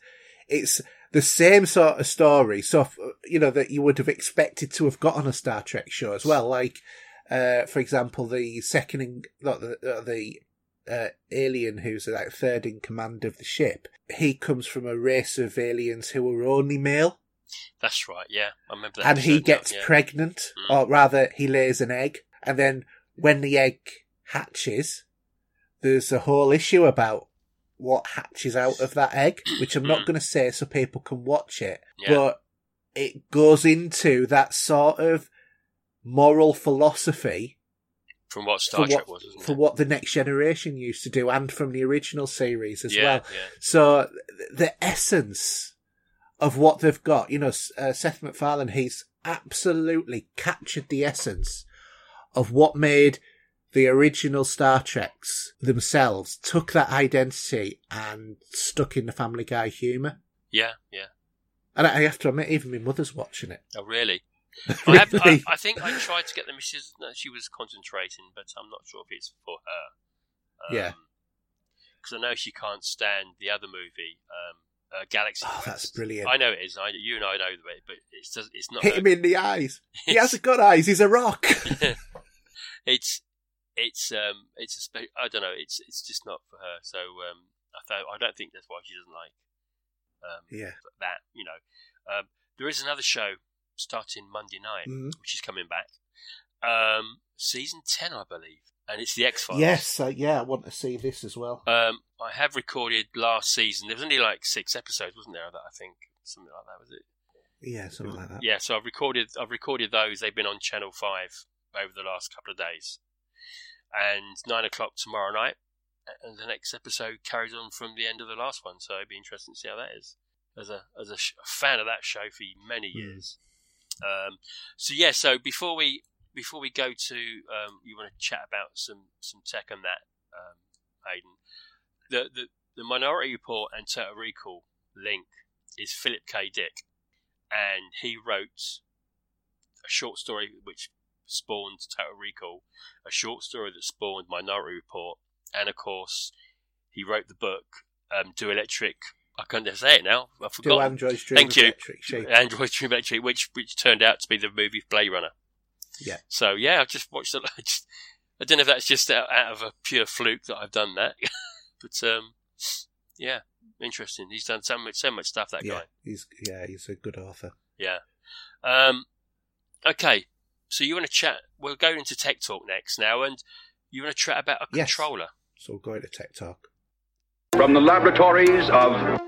It's the same sort of story, so you know that you would have expected to have got on a Star Trek show as well. Like, uh, for example, the second in not the uh, the uh, alien who's like third in command of the ship. He comes from a race of aliens who are only male, that's right. Yeah, I remember that. and he gets yeah. pregnant, Mm. or rather, he lays an egg, and then when the egg hatches, there's a whole issue about what hatches out of that egg, which I'm not Mm. going to say so people can watch it, Yeah. but it goes into that sort of moral philosophy from what Star Trek what, was, for what the next generation used to do, and from the original series as yeah, well. So the essence of what they've got, you know, uh, Seth MacFarlane, he's absolutely captured the essence of what made the original Star Treks themselves, took that identity and stuck in the Family Guy humour. Yeah, yeah. And I have to admit, even my mother's watching it. Oh, really? I, have, I, I think I tried to get the missus. No, she was concentrating, but I'm not sure if it's for her. Yeah. Because I know she can't stand the other movie, um, uh, Galaxy Oh, that's brilliant. I know it is. I, you and I know the it, but it's just, it's not. Hit him in the eyes. He hasn't got eyes, he's a rock. it's it's um it's a spe- I don't know. It's it's just not for her. So um, I thought I don't think that's why she doesn't like um yeah. that. You know, um, there is another show starting Monday night, Mm. which is coming back. Um, season ten, I believe, and it's the X Files. Yes, uh, yeah, I want to see this as well. Um, I have recorded last season. There was only like six episodes, wasn't there? That I think something like that was it. Yeah, something like that. Yeah, so I've recorded I've recorded those. They've been on Channel Five over the last couple of days, and nine o'clock tomorrow night, and the next episode carries on from the end of the last one. So it'd be interesting to see how that is. As a as a, sh- a fan of that show for many Hmm. years. Um, so yeah, so before we before we go to um, you want to chat about some some tech on that, um, Hayden, the the the Minority Report and Total Recall link is Philip K. Dick, and he wrote a short story which spawned Total Recall, a short story that spawned Minority Report, and of course, he wrote the book um, Do Electric. I can't say it now. I forgot. Do. Androids Dream Thank you. Electric Sheep. Android Dream Electric, which which turned out to be the movie Blade Runner. Yeah. So yeah, I've just watched it. I, just, I don't know if that's just out, out of a pure fluke that I've done that, but um, yeah, interesting. He's done so much so much stuff. That yeah, guy. he's yeah, he's a good author. Yeah. Um, okay. So you want to chat? We'll go into tech talk next now, and you want to chat about a Yes. controller. So we'll go into Tech Talk. From the laboratories of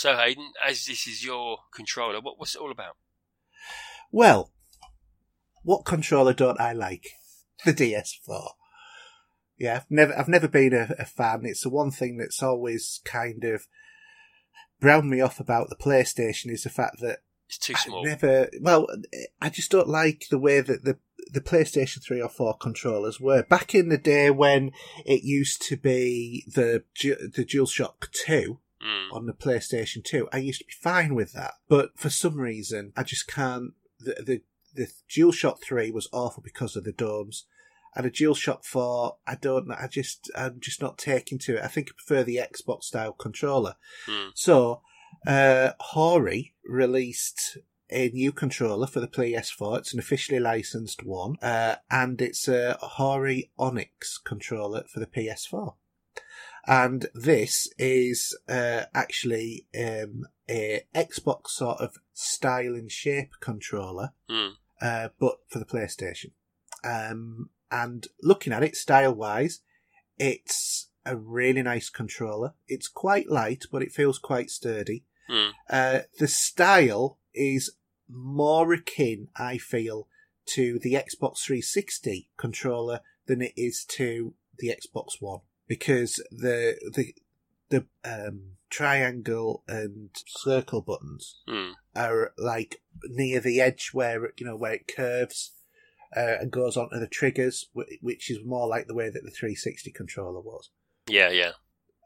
So Hayden, as this is your controller, what, what's it all about? Well, what controller don't I like? The DS4. Yeah, I've never, I've never been a, a fan. It's the one thing that's always kind of browned me off about the PlayStation is the fact that It's too I small. never, well, I just don't like the way that the the PlayStation 3 or 4 controllers were. Back in the day when it used to be the the DualShock 2 Mm. on the PlayStation 2, I used to be fine with that. But for some reason, I just can't. The, the, the DualShock 3 was awful because of the domes. And a DualShock 4, I don't know, I just, I'm just not taking to it. I think I prefer the Xbox style controller. Mm. So, uh, Hori released a new controller for the PS4. It's an officially licensed one, uh, and it's a Hori Onyx controller for the PS4. And this is uh, actually um, a Xbox sort of style and shape controller, Mm. uh, but for the PlayStation. Um, and looking at it style wise, it's a really nice controller. It's quite light, but it feels quite sturdy. Mm. Uh, the style is more akin, I feel, to the Xbox 360 controller than it is to the Xbox One because the the the um, triangle and circle buttons Mm. are like near the edge where it- you know where it curves uh, and goes onto the triggers, which is more like the way that the 360 controller was, Yeah, yeah.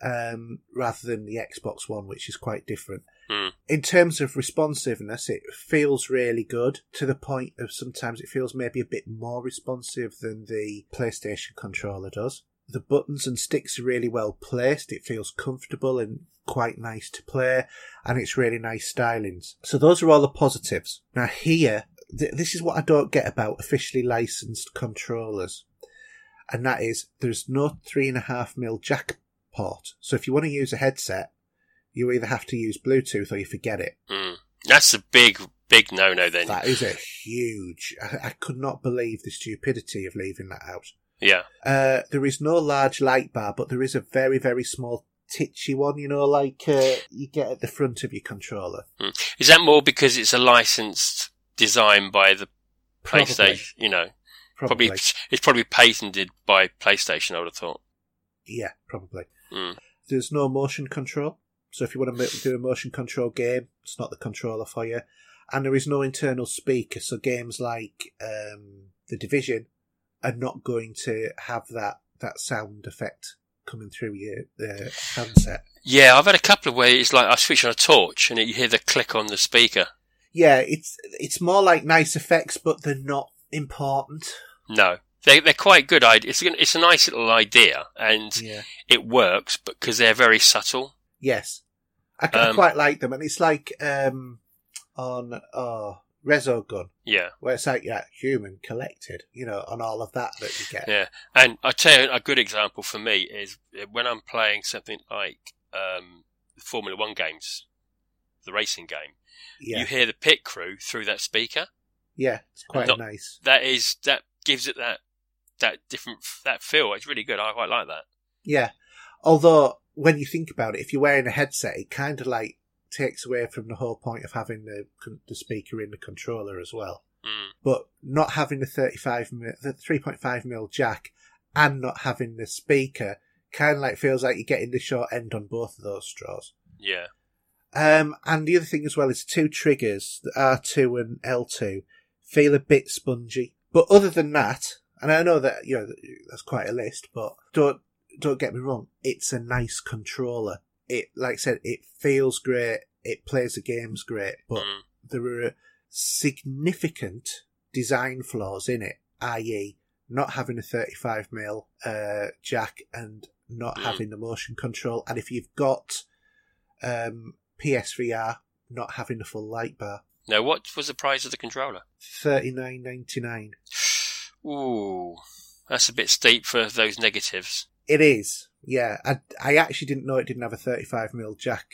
um, rather than the Xbox One, which is quite different. Mm. In terms of responsiveness, it feels really good to the point of sometimes it feels maybe a bit more responsive than the PlayStation controller does. The buttons and sticks are really well placed. It feels comfortable and quite nice to play, and it's really nice stylings. So those are all the positives. Now here, th- this is what I don't get about officially licensed controllers, and that is there's no three and a half mil jack port. So if you want to use a headset, you either have to use Bluetooth or you forget it. Mm. That's a big, big no-no then. That is a huge. I, I could not believe the stupidity of leaving that out. Yeah. Uh, there is no large light bar, but there is a very, very small titchy one, you know, like uh, you get at the front of your controller. Is that more because it's a licensed design by the Probably. PlayStation? You know, Probably. probably it's probably patented by PlayStation. I would have thought. Yeah, probably. Mm. There's no motion control. So if you want to do a motion control game, it's not the controller for you. And there is no internal speaker, so games like um, The Division are not going to have that, that sound effect coming through your uh, handset. Yeah, I've had a couple of where it's like I switch on a torch and you hear the click on the speaker. Yeah, it's it's more like nice effects, but they're not important. No, they they're quite good. It's a, it's a nice little idea and Yeah. it works, but because they're very subtle. Yes, I, I Um, quite like them, and it's like um, on oh, Resogun, Yeah, where it's like yeah, human collected, you know, on all of that that you get. yeah. And I tell you, a good example for me is when I'm playing something like um, Formula One games, the racing game. Yeah, You hear the pit crew through that speaker. yeah, it's quite nice. That is that gives it that that different that feel. It's really good. I quite like that. Yeah, although when you think about it, if you're wearing a headset, it kind of like takes away from the whole point of having the the speaker in the controller as well. Mm. but not having the 35 mil, the 3.5 mil jack and not having the speaker kind of like feels like you're getting the short end on both of those straws. Yeah. Um, and the other thing as well is two triggers, the R2 and L2, feel a bit spongy. But other than that, and I know that, you know, that's quite a list, but don't, don't get me wrong, it's a nice controller. It, like I said, it feels great. It plays the games great, but Mm. there are significant design flaws in it, i.e., not having a 35 mil uh, jack and not Mm. having the motion control, and if you've got um, PSVR, not having the full light bar. Now, what was the price of the controller? Thirty nine ninety nine. Ooh, that's a bit steep for those negatives. It is, yeah. I I actually didn't know it didn't have a 35 mil jack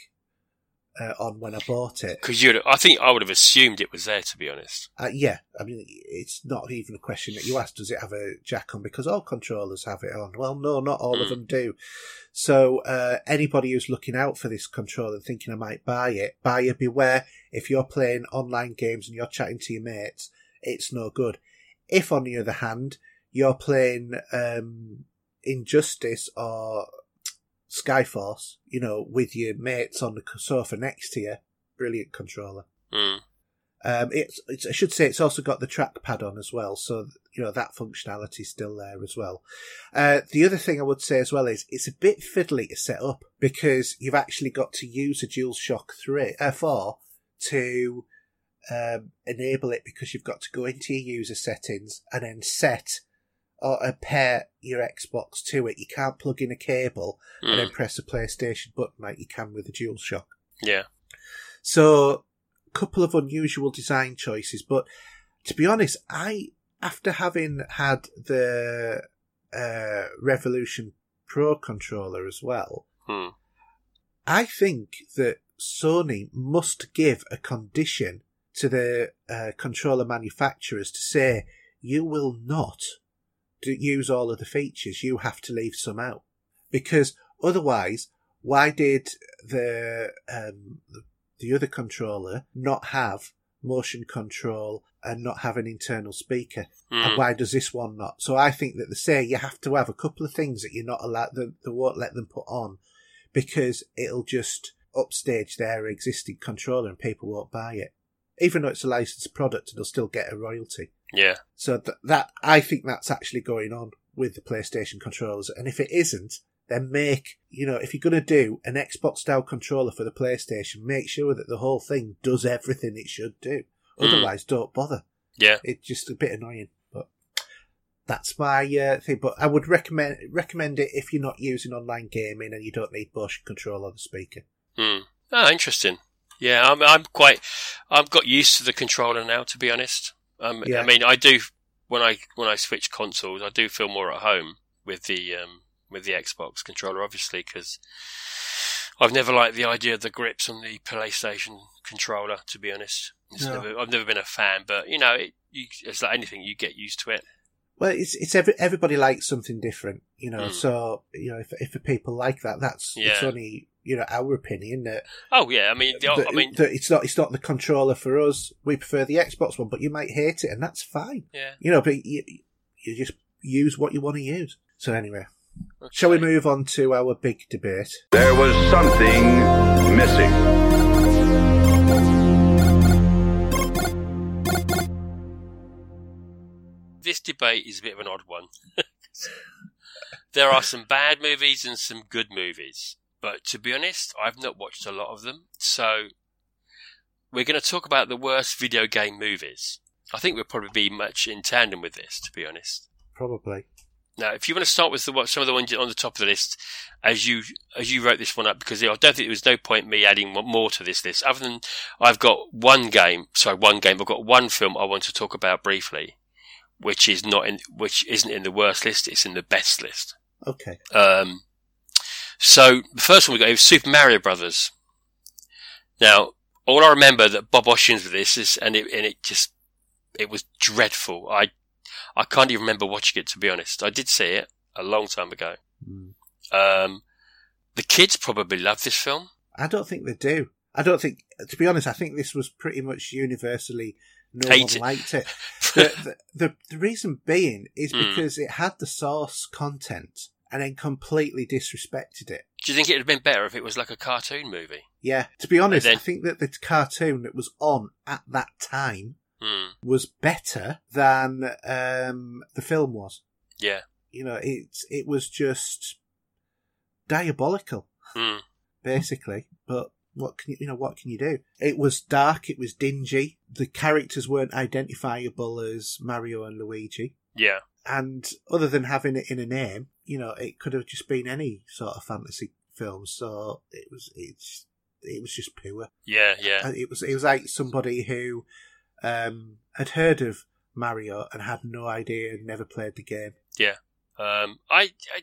uh, on when I bought it. Because you, I think I would have assumed it was there. To be honest. Uh, yeah, I mean, it's not even a question that you ask, does it have a jack on? Because all controllers have it on. Well, no, not all of Mm. them do. So, uh, anybody who's looking out for this controller and thinking I might buy it, buyer beware. If you're playing online games and you're chatting to your mates, it's no good. If, on the other hand, you're playing, um, Injustice or Skyforce, you know, with your mates on the sofa next to you, brilliant controller. Mm. Um, it's, it's, I should say it's also got the trackpad on as well, so you know that functionality is still there as well. Uh, the other thing I would say as well is it's a bit fiddly to set up because you've actually got to use a DualShock three, uh, four to um, enable it because you've got to go into your user settings and then set or pair your Xbox to it. You can't plug in a cable and then Mm. press the PlayStation button like you can with the DualShock. Yeah. So, a couple of unusual design choices, but to be honest, I after having had the uh, Revolution Pro controller as well, Hmm. I think that Sony must give a condition to the uh, controller manufacturers to say you will not use all of the features. You have to leave some out because otherwise, why did the um, the, the other controller not have motion control and not have an internal speaker? And Mm. why does this one not? So I think that they say you have to have a couple of things that you're not allowed, that they won't let them put on because it'll just upstage their existing controller and people won't buy it. Even though it's a licensed product, they'll still get a royalty. Yeah. So th- that, I think that's actually going on with the PlayStation controllers. And if it isn't, then make, you know, if you're going to do an Xbox style controller for the PlayStation, make sure that the whole thing does everything it should do. Mm. Otherwise, don't bother Yeah. it's just a bit annoying. But that's my uh, thing. But I would recommend recommend it if you're not using online gaming and you don't need motion control on the speaker. Hmm. Ah, interesting. Yeah, I'm. I'm quite. I've got used to the controller now. To be honest, um, Yeah. I mean, I do when I when I switch consoles, I do feel more at home with the um, with the Xbox controller, obviously, because I've never liked the idea of the grips on the PlayStation controller. To be honest, No. never, I've never been a fan. But you know, it, you, it's like anything, you get used to it. Well, it's it's every, everybody likes something different, you know. Mm. So you know, if if the people like that, that's it's only you know our opinion that, Oh yeah, I mean, the, that, I mean, that it's not it's not the controller for us. We prefer the Xbox one, but you might hate it, and that's fine. yeah. You know, but you, you just use what you want to use. So anyway, shall we move on to our big debate? There was something missing. This debate is a bit of an odd one. there are some bad movies and some good movies, but to be honest, I've not watched a lot of them. So we're going to talk about the worst video game movies. I think we'll probably be much in tandem with this, to be honest. Probably. Now, if you want to start with the, what- some of the ones on the top of the list, as you as you wrote this one up, because I don't think there was no point me adding more to this list, other than I've got one game. Sorry, one game. I've got one film I want to talk about briefly, which is not in, which isn't in the worst list. It's in the best list. Okay. Um, so the first one we got is Super Mario Brothers. Now, all I remember that Bob Hoskins with this is, and it and it just it was dreadful. I I can't even remember watching it to be honest. I did see it a long time ago. Mm. Um, the kids probably love this film. I don't think they do. I don't think, to be honest, I think this was pretty much universally no Hated. one liked it. The, the, the, the reason being is Mm. because it had the source content and then completely disrespected it. Do you think it would have been better if it was like a cartoon movie? Yeah, to be honest, then- I think that the cartoon that was on at that time Hmm. was better than um, the film was. Yeah. You know, it it was just diabolical, Mm. basically. But what can you, you know, what can you do? It was dark. It was dingy. The characters weren't identifiable as Mario and Luigi. Yeah. And other than having it in a name, you know, it could have just been any sort of fantasy film. So it was, it's, it was just poor. Yeah. Yeah. And It was, it was like somebody who um, had heard of Mario and had no idea and never played the game. Yeah. Um, I, I,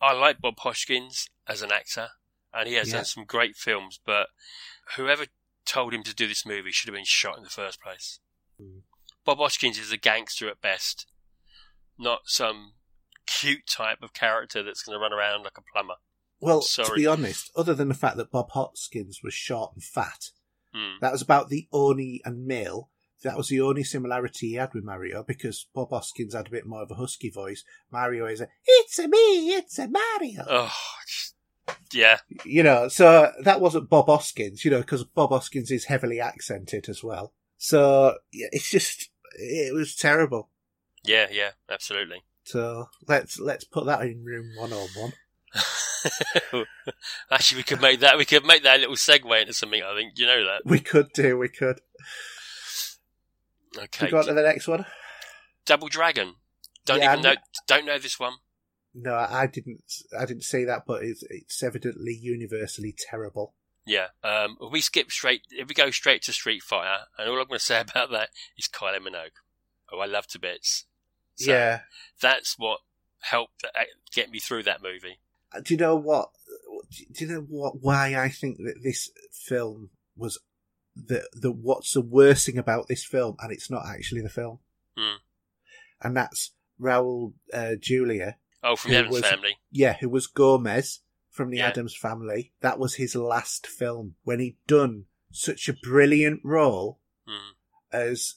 I like Bob Hoskins as an actor, and he has Yeah. done some great films. But whoever told him to do this movie should have been shot in the first place. Mm. Bob Hoskins is a gangster at best, not some cute type of character that's going to run around like a plumber. Well, to be honest, other than the fact that Bob Hoskins was short and fat, Mm. that was about the only and male. That was the only similarity he had with Mario because Bob Hoskins had a bit more of a husky voice. Mario is a "It's a me, it's a Mario." Oh, yeah, You know, so that wasn't Bob Hoskins. You know, because Bob Hoskins is heavily accented as well. So yeah, it's just it was terrible. yeah, yeah, absolutely. So let's let's put that in room one on one. Actually, we could make that. We could make that a little segue into something. I think you know that. We could do. We could. Okay, We go on to the next one. Double Dragon. Don't Yeah, even I'm- know. Don't know this one. No, I didn't. I didn't see that, but it's it's evidently universally terrible. Yeah. Um, if we skip straight, if we go straight to Street Fighter, and all I'm going to say about that is Kylie Minogue, who I love to bits. So yeah. That's what helped uh, get me through that movie. Uh, Do you know what? Do you know what? Why I think that this film was the the what's the worst thing about this film, and it's not actually the film, Hmm. and that's Raul uh, Julia. Oh, from the Addams was- Family. Yeah, who was Gomez from the Yeah. Addams Family. That was his last film when he'd done such a brilliant role Mm. as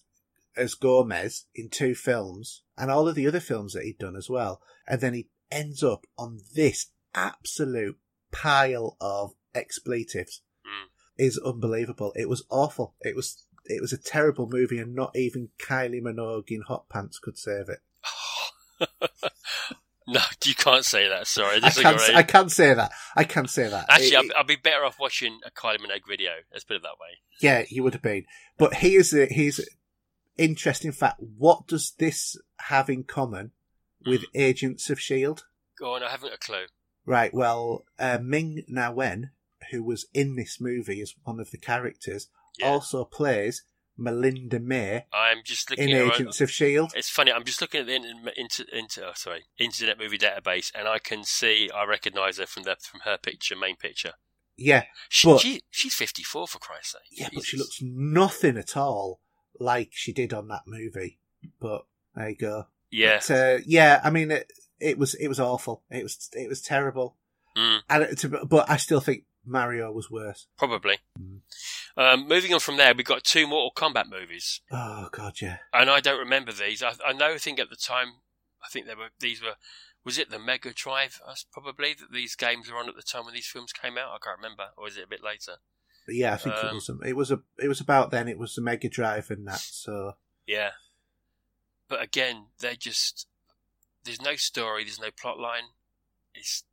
as Gomez in two films and all of the other films that he'd done as well. And then he ends up on this absolute pile of expletives. Mm. Is unbelievable. It was awful. It was it was a terrible movie and not even Kylie Minogue in hot pants could save it. no, you can't say that. Sorry, I I disagree. can I can say that. I can't say that. Actually, It- I'd, I'll be better off watching a Kylie Minogue video. Let's put it that way. Yeah, he would have been. But here's the here's interesting fact. What does this have in common with Mm. Agents of Shield? Go on, I haven't a clue. Right. Well, uh, Ming Na Wen, who was in this movie as one of the characters, Yeah. also plays Melinda May I'm just looking in at Agents of Shield. It's funny. I'm just looking at the inter, inter, oh, sorry, Internet Movie Database, and I can see I recognise her from the from her picture, main picture. Yeah, She, But- she she's 54 for Christ's sake. yeah, but she looks nothing at all like she did on that movie. But there you go. Yeah. But, uh, yeah. I mean, it, it was it was awful. It was it was terrible. Mm, And it, but I still think Mario was worse. probably. Mm. Um, moving on from there, we've got two Mortal Kombat movies, Oh god, yeah. and I don't remember these. I, I know. I think at the time, I think they were these were. Was it the Mega Drive? Us probably that these games were on at the time when these films came out. I can't remember, or is it a bit later? But yeah, I think it Um, was. It was a. It was about then. It was the Mega Drive and that. So Yeah. But again, they're just there's no story, there's no plot line. It's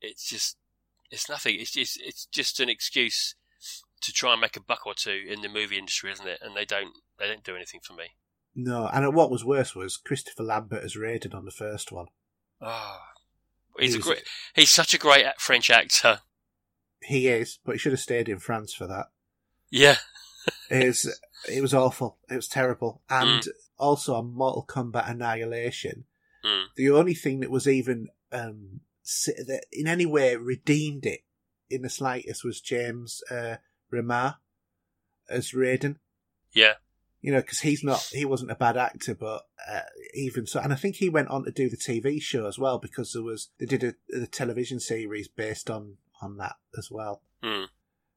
it's just it's nothing. It's just it's just an excuse to try and make a buck or two in the movie industry, isn't it? And they don't they don't do anything for me. no, and what was worse was Christopher Lambert as Raiden on the first one. Oh, he's He a great he's such a great French actor. He is, but he should have stayed in France for that. Yeah. It was, it was awful. It was terrible. And Mm. also on Mortal Kombat Annihilation, Mm. the only thing that was even um, that in any way redeemed it in the slightest was James uh, Remar as Raiden. Yeah. You know, because he's not, he wasn't a bad actor, but uh, even so, and I think he went on to do the TV show as well because there was they did a, a television series based on on that as well. Hmm.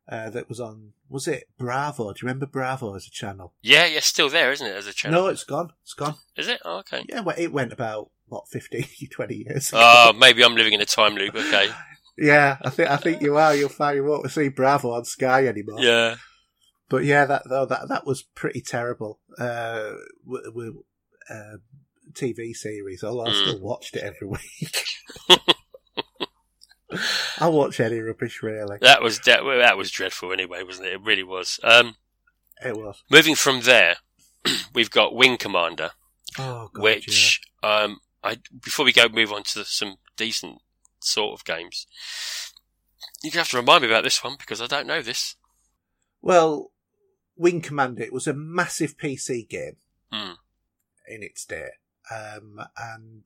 Uh, that was on was it Bravo? Do you remember Bravo as a channel? Yeah, yeah, still there, isn't it, as a channel? No, it's gone. It's gone. Is it? Oh, okay. Yeah, well, it went about what 15, 20 years. ago. Oh, maybe I'm living in a time loop, okay. Yeah, I think I think you are. You'll find you won't see Bravo on Sky anymore. Yeah. But yeah, that though that that was pretty terrible. Uh, w- w- uh, TV series. Although I Mm. still watched it every week. I'll watch any rubbish, really. That was that, that was dreadful anyway, wasn't it? It really was. Um, It was. moving from there, we've got Wing Commander, Oh, God, which um, I before we go move on to some decent sort of games. You have to remind me about this one because I don't know this. Well, Wing Commander, it was a massive PC game Hmm. in its day. Um, and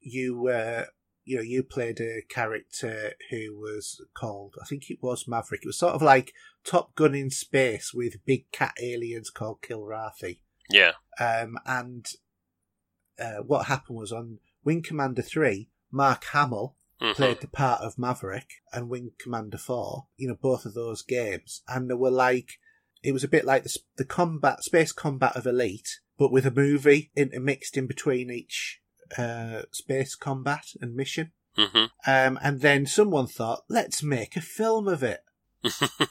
you, uh, you know, you played a character who was called, I think it was Maverick. It was sort of like Top Gun in space with big cat aliens called Kilrathi. Yeah. Um, and uh, what happened was on Wing Commander 3, Mark Hamill Mhm. played the part of Maverick and Wing Commander 4, you know, both of those games. And they were like, it was a bit like the, the combat, space combat of Elite, but with a movie intermixed in between each uh, space combat and mission. Mhm. Um, and then someone thought, let's make a film of it.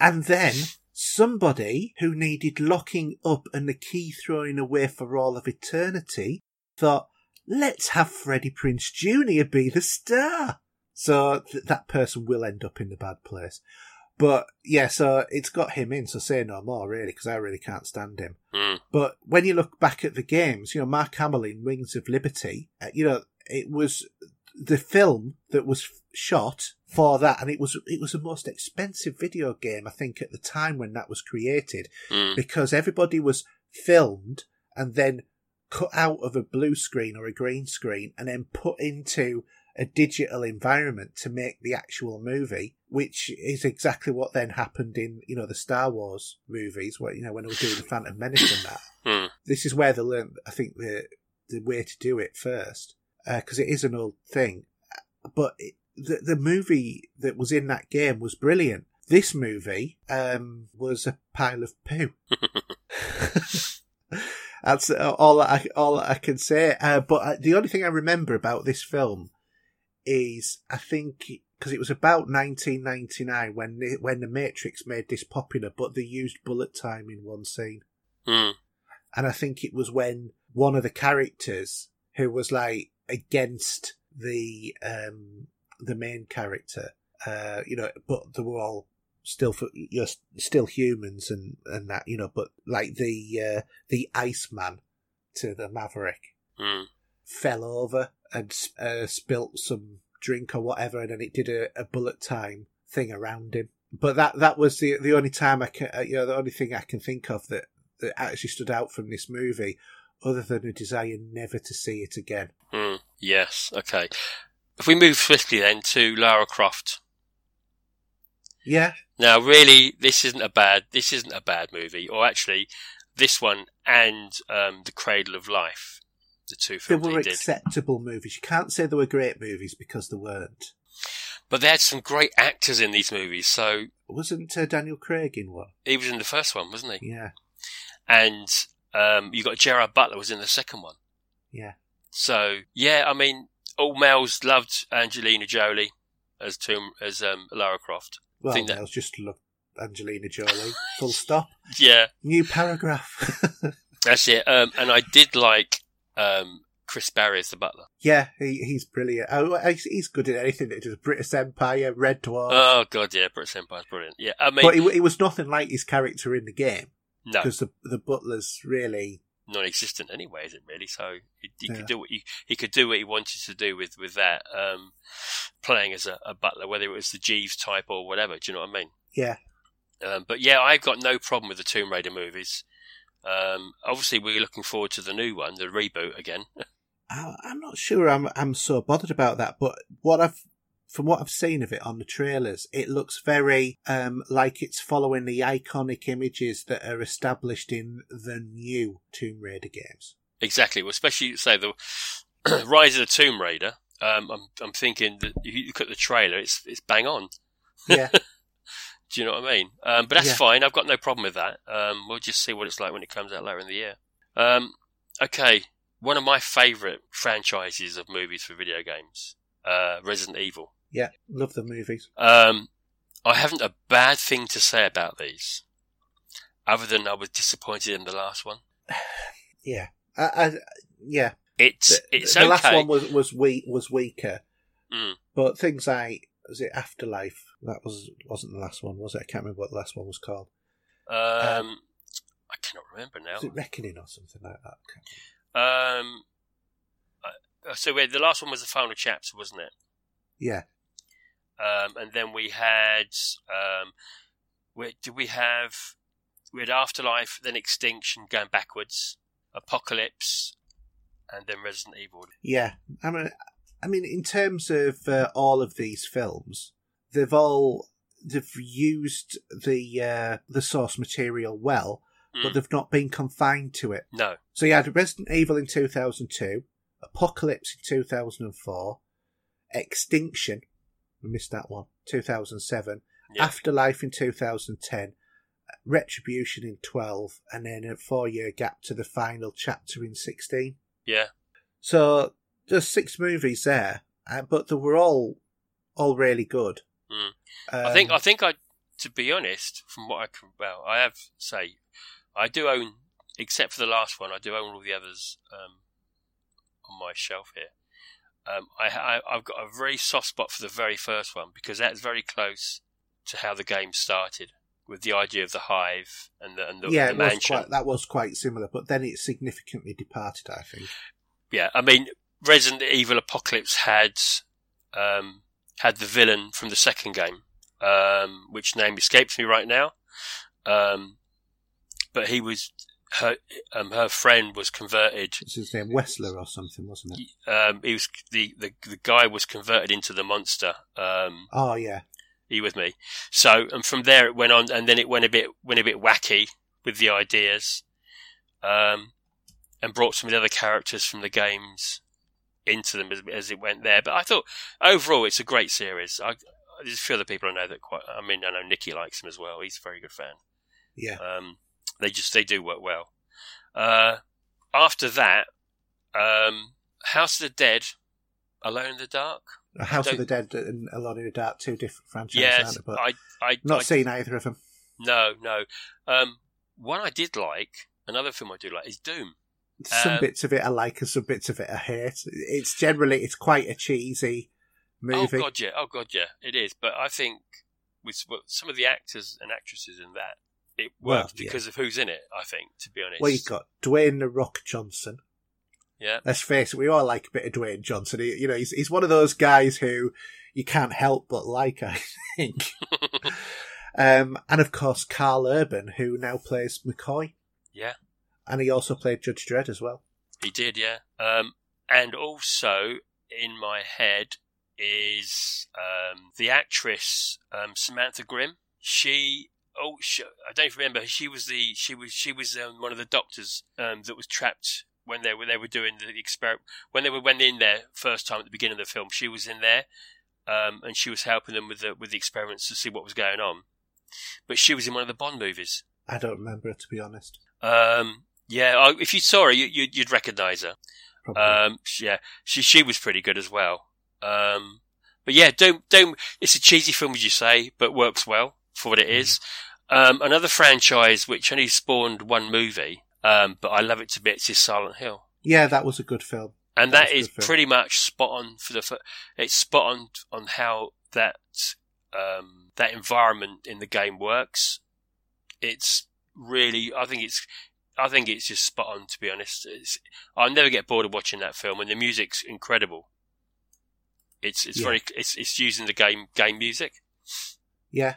and then somebody who needed locking up and the key throwing away for all of eternity thought, let's have Freddie Prinze Jr. be the star. So th- that person will end up in the bad place. But yeah, so it's got him in, so say no more really, because I really can't stand him. Mm. But when you look back at the games, you know, Mark Hamill in Wings of Liberty, uh, you know, it was the film that was shot for that, and it was it was the most expensive video game I think at the time when that was created, Mm. because everybody was filmed and then cut out of a blue screen or a green screen and then put into a digital environment to make the actual movie, which is exactly what then happened in, you know, the Star Wars movies, where, you know, when they were doing the Phantom Menace and that. Mm. This is where they learned, I think, the, the way to do it first, because it is an old thing. But it, the, the movie that was in that game was brilliant. This movie um, was a pile of poo. That's all I all I can say. Uh, but I, the only thing I remember about this film is I think because it was about 1999 when the, when the Matrix made this popular, but they used bullet time in one scene, Mm. and I think it was when one of the characters who was like against the um the main character, uh, you know, but they were all still for you know, still humans and and that you know, but like the uh, the Iceman to the Maverick Mm. fell over and uh, spilt some drink or whatever, and then it did a, a bullet time thing around him. But that that was the the only time I can, uh, you know, the only thing I can think of that that actually stood out from this movie, other than a desire never to see it again. Mm. Yes. Okay. If we move swiftly then to Lara Croft. Yeah, Now, really, this isn't a bad. This isn't a bad movie, or actually, this one and um, the Cradle of Life, the two they films were he did. acceptable movies. You can't say they were great movies because they weren't. But they had some great actors in these movies. So Wasn't uh, Daniel Craig in one? he was in the first one, wasn't he? Yeah, And um, you got Gerard Butler was in the second one. yeah. So yeah, I mean, all males loved Angelina Jolie as Tomb as um, Lara Croft. Well, Think that- was just love Angelina Jolie. Full stop. Yeah, New paragraph. that's it. Um, and I did like um, Chris Barrie as the butler. Yeah, he, he's brilliant. Oh, he's, he's good at anything that does. Brittas Empire, Red Dwarf. Oh god, yeah, Brittas Empire's brilliant. Yeah, I mean, but he, he was nothing like his character in the game no, because the the butler's really non-existent anyway, is it really? So he, he Yeah. could do what he, he could do what he wanted to do with with that, um, playing as a, a butler, whether it was the Jeeves type or whatever. Do you know what I mean? yeah Um, but yeah, I've got no problem with the Tomb Raider movies. Um, obviously, we're looking forward to the new one, the reboot again. I, I'm not sure I'm I'm so bothered about that. But what I've from what I've seen of it on the trailers, it looks very um like it's following the iconic images that are established in the new Tomb Raider games. exactly, well, especially say the Rise of the Tomb Raider. Um, I'm I'm thinking that if you look at the trailer, it's it's bang on. Yeah, Do you know what I mean? Um, but that's Yeah. fine. I've got no problem with that. Um, we'll just see what it's like when it comes out later in the year. Um, okay, one of my favourite franchises of movies for video games, uh, Resident Evil. Yeah, love the movies. Um, I haven't a bad thing to say about these, other than I was disappointed in the last one. Yeah, I, I, yeah. It's The, it's the okay. last one was was weak was weaker, Mm. But things like was it Afterlife? That was wasn't the last one, was it? I can't remember what the last one was called. Um, I cannot remember now. Was it Reckoning or something like that? Um, so the last one was the final chapter, wasn't it? Yeah, Um, and then we had um, where did we have? We had Afterlife, then Extinction, going backwards, Apocalypse, and then Resident Evil. yeah. I mean, I mean, in terms of uh, all of these films, they've all they've used the uh, the source material well, but Mm. they've not been confined to it. No, So you had Resident Evil in 2002, Apocalypse in 2004, Extinction, we missed that one, 2007, yeah, Afterlife in 2010, Retribution in 12, and then a four year gap to the final chapter in 16. yeah, So there's six movies there, uh, but they were all all really good. Mm. Um, I think I think I, to be honest, from what I can, well, I have say, I do own, except for the last one, I do own all the others um, on my shelf here. Um, I, I I've got a very soft spot for the very first one because that's very close to how the game started with the idea of the hive and the and the, yeah, the was mansion. quite, that was quite similar, but then it significantly departed. I think. yeah, I mean, Resident Evil Apocalypse had um, had the villain from the second game, um, which name escapes me right now. Um, but he was her um, her friend was converted. What's his name? Wessler or something, wasn't it? Um, he was the, the the guy was converted into the monster. Um, Oh yeah, are you with me? So, and from there it went on, and then it went a bit went a bit wacky with the ideas, um, and brought some of the other characters from the games into them as, as it went there. But I thought overall it's a great series. I, there's a few other people I know that quite. I mean, I know Nicky likes him as well. He's a very good fan. yeah. Um, they just they do work well. Uh, after that, um, House of the Dead, Alone in the Dark. House of the Dead and Alone in the Dark, two different franchises, Yes? But I I not I, seen either of them. No, no. Um, one I did like, another film I do like, is Doom. Some Um, bits of it I like, and some bits of it I hate. It's generally it's quite a cheesy movie. Oh god, yeah. Oh god, yeah. It is, but I think with some of the actors and actresses in that, it Well, works yeah. because of who's in it. I think, to be honest. Well, you've got Dwayne the Rock Johnson. yeah, Let's face it, we all like a bit of Dwayne Johnson. He, you know, he's he's one of those guys who you can't help but like. I think. um, and of course, Karl Urban, who now plays McCoy, yeah. and he also played Judge Dredd as well. He did, yeah. Um, and also in my head is um, the actress um, Samantha Grimm. She, oh, she, I don't even remember. She was the she was she was um, one of the doctors um, that was trapped when they were they were doing the experiment when they were went in there first time at the beginning of the film. She was in there, um, and she was helping them with the with the experiments to see what was going on. But she was in one of the Bond movies. I don't remember it to be honest. Um, yeah, if you saw her, you, you'd recognise her. Um, yeah, she she was pretty good as well. Um, but yeah, Doom Doom. It's a cheesy film, as you say, but works well for what it is. Um, another franchise which only spawned one movie, um, but I love it to bits is Silent Hill, yeah, that was a good film. and That that is pretty much spot on for the. It's spot on on how that um, that environment in the game works. It's really, I think it's. I think it's just spot on. To be honest, it's, I'll never get bored of watching that film, and the music's incredible. It's it's Yeah. very it's it's using the game game music. Yeah,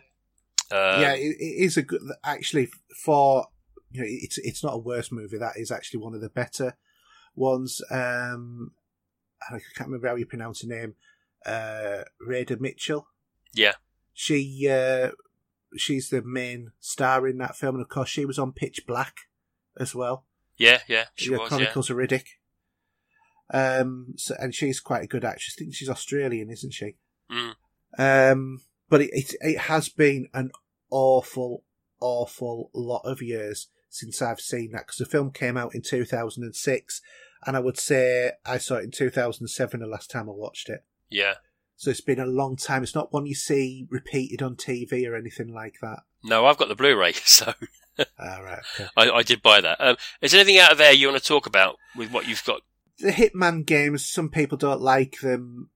Um, yeah, it, it is a good. Actually, for you know, it's it's not a worse movie. That is actually one of the better ones. Um, I can't remember how you pronounce her name. Uh, Radha Mitchell. yeah, She uh, she's the main star in that film, and of course, she was on Pitch Black as well. yeah, yeah. She Yeah, was. Yeah, Chronicles of Riddick. Um, so, and she's quite a good actress. I think she's Australian, isn't she? Mm. Um, but it, it it has been an awful, awful lot of years since I've seen that because the film came out in 2006, and I would say I saw it in 2007 the last time I watched it. yeah. So it's been a long time. It's not one you see repeated on TV or anything like that. No, I've got the Blu-ray, so All right. Okay. I, I did buy that. Um, is there anything out of there you want to talk about with what you've got? the Hitman games, some people don't like them.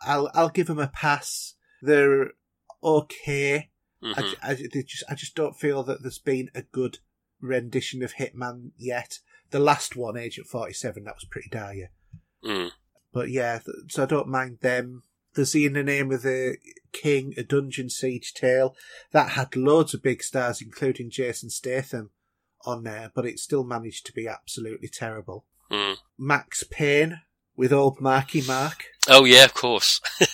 I'll I'll give them a pass. They're okay. Mhm. I, I, just I just don't feel that there's been a good rendition of Hitman yet. The last one, Agent Forty Seven, that was pretty dire. Mm. But yeah, so I don't mind them. There's In the Name of the King, a Dungeon Siege tale. That had loads of big stars, including Jason Statham on there, but it still managed to be absolutely terrible. Mm. Max Payne with old Marky Mark. Oh yeah, of course.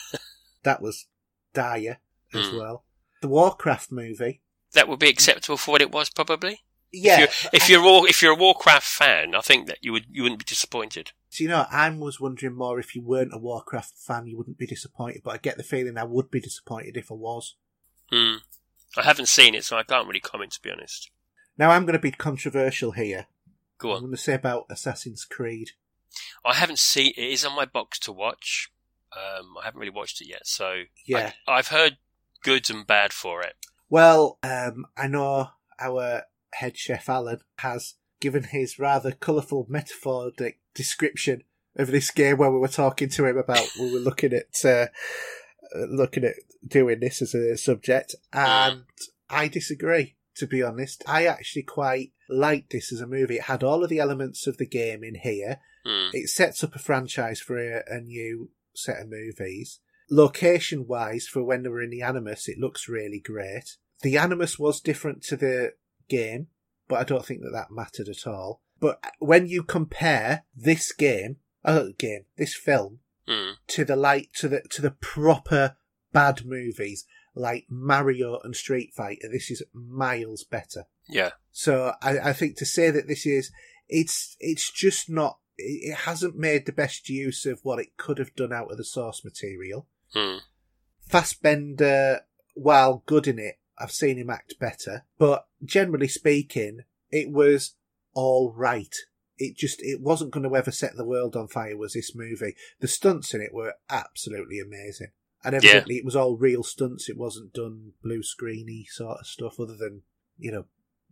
That was dire as Mm. well. The Warcraft movie. That would be acceptable for what it was, probably. Yeah. If you're, if you're if you're a Warcraft fan, I think that you would you wouldn't be disappointed. So, you know, I was wondering more if you weren't a Warcraft fan, you wouldn't be disappointed, but I get the feeling I would be disappointed if I was. Mm. I haven't seen it, so I can't really comment. To be honest, Now, I'm going to be controversial here. go on. I'm going to say about Assassin's Creed. I haven't seen it. Is on my box to watch. Um, I haven't really watched it yet, so Yeah. I, I've heard good and bad for it. Well, um, I know our head chef Alan has given his rather colourful metaphoric description of this game when we were talking to him about we were looking at uh, looking at doing this as a subject, and I disagree. To be honest, I actually quite liked this as a movie. It had all of the elements of the game in here. Mm. It sets up a franchise for a, a new set of movies. Location wise, for when they were in the Animus, it looks really great. The Animus was different to the game, but I don't think that that mattered at all. But when you compare this game, uh, game, this film, Mm. to the like to the to the proper bad movies like Mario and Street Fighter, this is miles better. Yeah. So I, I think to say that this is it's it's just not it hasn't made the best use of what it could have done out of the source material. Mm. Fassbender, while good in it, I've seen him act better, but generally speaking, it was all right. It just it wasn't going to ever set the world on fire. Was this movie? The stunts in it were absolutely amazing, and evidently it was all real stunts. It wasn't done blue screeny sort of stuff, other than you know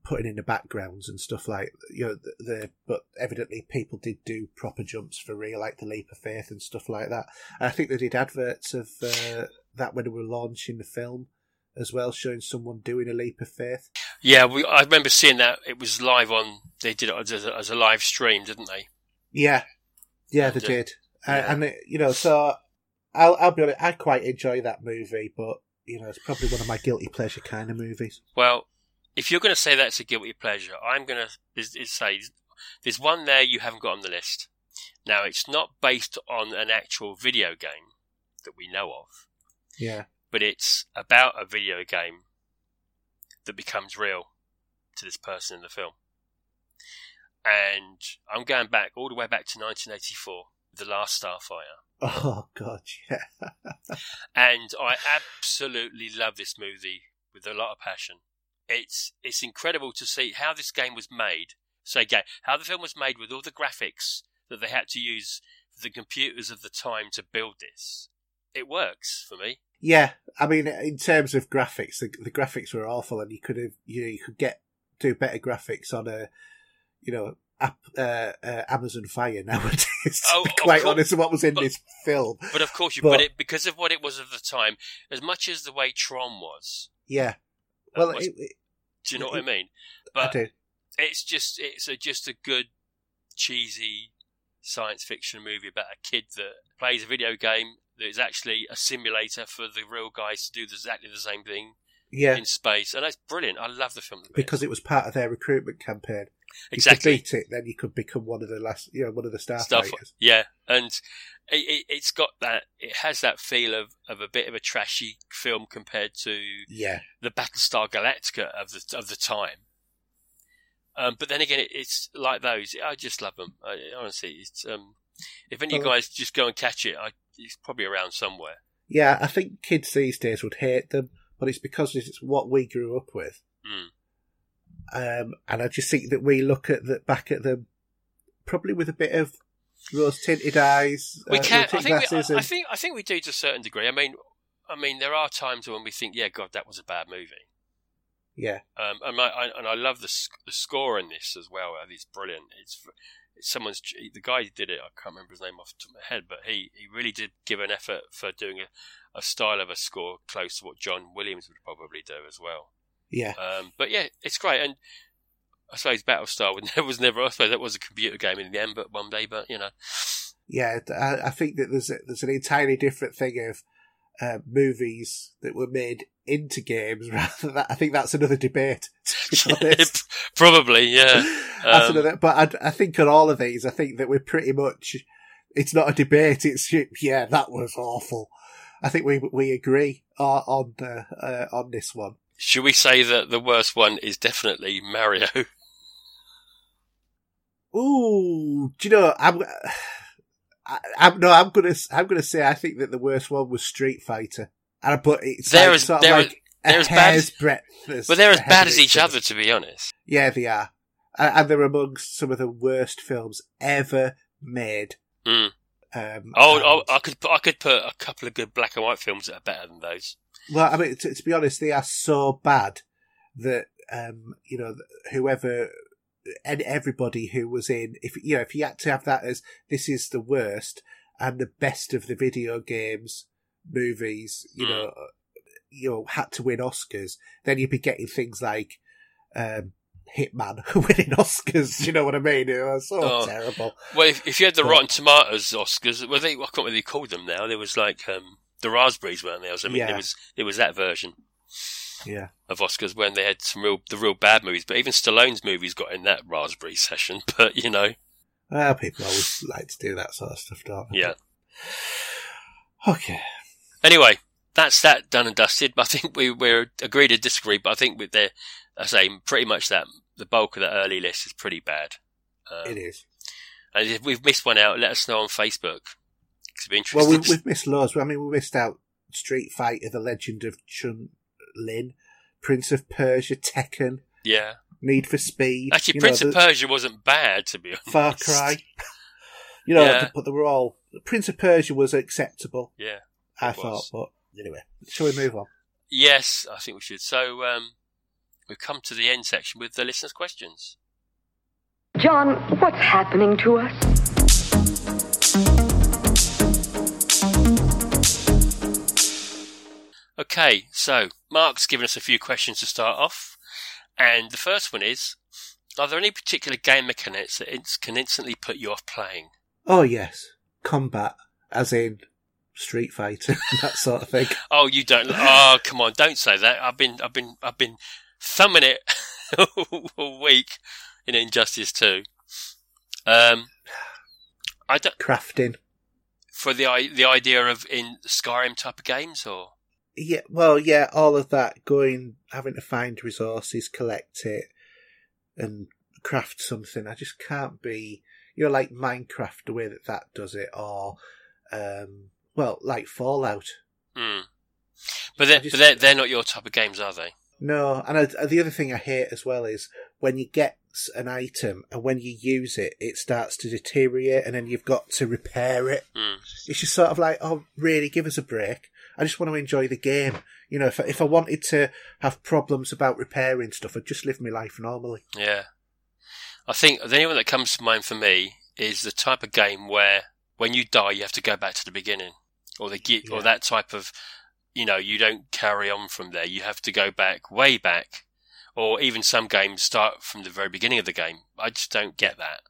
putting in the backgrounds and stuff like you know the, the but evidently people did do proper jumps for real like the leap of faith and stuff like that and i think they did adverts of uh, that when they were launching the film as well showing someone doing a leap of faith Yeah, we, I remember seeing that. It was live on. They did it as a, as a live stream, didn't they? yeah yeah they And, uh, did uh, yeah. and it, you know so I'll, I'll be honest i quite enjoy that movie but you know it's probably one of my guilty pleasure kind of movies Well, if you're going to say that's a guilty pleasure, I'm going to say there's one there you haven't got on the list. Now, it's not based on an actual video game that we know of, yeah but it's about a video game that becomes real to this person in the film. And I'm going back all the way back to 1984, The Last Starfighter. oh god yeah and I absolutely love this movie with a lot of passion. It's it's incredible to see how this game was made. So again, how the film was made with all the graphics that they had to use for the computers of the time to build this. It works for me. Yeah, I mean, in terms of graphics, the, the graphics were awful, and you could have, you know, you could get do better graphics on a, you know, app, uh, uh, Amazon Fire nowadays. Oh, be quite course, honest, with what was in but- this film. But of course, you But- but it because of what it was of the time, as much as the way Tron was. Yeah, well, was- it, it, do you know it- what I mean? I But do. it's just it's a, just a good cheesy science fiction movie about a kid that plays a video game that is actually a simulator for the real guys to do exactly the same thing Yeah, in space, and that's brilliant. I love the film because it was part of their recruitment campaign. Exactly You beat it, then you could become one of the last, you know, one of the stuff. starfighters. Yeah, and it, it, it's got that. It has that feel of, of a bit of a trashy film compared to Yeah, the Battlestar Galactica of the of the time. Um, but then again, it, it's like those. I just love them. I, honestly, it's um, if any of you Well- guys just go and catch it, I, it's probably around somewhere. yeah. I think kids these days would hate them, but it's because it's what we grew up with. Mm. Um, and I just think that we look at the, back at them probably with a bit of rose tinted eyes. We uh, can. I think. We, I, I think. I think we do to a certain degree. I mean, I mean, there are times when we think, "Yeah, God, that was a bad movie." yeah, Um, and, I, I, and I love the sc- the score in this as well. It's brilliant. It's someone's the guy who did it. I can't remember his name off the top of my head, but he, he really did give an effort for doing a, a style of a score close to what John Williams would probably do as well. Yeah. Um, but yeah, it's great, and I suppose Battlestar was never. I suppose that was a computer game in the end, but one day, but you know. Yeah, I, I think that there's a, there's an entirely different thing of uh, movies that were made into games rather than that. I think that's another debate. Probably, yeah. that's um, another, but I, I think on all of these, I think that we're pretty much. It's not a debate. It's yeah, that was awful. I think we we agree uh, on the, uh, on this one. Should we say that the worst one is definitely Mario? Ooh, do you know? I'm, I, am no, I'm gonna, I'm gonna say I think that the worst one was Street Fighter, and I put it's they're like, as, sort they're, of like they're as bad as, breadth. but they're as bad as each other, to be honest. Yeah, they are, and they're amongst some of the worst films ever made. Mm. Um, oh, oh, I could, I could put a couple of good black and white films that are better than those. Well, I mean, to, to be honest, they are so bad that um, you know whoever and everybody who was in, if you know, if you had to have that as this is the worst and the best of the video games movies, you mm. know, you know, had to win Oscars, then you'd be getting things like um, Hitman winning Oscars. You know what I mean? It was so oh. terrible. Well, if, if, you had the but, Rotten Tomatoes Oscars, well, they I can't really call them now. There was like um, the raspberries, weren't there? I mean, yeah. it was it was that version. Yeah. Of Oscars when they had some real the real bad movies, but even Stallone's movies got in that raspberry session. But you know, well, people always like to do that sort of stuff, don't they? Yeah. Okay. Anyway, that's that done and dusted. But I think we we're agreed to disagree, but I think with the I say pretty much that the bulk of the early list is pretty bad. Um, it is. And if we've missed one out, let us know on Facebook. Well, we've, we've missed loads. I mean, we missed out Street Fighter: The Legend of Chun Lin, Prince of Persia, Tekken. Yeah. Need for Speed. Actually, Prince know, of Persia wasn't bad, to be honest. Far Cry. You know, yeah. but they were all. Prince of Persia was acceptable. Yeah. I thought, but anyway, shall we move on? Yes, I think we should. So, um, we've come to the end section with the listeners' questions. John, what's happening to us? Okay, so Mark's given us a few questions to start off, and the first one is: Are there any particular game mechanics that can instantly put you off playing? Oh yes, combat, as in Street Fighter, that sort of thing. oh, you don't? Oh, come on! Don't say that. I've been, I've been, I've been thumbing it all week in Injustice Two. Um, I don't crafting for the the idea of in Skyrim type of games, or yeah, well, yeah, all of that going, having to find resources, collect it, and craft something. I just can't be, you know, like Minecraft, the way that that does it, or, um, well, like Fallout. Mm. But they're, just, but they're, they're not your type of games, are they? No, and I, the other thing I hate as well is when you get an item and when you use it, it starts to deteriorate and then you've got to repair it. Mm. It's just sort of like, oh, really, give us a break. I just want to enjoy the game. You know, if if I wanted to have problems about repairing stuff, I'd just live my life normally. Yeah, I think the only one that comes to mind for me is the type of game where when you die, you have to go back to the beginning, or the yeah. or that type of, you know, you don't carry on from there. You have to go back way back, or even some games start from the very beginning of the game. I just don't get that.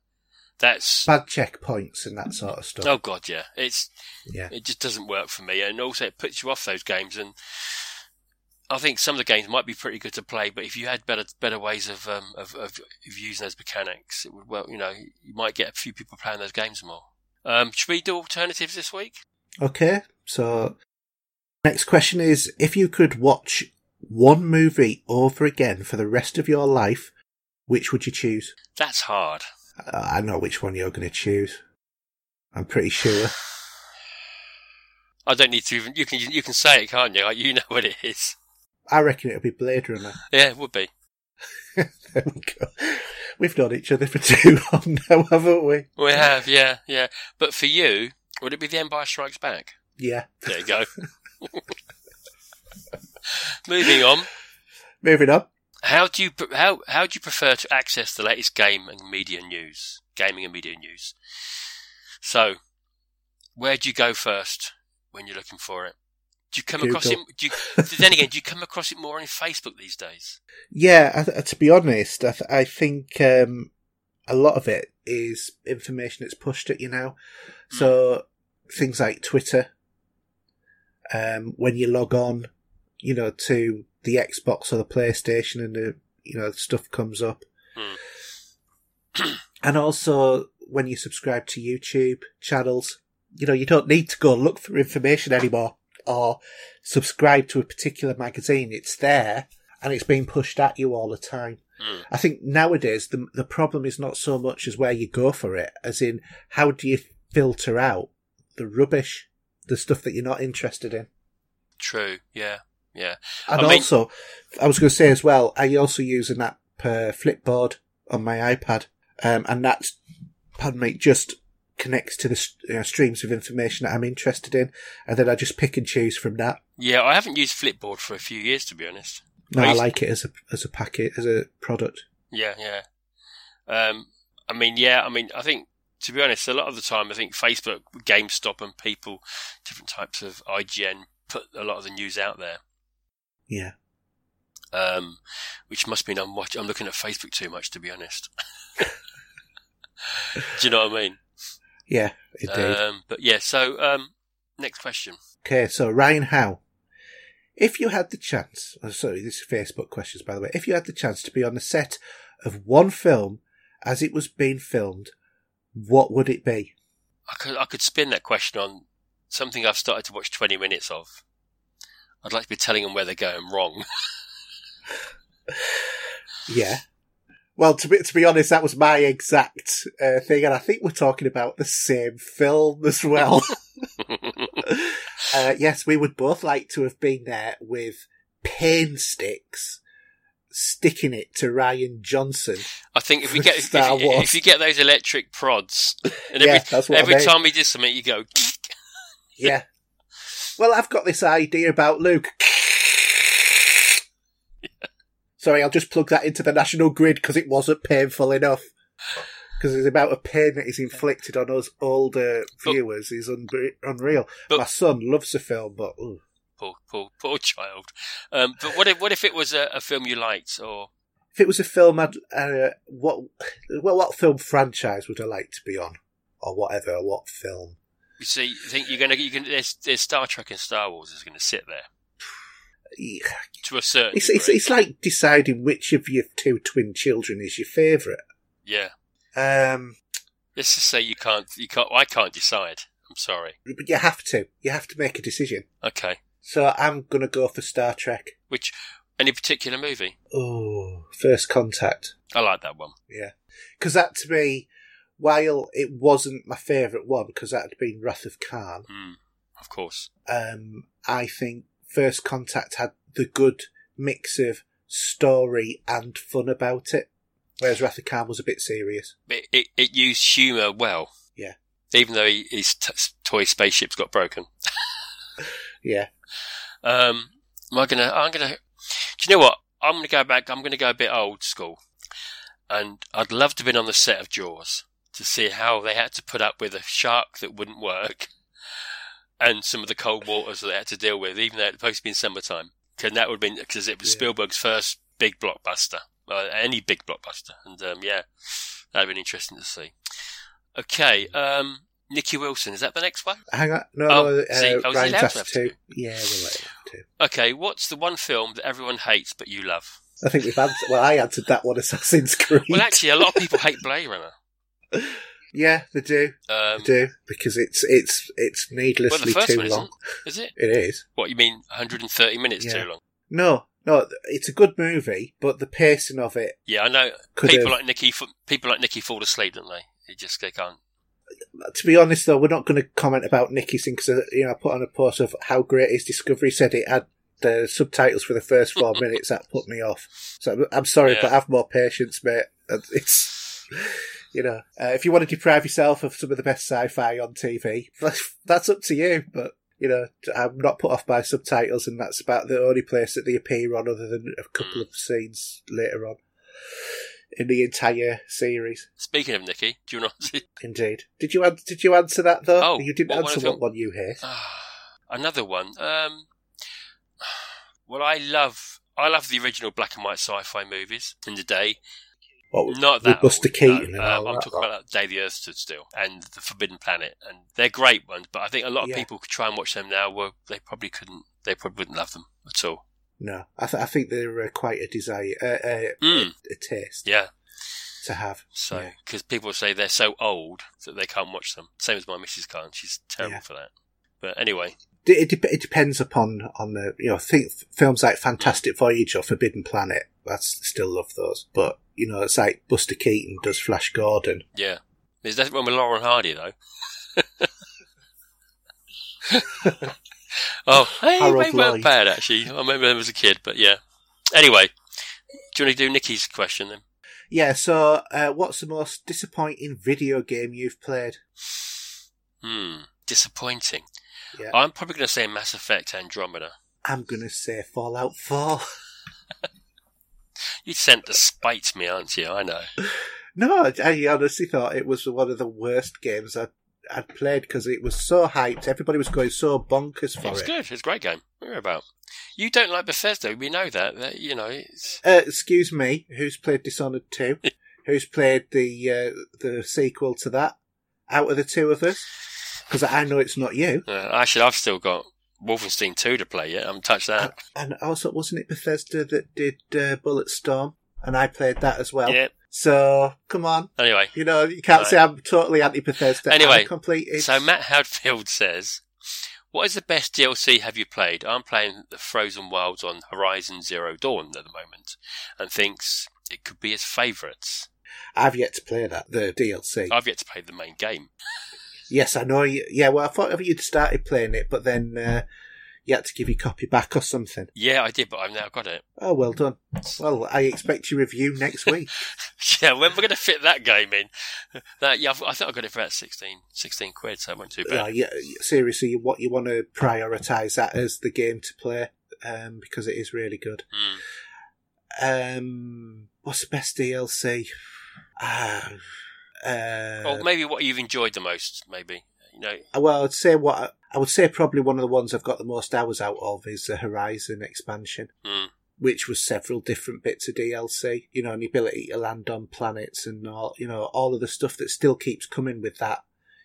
That's bad checkpoints and that sort of stuff. Oh god, yeah. It's yeah. It just doesn't work for me, and also it puts you off those games. And I think some of the games might be pretty good to play, but if you had better better ways of um, of, of, of using those mechanics, it would well, you know, you might get a few people playing those games more. Um, should we do alternatives this week? Okay, so next question is: If you could watch one movie over again for the rest of your life, which would you choose? That's hard. Uh, I know which one you're going to choose. I'm pretty sure. I don't need to even. You can you can say it, can't you? Like, you know what it is. I reckon it'll be Blade Runner. Yeah, it would be. there we go. We've known each other for too long now, haven't we? We have, yeah, yeah. But for you, would it be The Empire Strikes Back? Yeah. There you go. Moving on. Moving on. How do you how how do you prefer to access the latest game and media news, gaming and media news? So, where do you go first when you're looking for it? Do you come across it? Do you, then again, do you come across it more on Facebook these days? Yeah, I to be honest, I, th- I think um, a lot of it is information that's pushed at you now. So things like Twitter, um, when you log on, you know, to the Xbox or the PlayStation, and the you know stuff comes up, Hmm. and also when you subscribe to YouTube channels, you know, you don't need to go look for information anymore or subscribe to a particular magazine. It's there and it's being pushed at you all the time. Hmm. I think nowadays the the problem is not so much as where you go for it, as in how do you filter out the rubbish, the stuff that you're not interested in. True. Yeah. Yeah. And I mean- also, I was going to say as well, I also use an app uh, Flipboard on my iPad, um, and that's, pardon me, just connects to the you know, streams of information that I'm interested in, and then I just pick and choose from that. Yeah. I haven't used Flipboard for a few years, to be honest. No, I I like it as a as a packet as a product. Yeah, yeah. Um, I mean, yeah. I mean, I think to be honest, a lot of the time, I think Facebook, GameStop, and people, different types of IGN, put a lot of the news out there. Yeah, Um, which must mean I'm watch- I'm looking at Facebook too much, to be honest. Do you know what I mean? yeah, indeed. Um, but yeah. So um, next question. Okay, so Ryan Howe. If you had the chance, oh, sorry, this is Facebook questions by the way. If you had the chance to be on the set of one film as it was being filmed, what would it be? I could I could spin that question on something I've started to watch 20 minutes of. I'd like to be telling them where they're going wrong. Yeah. Well, to be, to be honest, that was my exact uh, thing, and I think we're talking about the same film as well. uh, yes, we would both like to have been there with pain sticks, sticking it to Rian Johnson. I think if we get if, if, you get those electric prods, and Yeah, every that's what I mean. time he does something, you go. Yeah. Well, I've got this idea about Luke. Sorry, I'll just plug that into the national grid because it wasn't painful enough. Because the amount of pain that is inflicted on us older viewers is un- unreal. But- My son loves the film, but ooh. Poor, poor, poor child. Um, but what if what if it was a, a film you liked, or if it was a film, I'd, uh, what well, what film franchise would I like to be on, or whatever? What film? you see, you think you're gonna you can there's, there's Star Trek and Star Wars is going to sit there Yeah, to a certain. It's, it's it's like deciding which of your two twin children is your favourite. yeah. Um, Let's just say you can't you can't I can't decide. I'm sorry. but you have to. You have to make a decision. Okay. So I'm gonna go for Star Trek. Which any particular movie? Oh, First Contact. I like that one. Yeah, because that to me, while it wasn't my favourite one, because that had been Wrath of Khan. Mm, of course. Um, I think First Contact had the good mix of story and fun about it, whereas Wrath of Khan was a bit serious. It it, it used humour well. Yeah. Even though he, his t- toy spaceships got broken. Yeah, Um, am I gonna? I'm gonna. Do you know what? I'm gonna go back. I'm gonna go a bit old school, and I'd love to have been on the set of Jaws to see how they had to put up with a shark that wouldn't work, and some of the cold waters that they had to deal with, even though it was supposed to be in summertime. Because that would have been because it was Yeah. Spielberg's first big blockbuster, uh, any big blockbuster, and um, yeah, that'd been interesting to see. Okay, um, Nicky Wilson, is that the next one? hang on. No, Oh, no, see, uh, I was Ryan's allowed to asked have to. two. Yeah, we'll let. Okay, what's the one film that everyone hates but you love? I think we've answered. Well, I answered that one. Assassin's Creed. Well, actually, a lot of people hate Blade Runner. yeah, they do. Um, They do because it's it's it's well, the needlessly first too one long. isn't, is it? It is. What you mean? 130 minutes Yeah. too long? No, no, it's a good movie, but the pacing of it Yeah, I know. people have. like Nikki. people like Nicky fall asleep, don't they? They just they can't. To be honest, though, we're not going to comment about Nicky's thing because uh, you know I put on a post of how great his Discovery said it had the subtitles for the first four minutes. That put me off. So I'm, I'm sorry, Yeah. but have more patience, mate. Uh, it's you know, uh, if you want to deprive yourself of some of the best sci-fi on TV, that's up to you. But You know, I'm not put off by subtitles, and that's about the only place that they appear on, other than a couple hmm. of scenes later on in the entire series. Speaking of Nikki, do you want to? Indeed. Did you did you answer that though? Oh, you didn't answer what one you hate. Another one. Um, well, I love I love the original black and white sci-fi movies in the day. What Not that Buster old, Keaton no. and all Um, I'm talking lot? about Day the Earth Stood Still and The Forbidden Planet, and they're great ones. But I think a lot of Yeah. people could try and watch them now. Well, they probably couldn't. They probably wouldn't love them at all. No, I, th- I think they're uh, quite a desire, uh, uh, Mm. a taste Yeah. to have. So, Yeah. because people say they're so old that they can't watch them. Same as my missus can't. She's terrible Yeah. for that. But anyway, D- It, it depends upon on the you know think films like Fantastic Voyage or Forbidden Planet. I still love those, but you know it's like Buster Keaton does Flash Gordon. yeah. There's nothing wrong with Lauren Hardy though. oh, hey, Harold they weren't bad actually. I remember them as a kid, but yeah. Anyway, do you want to do Nikki's question then? Yeah. So, uh, what's the most disappointing video game you've played? Hmm, disappointing. Yeah. I'm probably going to say Mass Effect Andromeda. I'm gonna say Fallout Four. You sent to spite me, aren't you? I know. No, I honestly thought it was one of the worst games I'd, I'd played because it was so hyped. Everybody was going so bonkers for It was it. good. It was a great game. What are you about? You don't like Bethesda. We know that. that you know, it's Uh, excuse me, who's played Dishonored 2? who's played the uh, the sequel to that? Out of the two of us? Because I know it's not you. uh, actually I've still got Wolfenstein 2 to play yet. I haven't touched that. And also, wasn't it Bethesda that did uh, Bulletstorm? And I played that as well. Yeah. So, come on. Anyway, You know, you can't Right. say I'm totally anti-Bethesda. Anyway, completed. so Matt Hadfield says, "What is the best DLC have you played?" I'm playing the Frozen Wilds on Horizon Zero Dawn at the moment, and thinks it could be his favourites. I've yet to play that, the DLC. I've yet to play the main game. Yes, I know. You, yeah, well, I thought you'd started playing it, but then uh, you had to give your copy back or something. Yeah, I did, but I've now got it. Oh, well done. Well, I expect your review next week. Yeah, when we're going to fit that game in? That yeah, I think I got it for about 16, 16 quid, so it wasn't too yeah, bad. yeah, seriously, what you want to prioritise that as the game to play um, because it is really good. Mm. Um, what's the best DLC? Ah, uh, or maybe what you've enjoyed the most, maybe. You know, well, I'd say what I would say probably one of the ones I've got the most hours out of is the Horizon expansion. mm, which was several different bits of DLC, you know, and the ability to land on planets and all, you know, all of the stuff that still keeps coming with that,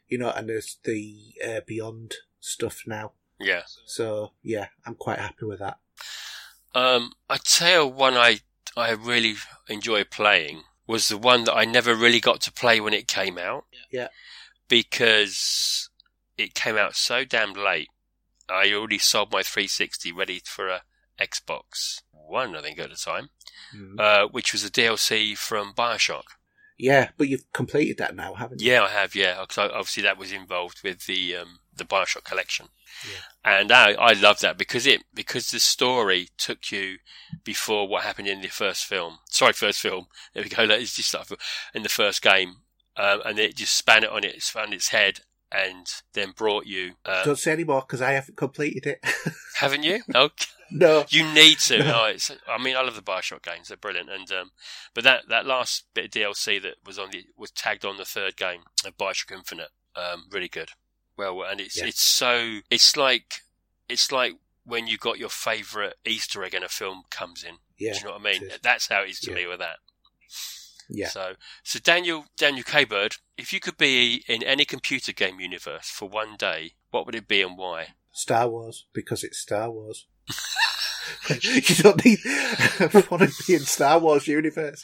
you know, and there's the uh, Beyond stuff now. yeah. So, yeah, I'm quite happy with that. Um, I tell you one I I really enjoy playing was the one that I never really got to play when it came out. Yeah. Because it came out so damn late. I already sold my 360 ready for a Xbox One, I think at the time, Mm. uh, which was a DLC from Bioshock. Yeah, but you've completed that now, haven't you? Yeah, I have. Yeah, because obviously that was involved with the um, the Bioshock collection, Yeah. and I, I love that because it because the story took you before what happened in the first film. Sorry, first film. There we go. It's just like in the first game, um, and it just span it on it, span its head, and then brought you. Uh, Don't say any more because I haven't completed it. haven't you? Okay. no. You need to. No, it's, I mean, I love the Bioshock games; they're brilliant. And um, but that, that last bit of DLC that was on the was tagged on the third game of Bioshock Infinite, um, really good. Well, and it's Yeah. it's so it's like it's like when you got your favourite Easter egg in a film comes in. Yeah. Do you know what I mean? That's how it is to Yeah. me with that. Yeah. So, so Daniel Daniel K Bird, if you could be in any computer game universe for one day, what would it be and why? Star Wars, because it's Star Wars. you don't need want to be in Star Wars universe.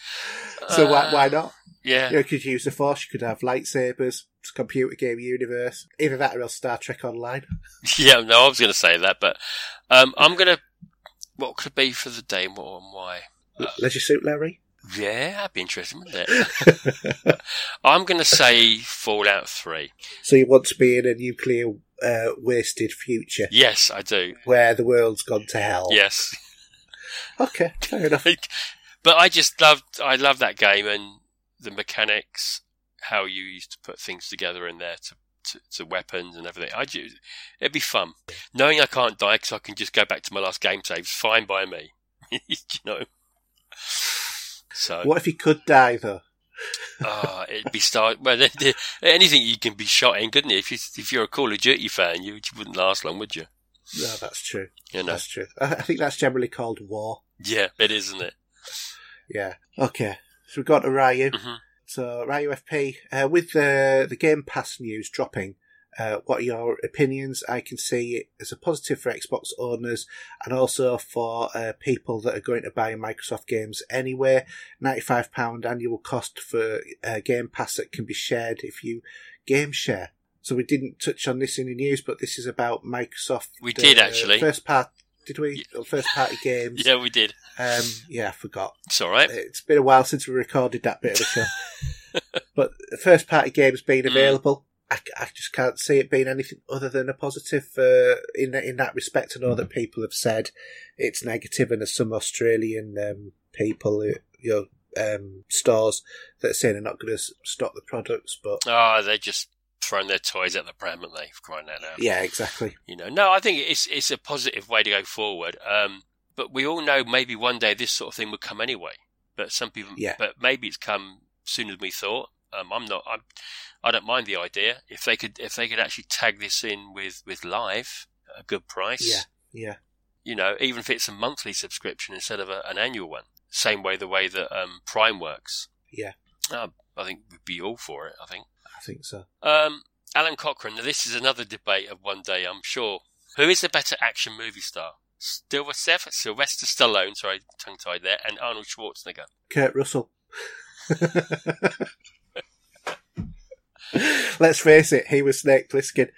So why, Uh, why not? Yeah, You could use the Force, you could have lightsabers, it's a computer game universe. Either that or else Star Trek Online. Yeah, no, I was going to say that, but um, I'm going to. What could it be for the day what and why? Leisure Suit Larry? Yeah, that'd be interesting, wouldn't it? I'm going to say Fallout 3. So you want to be in a nuclear uh, wasted future Yes, I do. where the world's gone to hell. Yes. Okay, fair enough. but I just loved, I love that game and the mechanics, how you used to put things together in there to, to, to weapons and everything. I do, it'd be fun. Knowing I can't die because I can just go back to my last game saves, fine by me. you know. So What if he could die though? Ah, it'd be start. Well, anything you can be shot in, couldn't it? If you if you're a Call of Duty fan, you, you wouldn't last long, would you? No, that's true. You know. That's true. I I think that's generally called war. Yeah, it is, isn't it? Yeah. Okay. So we've got to Ryu. Mhm. So Ryu FP, uh, with the the Game Pass news dropping, uh, what are your opinions? I can see it as a positive for Xbox owners and also for uh, people that are going to buy Microsoft games anyway. Ninety-five pound annual cost for uh, Game Pass that can be shared if you game share. So we didn't touch on this in the news, but this is about Microsoft. We did, uh, actually. First part. Did we? First party games. Yeah, we did. Um, yeah, I forgot. It's all right. It's been a while since we recorded that bit of the show. but first party games being Mm. available, I, I just can't see it being anything other than a positive uh, in in that respect. I know that people have said it's negative, and there's some Australian um, people, uh, you know, um, stores that are saying they're not going to stock the products. But Oh, they're just throwing their toys at the pram, haven't they? Crying out loud. yeah, exactly. You know, no, I think it's it's a positive way to go forward. Um, but we all know maybe one day this sort of thing would come anyway. But some people, Yeah. but maybe it's come sooner than we thought. Um, I'm not. I'm, I don't mind the idea if they could if they could actually tag this in with with live at a good price. Yeah, yeah, You know, even if it's a monthly subscription instead of a, an annual one. Same way the way that um, Prime works. yeah. Uh, I think we'd be all for it. I think. I think so. Um, Alan Cochrane. Now, this is another debate of one day, I'm sure. Who is the better action movie star? Sylvester, Sylvester Stallone, sorry, tongue tied there, and Arnold Schwarzenegger. Kurt Russell. Let's face it, he was Snake Plissken.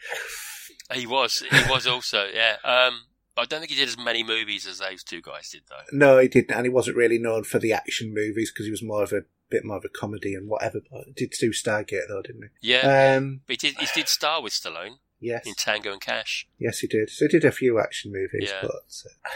He was, he was also, yeah. Um, I don't think he did as many movies as those two guys did, though. No, he didn't, and he wasn't really known for the action movies because he was more of a bit more of a comedy and whatever. But he did do Stargate though, didn't he? Yeah, he? Um, but he did, he did star with Stallone yes, in Tango and Cash. yes, he did. So he did a few action movies, Yeah. but uh,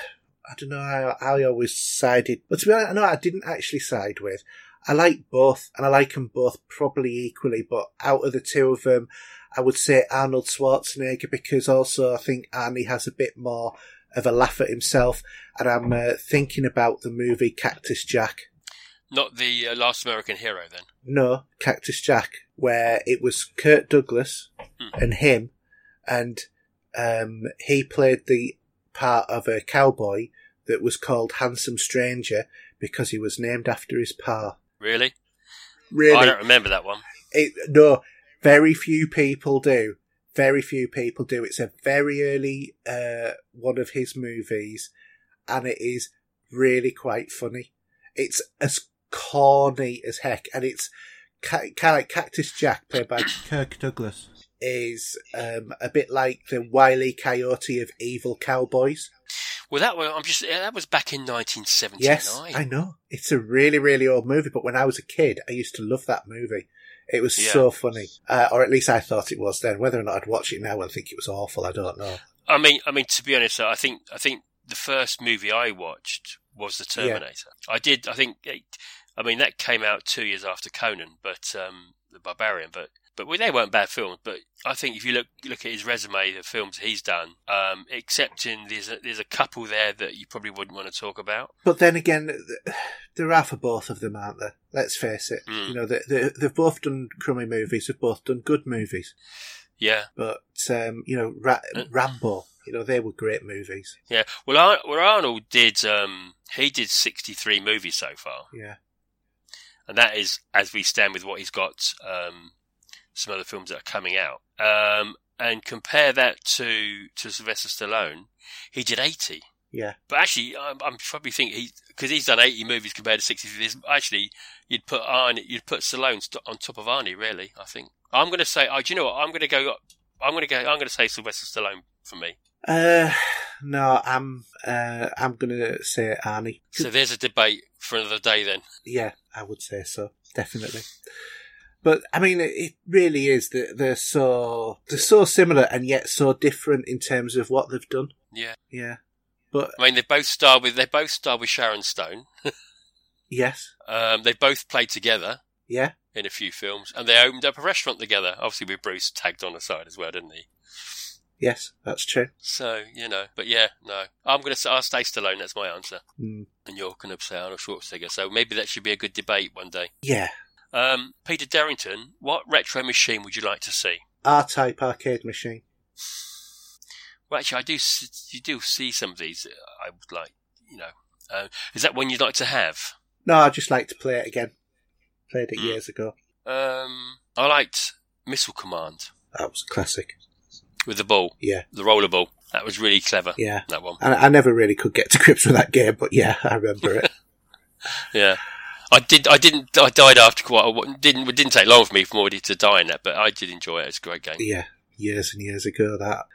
I don't know how, how I always sided. But to be honest, no, I didn't actually side with. I like both, and I like them both probably equally. But out of the two of them, I would say Arnold Schwarzenegger because also I think Arnie has a bit more of a laugh at himself, and I'm uh, thinking about the movie Cactus Jack. Not the uh, Last Action Hero, then. No, Cactus Jack, where it was Kurt Douglas Hmm. and him, and um, he played the part of a cowboy that was called Handsome Stranger because he was named after his pa. Really? Really? I don't remember that one. It, no, very few people do. Very few people do. It's a very early uh, one of his movies, and it is really quite funny. It's as corny as heck, and it's kind of like Cactus Jack, played by Kirk Douglas, is um, a bit like the wily coyote of evil cowboys. Well, that was, I'm just, that was back in 1979. Yes, I know. It's a really, really old movie, but when I was a kid, I used to love that movie. It was Yeah. so funny, uh, or at least I thought it was then. Whether or not I'd watch it now and think it was awful, I don't know. I mean, I mean, to be honest, I think I think the first movie I watched was The Yeah. Terminator. I did. I think. It, I mean, that came out two years after Conan, but um, the Barbarian. But but well, they weren't bad films. But I think if you look look at his resume, the films he's done, um, excepting there's a, there's a couple there that you probably wouldn't want to talk about. But then again, th- there are for both of them, aren't there? Let's face it. Mm. You know, they, they, they've both done crummy movies. They've both done good movies. Yeah, But um, you know, Ra- Uh. Rambo. You know, they were great movies. yeah. Well, Ar- well, Arnold did. Um, he did 63 movies so far. Yeah, and that is as we stand with what he's got. Um, some other films that are coming out, um, and compare that to to Sylvester Stallone, he did eighty. yeah. But actually, I'm, I'm probably thinking he because he's done eighty movies compared to sixty. there's- Actually, you'd put Arnie, you'd put Stallone on top of Arnie. Really, I think. I'm going to say. Oh, do you know what? I'm going to go. I'm going to go. I'm going to say Sylvester Stallone for me. Uh, no, I'm uh, I'm gonna say Arnie. So there's a debate for another day. Then Yeah, I would say so, definitely. But I mean, it- really is that they're so they're so similar and yet so different in terms of what they've done. yeah. Yeah, but I mean, they both star with they both star with Sharon Stone. yes, Um, they both played together. yeah, in a few films, and they opened up a restaurant together. Obviously, with Bruce tagged on the side as well, didn't he? Yes, that's true. So you know, but yeah, no, I'm gonna say I'll stay Stallone. That's my answer, Mm. and you're gonna say Arnold Schwarzenegger. So maybe that should be a good debate one day. Yeah. Um, Peter Derrington, what retro machine would you like to see? R-Type arcade machine. Well, actually, I do. s- You do see some of these. I would like, you know, uh, is that one you'd like to have? No, I just like to play it again. Played it Mm. years ago. Um, I liked Missile Command That was a classic. with the ball, Yeah, the roller ball. That was really clever. yeah. That one. And I never really could get to grips with that game, but yeah, I remember it. Yeah. I did. I didn't. I died after quite. A, didn't. It didn't take long for me from already to die in that, but I did enjoy it. It's a great game. Yeah, years and years ago that.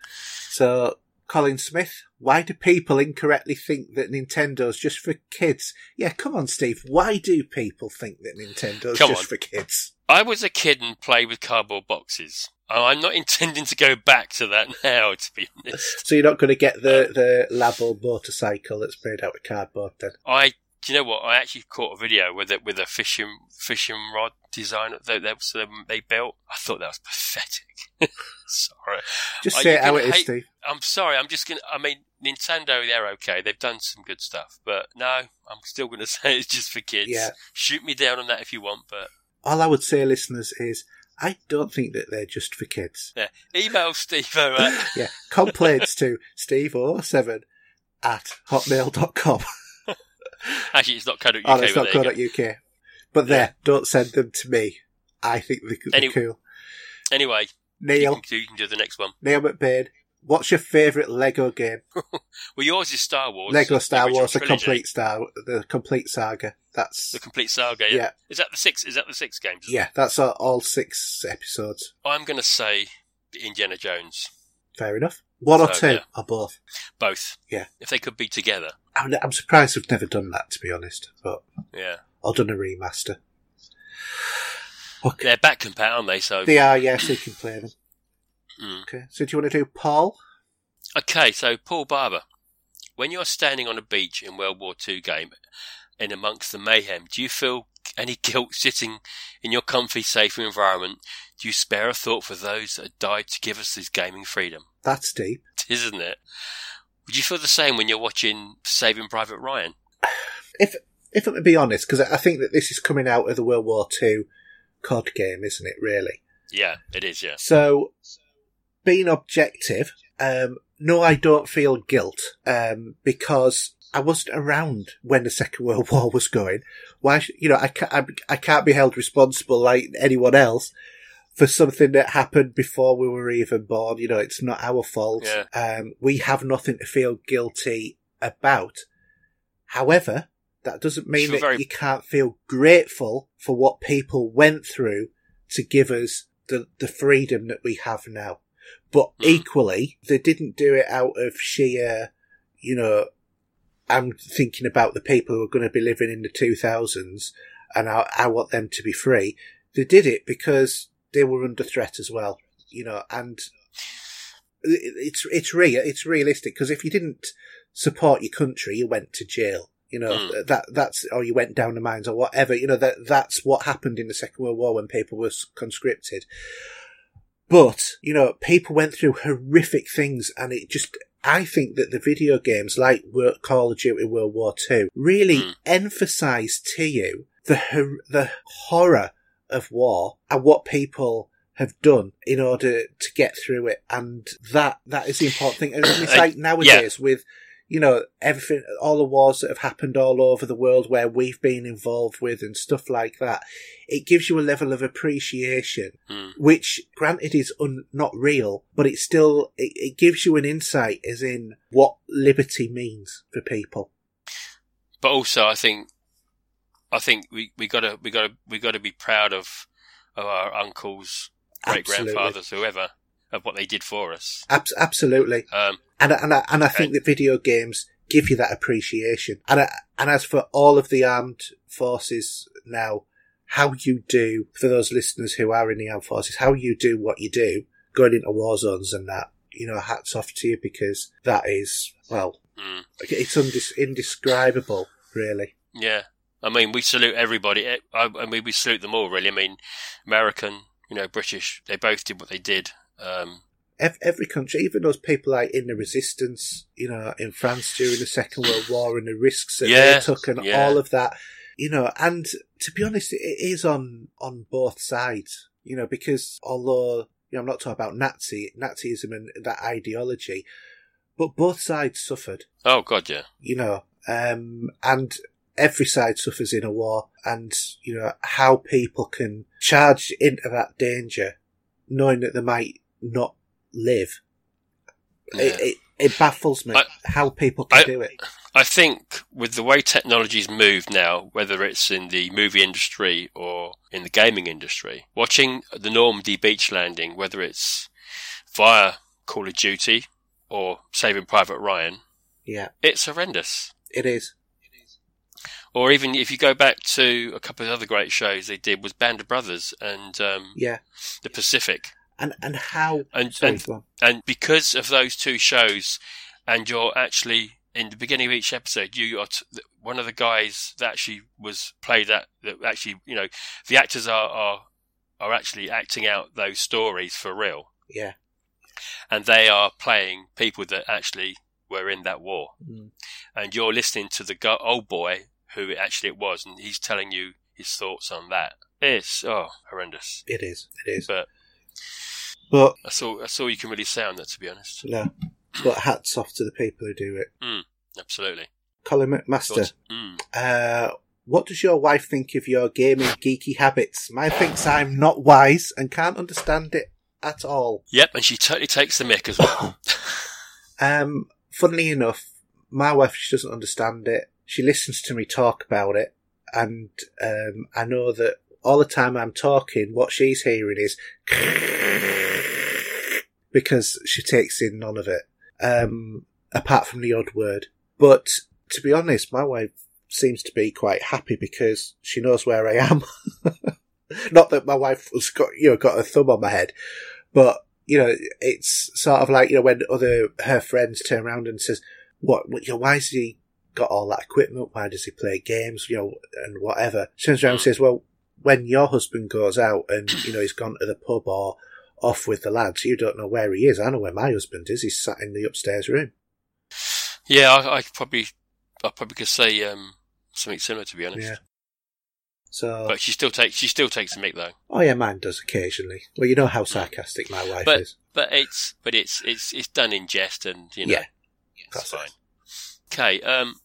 So, Colin Smith, why do people incorrectly think that Nintendo's just for kids? Yeah, come on, Steve. Why do people think that Nintendo's Come just on. for kids? I was a kid and played with cardboard boxes. I'm not intending to go back to that now. To be honest, So you're not going to get the the Labo motorcycle that's made out of cardboard then? I. Do you know what? I actually caught a video with it with a fishing fishing rod design that they, they, they built. I thought that was pathetic. Sorry. Just say it how it is, hate- Steve. I'm sorry. I'm just gonna. I mean, Nintendo, they're okay. They've done some good stuff, but no, I'm still gonna say it's just for kids. Yeah. Shoot me down on that if you want, but All I would say, listeners, is I don't think that they're just for kids. yeah. Email Steve at Yeah, complaints to steve07 at hotmail.com. actually it's not code.uk. Oh, but not there you go. But there, don't send them to me. I think they're, they're Any- cool. Anyway, you Neil, can, do, you can do the next one. Neil McBain, what's your favourite Lego game? Well, yours is Star Wars. Lego Star Wars, the trilogy. complete star, the complete saga. That's the complete saga. Yeah. yeah, Is that the six? Is that the six games? yeah. That's all, all six episodes. I'm gonna say Indiana Jones. Fair enough. One or two, yeah. or both. Both. Yeah. If they could be together. I'm, I'm surprised we've never done that, to be honest. But Yeah. I've done a remaster. Okay. They're back compat, aren't they? So They are, yes, you can play them. Mm. Okay. So do you want to do Paul? Okay, so Paul Barber, when you're standing on a beach in World War II game in amongst the mayhem, do you feel any guilt sitting in your comfy, safe environment? Do you spare a thought for those that died to give us this gaming freedom? That's deep. Isn't it? Would you feel the same when you're watching Saving Private Ryan? If if I'm to be honest, because I think that this is coming out of the World War Two COD game, isn't it? Really. Yeah, it is. Yeah. So, being objective, um, no, I don't feel guilt um, because I wasn't around when the Second World War was going. Why, sh- you know, I can't, I, I can't be held responsible like anyone else for something that happened before we were even born. You know, it's not our fault. Yeah. Um, we have nothing to feel guilty about. However, that doesn't mean that very- you can't feel grateful for what people went through to give us the, the freedom that we have now. But Mm. equally, they didn't do it out of sheer, you know, I'm thinking about the people who are going to be living in the 2000s and I, I want them to be free. They did it because they were under threat as well, you know, and it's, it's real, it's realistic because if you didn't support your country, you went to jail. You know, Mm. that, that's, or you went down the mines or whatever, you know, that, that's what happened in the Second World War when people were conscripted. But, you know, people went through horrific things and it just, I think that the video games like Call of Duty World War II really Mm. emphasize to you the, the horror of war and what people have done in order to get through it. And that, that is the important thing. And it's like nowadays with, you know, everything, all the wars that have happened all over the world where we've been involved with and stuff like that. It gives you a level of appreciation Mm. which granted is un- not real, but it still it, it gives you an insight as in what liberty means for people. But also, I think, I think we, we gotta we gotta we gotta be proud of of our uncles, great grandfathers, whoever, of what they did for us. Abs- absolutely, Um, and I- and I, and I think that video games give you that appreciation. And I, and as for all of the armed forces now, how you do for those listeners who are in the armed forces, how you do what you do, going into war zones and that, you know, hats off to you because that is well, mm, it's undis- indescribable, really. yeah, I mean, we salute everybody. I, I mean, we salute them all, really. I mean, American, you know, British, they both did what they did. Um, Every country, even those people like in the resistance, you know, in France during the Second World War and the risks that Yeah, they took and yeah. all of that, you know, and to be honest, it is on, on both sides, you know, because although, you know, I'm not talking about Nazi, Nazism and that ideology, but both sides suffered. oh, God, yeah. you know, um, and every side suffers in a war, and you know how people can charge into that danger, knowing that they might not live. Yeah. It, it, it baffles me I- how people can I- do it. I think with the way technology's moved now, whether it's in the movie industry or in the gaming industry, watching the Normandy beach landing, whether it's via Call of Duty or Saving Private Ryan, Yeah, it's horrendous. it is. Or even if you go back to a couple of other great shows they did was Band of Brothers and um, Yeah, The Pacific. and and how? And, Sorry, and and because of those two shows, and you're actually in the beginning of each episode, you are t- one of the guys that actually was played that that actually you know the actors are are are actually acting out those stories for real, Yeah, and they are playing people that actually were in that war, Mm. and you're listening to the go- old boy who it actually it was, and he's telling you his thoughts on that. It's oh horrendous, it is. It is. but But that's all that's all you can really say on that, to be honest. no, but hats off to the people who do it. Absolutely. Colin McMaster. Mm. Uh, what does your wife think of your gaming geeky habits? Mine thinks I'm not wise and can't understand it at all. Yep, and she totally takes the mick as well. Um, funnily enough, my wife she doesn't understand it. She listens to me talk about it, and um, I know that all the time I'm talking, what she's hearing is because she takes in none of it, um, apart from the odd word. But to be honest, my wife seems to be quite happy because she knows where I am. Not that my wife has got you know got a thumb on my head, but you know it's sort of like you know when other her friends turn around and says, "What? what you know, why has he got all that equipment? Why does he play games? You know, and whatever." She turns around and says, "Well, when your husband goes out and you know he's gone to the pub or off with the lads, you don't know where he is. I know where my husband is. He's sat in the upstairs room." yeah, I, I probably, I probably could say um, something similar to be honest. Yeah. So, But she still takes, she still takes the mick though. oh yeah, mine does occasionally. Well, you know how sarcastic my wife But- is. But it's, but it's, it's, it's done in jest, and you know, Yeah, that's fine. Okay, um,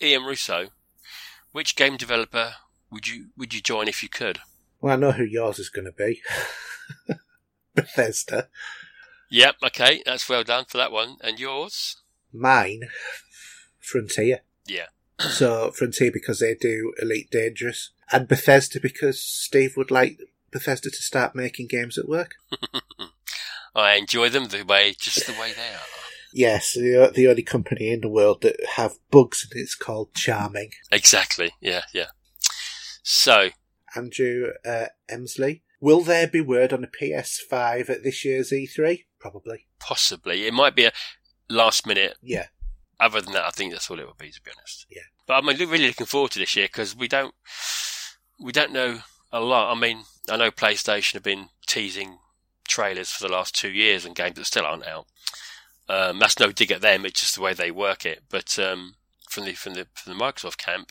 Ian Russo, which game developer would you would you join if you could? Well, I know who yours is going to be. Bethesda. Yep, okay, that's well done for that one. And yours? Mine, Frontier. Yeah. So Frontier because they do Elite Dangerous, and Bethesda because Steve would like Bethesda to start making games at work. I enjoy them the way, just the way they are. Yes, the, only company in the world that have bugs and it's called Charming. Exactly. Yeah, yeah. So, Andrew uh, Emsley. Will there be word on a PS5 at this year's E3? Probably. possibly it might be a last minute Yeah. other than that, I think that's all it would be, to be honest. Yeah. But I'm really looking forward to this year because we don't we don't know a lot. I mean, I know PlayStation have been teasing trailers for the last two years and games that still aren't out. Um, that's no dig at them; it's just the way they work it. But um, from the from the from the Microsoft camp,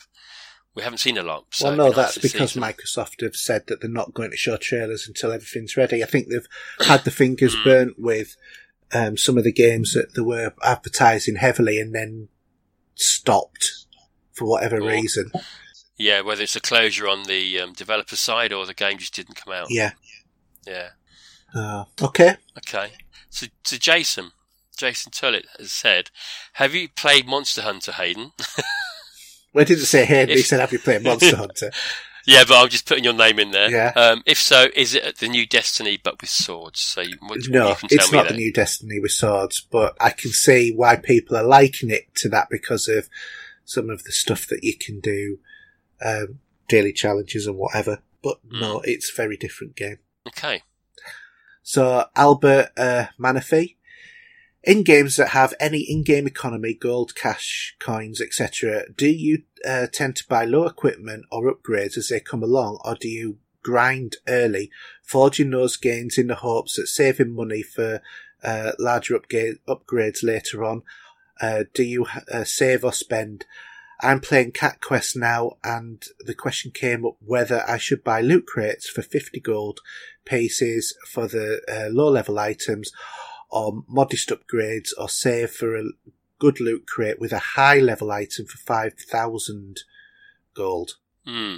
we haven't seen a lot. So well, no, that's because some- Microsoft have said that they're not going to show trailers until everything's ready. I think they've had the fingers Mm. burnt with um, some of the games that they were advertising heavily and then stopped for whatever Or- reason. yeah, whether it's a closure on the um, developer side or the game just didn't come out. Yeah. Yeah. Uh, okay. Okay. So, so Jason, Jason Tullett has said, "Have you played Monster Hunter, Hayden?" Well, didn't say Hayden. He If- said, "Have you played Monster Hunter?" yeah, but I'm just putting your name in there. Yeah. Um, if so, is it the new Destiny but with swords? So you, what, No, you can tell it's me not that. the new Destiny with swords, but I can see why people are liking it to that because of some of the stuff that you can do, um, daily challenges and whatever. But Hmm. no, it's a very different game. Okay. So Albert uh, Manafee, in games that have any in-game economy, gold, cash, coins, etc., do you uh, tend to buy low equipment or upgrades as they come along, or do you grind early, forging those gains in the hopes that saving money for uh, larger upga- upgrades later on? Uh, do you uh, save or spend? I'm playing Cat Quest now, and the question came up whether I should buy loot crates for 50 gold pieces for the uh, low level items, or modest upgrades, or save for a good loot crate with a high level item for 5,000 gold. Hmm.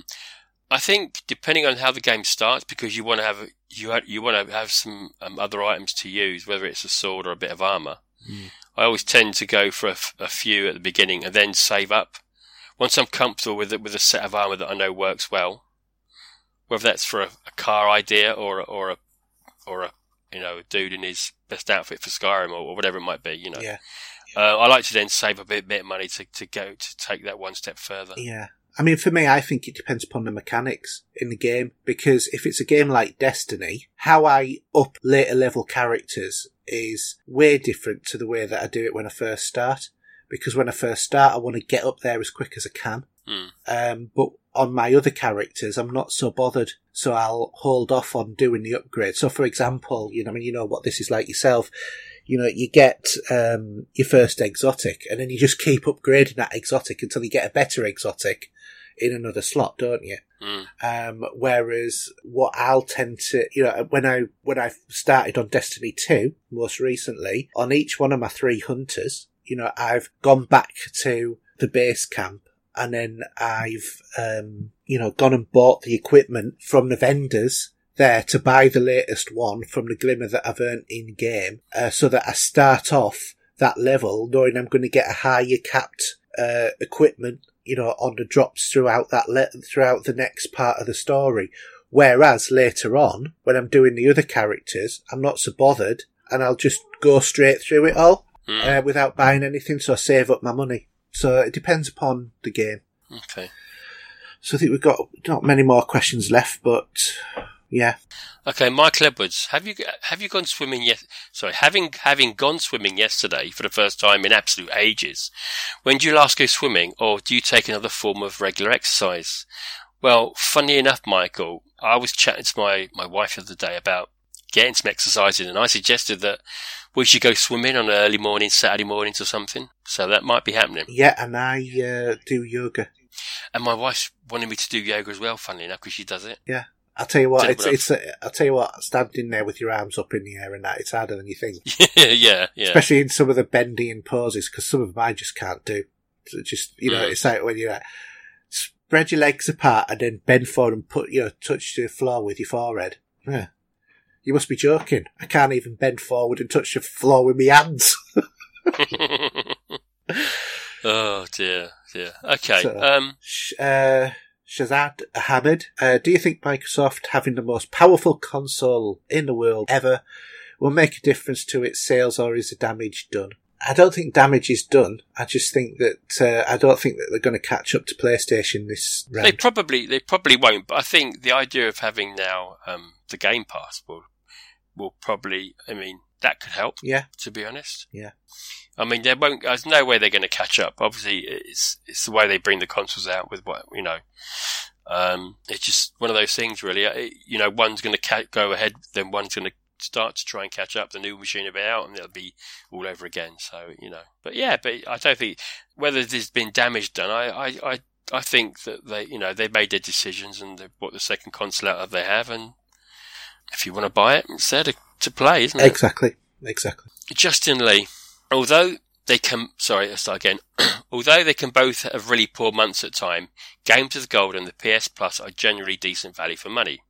I think depending on how the game starts, because you want to have you ha- you want to have some um, other items to use, whether it's a sword or a bit of armor. I always tend to go for a, f- a few at the beginning and then save up. Once I'm comfortable with it, with a set of armor that I know works well, whether that's for a, a car idea or a, or a or a you know a dude in his best outfit for Skyrim or, or whatever it might be, you know. Yeah. Uh, I like to then save a bit, bit of money to, to go to take that one step further. Yeah. I mean, for me, I think it depends upon the mechanics in the game because if it's a game like Destiny, how I up later level characters is way different to the way that I do it when I first start. Because when I first start, I want to get up there as quick as I can. Hmm. Um, but on my other characters, I'm not so bothered. So I'll hold off on doing the upgrade. So for example, you know, I mean, you know what this is like yourself. You know, you get, um, your first exotic and then you just keep upgrading that exotic until you get a better exotic in another slot, don't you? Mm. Um, whereas what I'll tend to, you know, when I, when I started on Destiny 2, most recently, on each one of my three hunters, you know, I've gone back to the base camp and then I've, um, you know, gone and bought the equipment from the vendors there to buy the latest one from the glimmer that I've earned in game, uh, so that I start off that level knowing I'm going to get a higher capped, uh, equipment, you know, on the drops throughout that, le- throughout the next part of the story. Whereas later on, when I'm doing the other characters, I'm not so bothered and I'll just go straight through it all, Mm. uh, without buying anything, so I save up my money. So it depends upon the game. Okay. So I think we've got not many more questions left, but yeah. Okay, Michael Edwards, have you have you gone swimming yet? Sorry, having having gone swimming yesterday for the first time in absolute ages. When do you last go swimming, or do you take another form of regular exercise? Well, funny enough, Michael, I was chatting to my my wife the other day about getting some exercise in, and I suggested that we should go swimming on an early morning, Saturday mornings or something. So that might be happening. Yeah, and I uh, do yoga. And my wife's wanting me to do yoga as well, funnily enough, because she does it. Yeah. I'll tell you what, it's, it's, uh, I'll tell you what, standing there with your arms up in the air and that, it's harder than you think. yeah, yeah. Especially in some of the bendying poses, because some of them I just can't do. So just, you know, Mm. it's like when you're like, spread your legs apart and then bend forward and put your touch to the floor with your forehead. Yeah. You must be joking. I can't even bend forward and touch the floor with my hands. oh dear, dear. Okay. So- um, Sh- uh, Shazad Ahmed, uh, do you think Microsoft having the most powerful console in the world ever will make a difference to its sales or is the damage done? I don't think damage is done. I just think that, uh, I don't think that they're going to catch up to PlayStation this round. they probably they probably won't, but I think the idea of having now um, the Game Pass will will probably. I mean, that could help. Yeah. To be honest. Yeah. I mean, there won't. There's no way they're going to catch up. Obviously, it's it's the way they bring the consoles out with what you know. Um, it's just one of those things, really. It, you know, one's going to ca- go ahead, then one's going to start to try and catch up. The new machine will be out, and it'll be all over again. So you know, but yeah, but I don't think whether there's been damage done. I I. I I think that they, you know, they made their decisions and they bought the second console out that they have, and if you want to buy it, it's there to, to play, isn't it? Exactly. Exactly. Justin Lee, although they can, sorry, let's start again. although they can both have really poor months at time, Games of Gold and the PS Plus are generally decent value for money.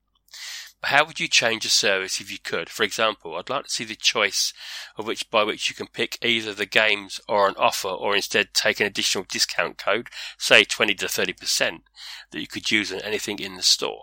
But how would you change a service if you could? For example, I'd like to see the choice of which by which you can pick either the games or an offer, or instead take an additional discount code, say twenty to thirty percent, that you could use on anything in the store.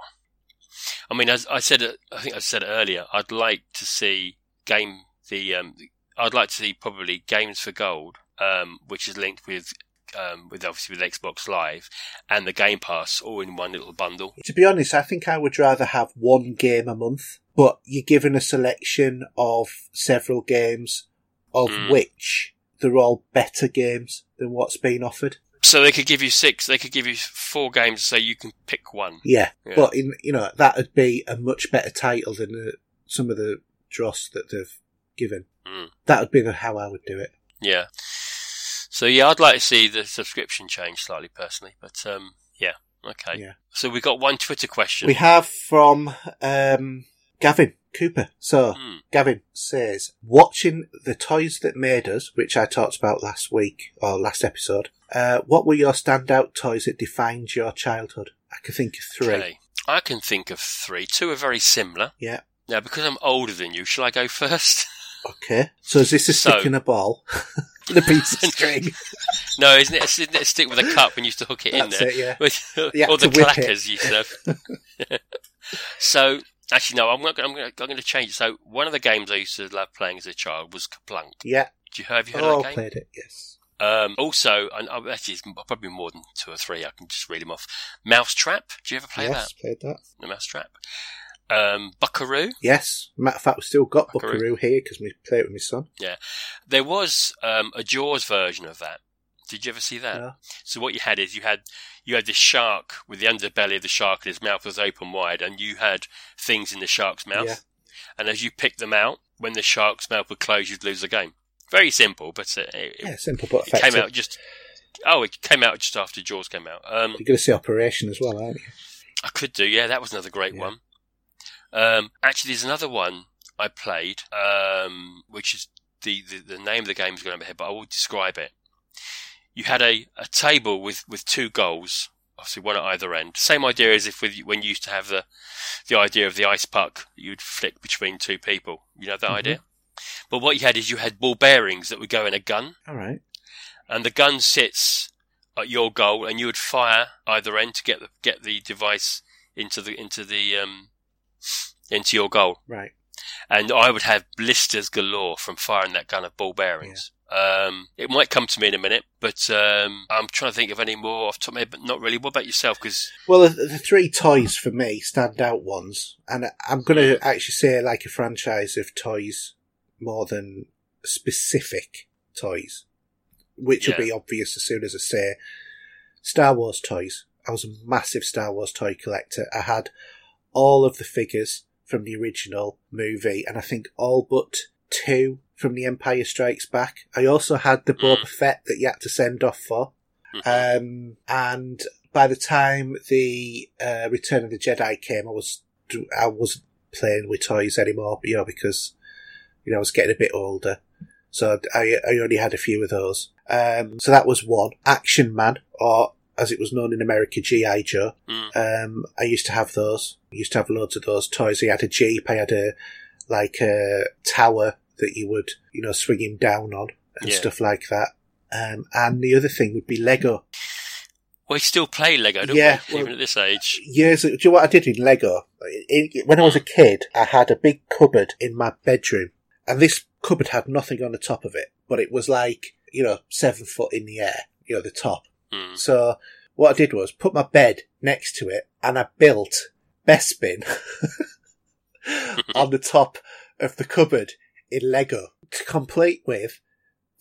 I mean, as I said, I think I said earlier. I'd like to see game the um, I'd like to see probably games for gold, um, which is linked with um, with obviously with Xbox Live and the Game Pass all in one little bundle. To be honest, I think I would rather have one game a month, but you're given a selection of several games, of Mm. which they're all better games than what's being offered. So they could give you six. They could give you four games, so you can pick one. Yeah, Yeah. but in you know that would be a much better title than uh, some of the dross that they've given. Mm. That would be the, how I would do it. Yeah. So yeah, I'd like to see the subscription change slightly personally, but um, yeah, okay. Yeah. So we got one Twitter question. We have from um, Gavin Cooper. So Hmm. Gavin says, watching the toys that made us, which I talked about last week or last episode. Uh, what were your standout toys that defined your childhood? I can think of three. Okay. I can think of three. Two are very similar. Yeah. Now, because I'm older than you, shall I go first? Okay. So is this a So- stick and a ball? a piece of string? no, isn't it? Isn't it a stick with a cup and used to hook it in That's there? it, yeah. With, You or the whip it. clackers used to have. so, actually, no, I'm not. I'm going. I'm going to change it. So, one of the games I used to love playing as a child was Kerplunk. Yeah. Do you have you heard Oh, of that game? I played it, yes. Um, also, and uh, actually, it's probably more than two or three. I can just read them off. Mousetrap. Do you ever play yes, played that. that? The Mousetrap. Um, Buckaroo. Yes. Matter of fact, we've still got Buckaroo. Buckaroo here because we play it with my son. Yeah, there was um, a Jaws version of that. Did you ever see that? No. So what you had is you had you had this shark with the underbelly of the shark and his mouth was open wide, and you had things in the shark's mouth. Yeah. And as you picked them out, when the shark's mouth would close, you'd lose the game. Very simple, but uh, it, Yeah, simple but it came out just. Oh, it came out just after Jaws came out. Um, You're going to see Operation as well, aren't you? I could do, yeah. That was another great Yeah. one. Um, actually, there's another one I played, um, which is the, the, the name of the game is going to my head, but I will describe it. You had a, a table with, with two goals, obviously one at either end. Same idea as if with, when you used to have the the idea of the ice puck you'd flick between two people. You know that Mhm. idea? But what you had is you had ball bearings that would go in a gun, All right. and the gun sits at your goal, and you would fire either end to get the get the device into the into the um into your goal. Right. And I would have blisters galore from firing that gun of ball bearings. Um, it might come to me in a minute, but um, I'm trying to think of any more off top of my head, but not really. What about yourself? Because Well, the, the three toys for me, stand out ones, and I'm going to actually say like a franchise of toys more than specific toys, which Yeah. will be obvious as soon as I say Star Wars toys. I was a massive Star Wars toy collector. I had all of the figures from the original movie, and I think all but two from The Empire Strikes Back. I also had the Boba Fett that you had to send off for. Um, and by the time the uh, Return of the Jedi came, I was I wasn't playing with toys anymore, you know, because you know I was getting a bit older, so I I only had a few of those. Um, so that was one Action Man, or as it was known in America, GI Joe. Mm. Um, I used to have those. I used to have loads of those toys. I had a jeep. I had a like a tower that you would you know swing him down on and Yeah. stuff like that. Um, and the other thing would be Lego. we still play Lego, don't Yeah, we? well- Even at this age. years do you know what I did in Lego? When I was a kid, I had a big cupboard in my bedroom, and this cupboard had nothing on the top of it, but it was like, you know, seven foot in the air, you know, the top. Mm. So what I did was put my bed next to it, and I built Bespin on the top of the cupboard in Lego to complete with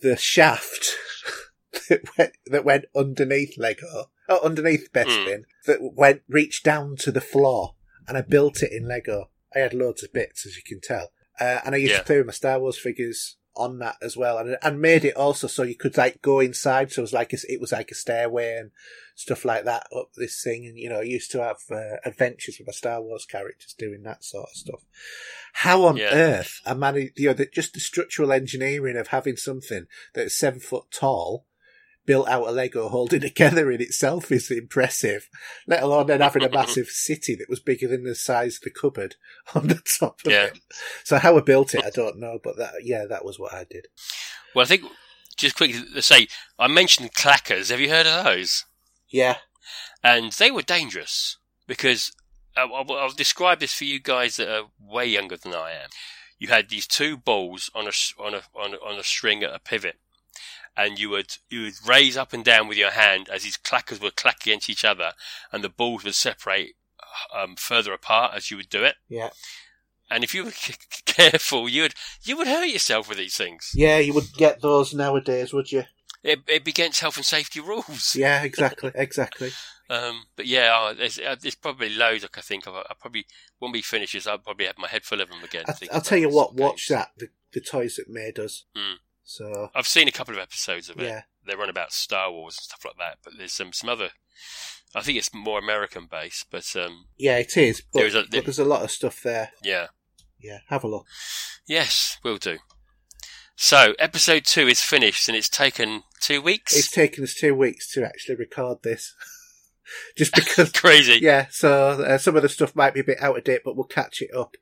the shaft that went, that went underneath Lego, oh, underneath Bespin, that went reached down to the floor, and I built it in Lego. I had loads of bits, as you can tell, uh, and I used Yeah. to play with my Star Wars figures on that as well, and and made it also so you could like go inside. So it was like a, it was like a stairway and stuff like that up this thing, and you know I used to have uh, adventures with my Star Wars characters doing that sort of stuff. How on Yeah. earth I managed, you know, the, just the structural engineering of having something that's seven foot tall built out of Lego holding together in itself is impressive. Let alone then having a massive city that was bigger than the size of the cupboard on the top of Yeah. it. So how I built it, I don't know, but that yeah, that was what I did. Well, I think just quickly to say, I mentioned clackers. Have you heard of those? Yeah, and they were dangerous because uh, I'll, I'll describe this for you guys that are way younger than I am. You had these two balls on a on a on a, on a string at a pivot, and you would you would raise up and down with your hand as these clackers would clack against each other, and the balls would separate um, further apart as you would do it. yeah, And if you were c- careful, you would you would hurt yourself with these things. yeah. You would get those nowadays, would you? it, it'd be against health and safety rules. Yeah, exactly, exactly. Um, but yeah, oh, there's, uh, there's probably loads I think of. I, I probably when we finish this, I'll probably have my head full of them again. I, I'll tell you what, games. watch that. The, the toys that made us. Mm. So I've seen a couple of episodes of it. yeah, They're on about Star Wars and stuff like that. But there's some some other. I think it's more American based, but um, yeah, it is. But, There is a- but there's a lot of stuff there. yeah. Yeah, have a look. Yes, we'll do. So, episode two is finished, and it's taken two weeks. It's taken us two weeks to actually record this, just because. crazy. yeah, so uh, some of the stuff might be a bit out of date, but we'll catch it up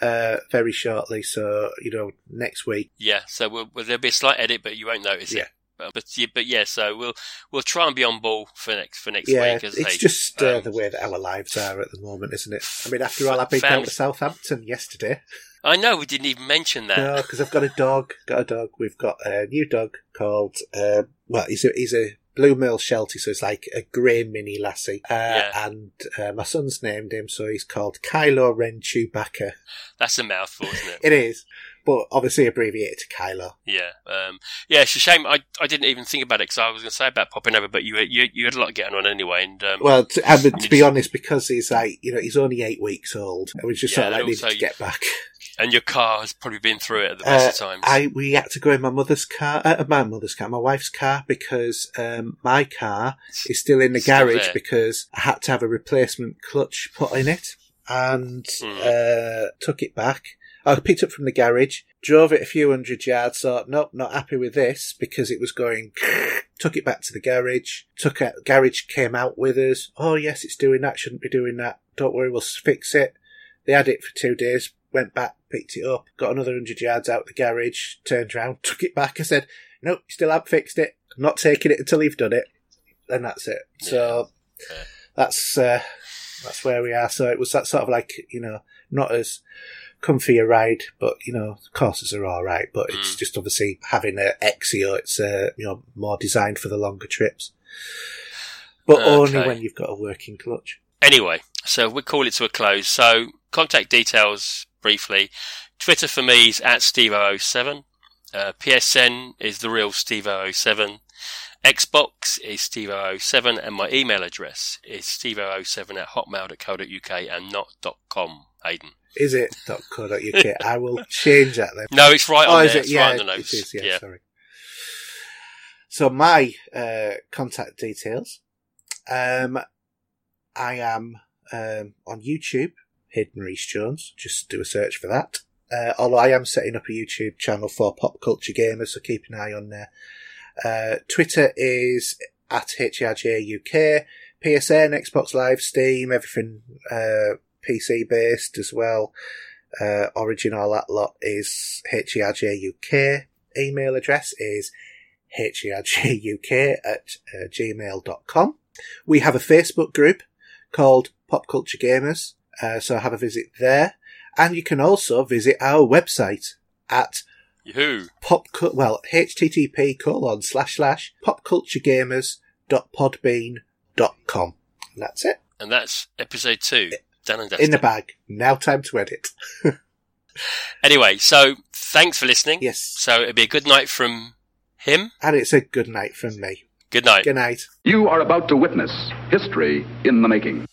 uh, very shortly. So you know, next week. Yeah, so we'll, well, there'll be a slight edit, but you won't notice Yeah. it. But, but yeah, but yeah, so we'll we'll try and be on ball for next for next Yeah, week. As it's they, just uh, um, the way that our lives are at the moment, isn't it? I mean, after all, I've been down to Southampton yesterday. I know we didn't even mention that. No, because I've got a dog. Got a dog. We've got a new dog called. Uh, well, he's a he's a blue merle sheltie, so it's like a grey mini lassie. Uh, Yeah. And uh, my son's named him, so he's called Kylo Ren Chewbacca. That's a mouthful, isn't it? It is, but obviously abbreviated to Kylo. yeah, um, yeah. It's a shame. I, I didn't even think about it because I was going to say about popping over, but you you you had a lot getting on anyway, and um, Well, to, I mean, to be just- honest, because he's like you know he's only eight weeks old, and we just Yeah, sort of like needed to get back. and your car has probably been through it at the best Uh, of times. I we had to go in my mother's car, uh, my mother's car, my wife's car, because um, my car is still in the Still garage there. because I had to have a replacement clutch put in it, and Hmm. uh, took it back. I picked it up from the garage, drove it a few hundred yards, thought, nope, not happy with this because it was going. Took it back to the garage. Took it. Garage came out with us. Oh yes, it's doing that. Shouldn't be doing that. Don't worry, we'll fix it. They had it for two days. Went back, picked it up, got another hundred yards out the garage. Turned around, took it back. I said, nope, you still haven't fixed it. I'm not taking it until you've done it. And that's it. So Yeah. that's uh, that's where we are. So it was that sort of like you know not as comfy a ride, but you know the courses are all right. But it's Mm. just obviously having a Exeo, it's uh, you know more designed for the longer trips, but only when you've got a working clutch. Anyway, so we call it to a close. So contact details briefly. Twitter for me is at Steve007. Uh, PSN is the real Steve007. Xbox is Steve007 and my email address is Steve007 at hotmail.co.uk and not .com, Aidan. Is it .co.uk? I will change that then. No, it's right oh, on is there. it? It's Yeah, right on the notes. it is. Yeah, yeah. sorry. So my uh, contact details. Um, I am um, on YouTube, Hidden Reese Jones. Just do a search for that. Uh, although I am setting up a YouTube channel for pop culture gamers, so keep an eye on there. Uh, Twitter is at HRJUK, PSN, Xbox Live, Steam, everything uh, PC based as well. Uh, Origin, all that lot is HERJUK. Email address is HERJUK at uh, gmail.com. We have a Facebook group called Pop Culture Gamers, uh, so have a visit there. And you can also visit our website at Yahoo! pop, well, http colon slash slash popculturegamers.podbean.com. And that's it. And that's episode two. Done and dusted. In the bag. Now time to edit. Anyway, so thanks for listening. Yes. So it'll be a good night from him. And it's a good night from me. Good night. Good night. You are about to witness history in the making.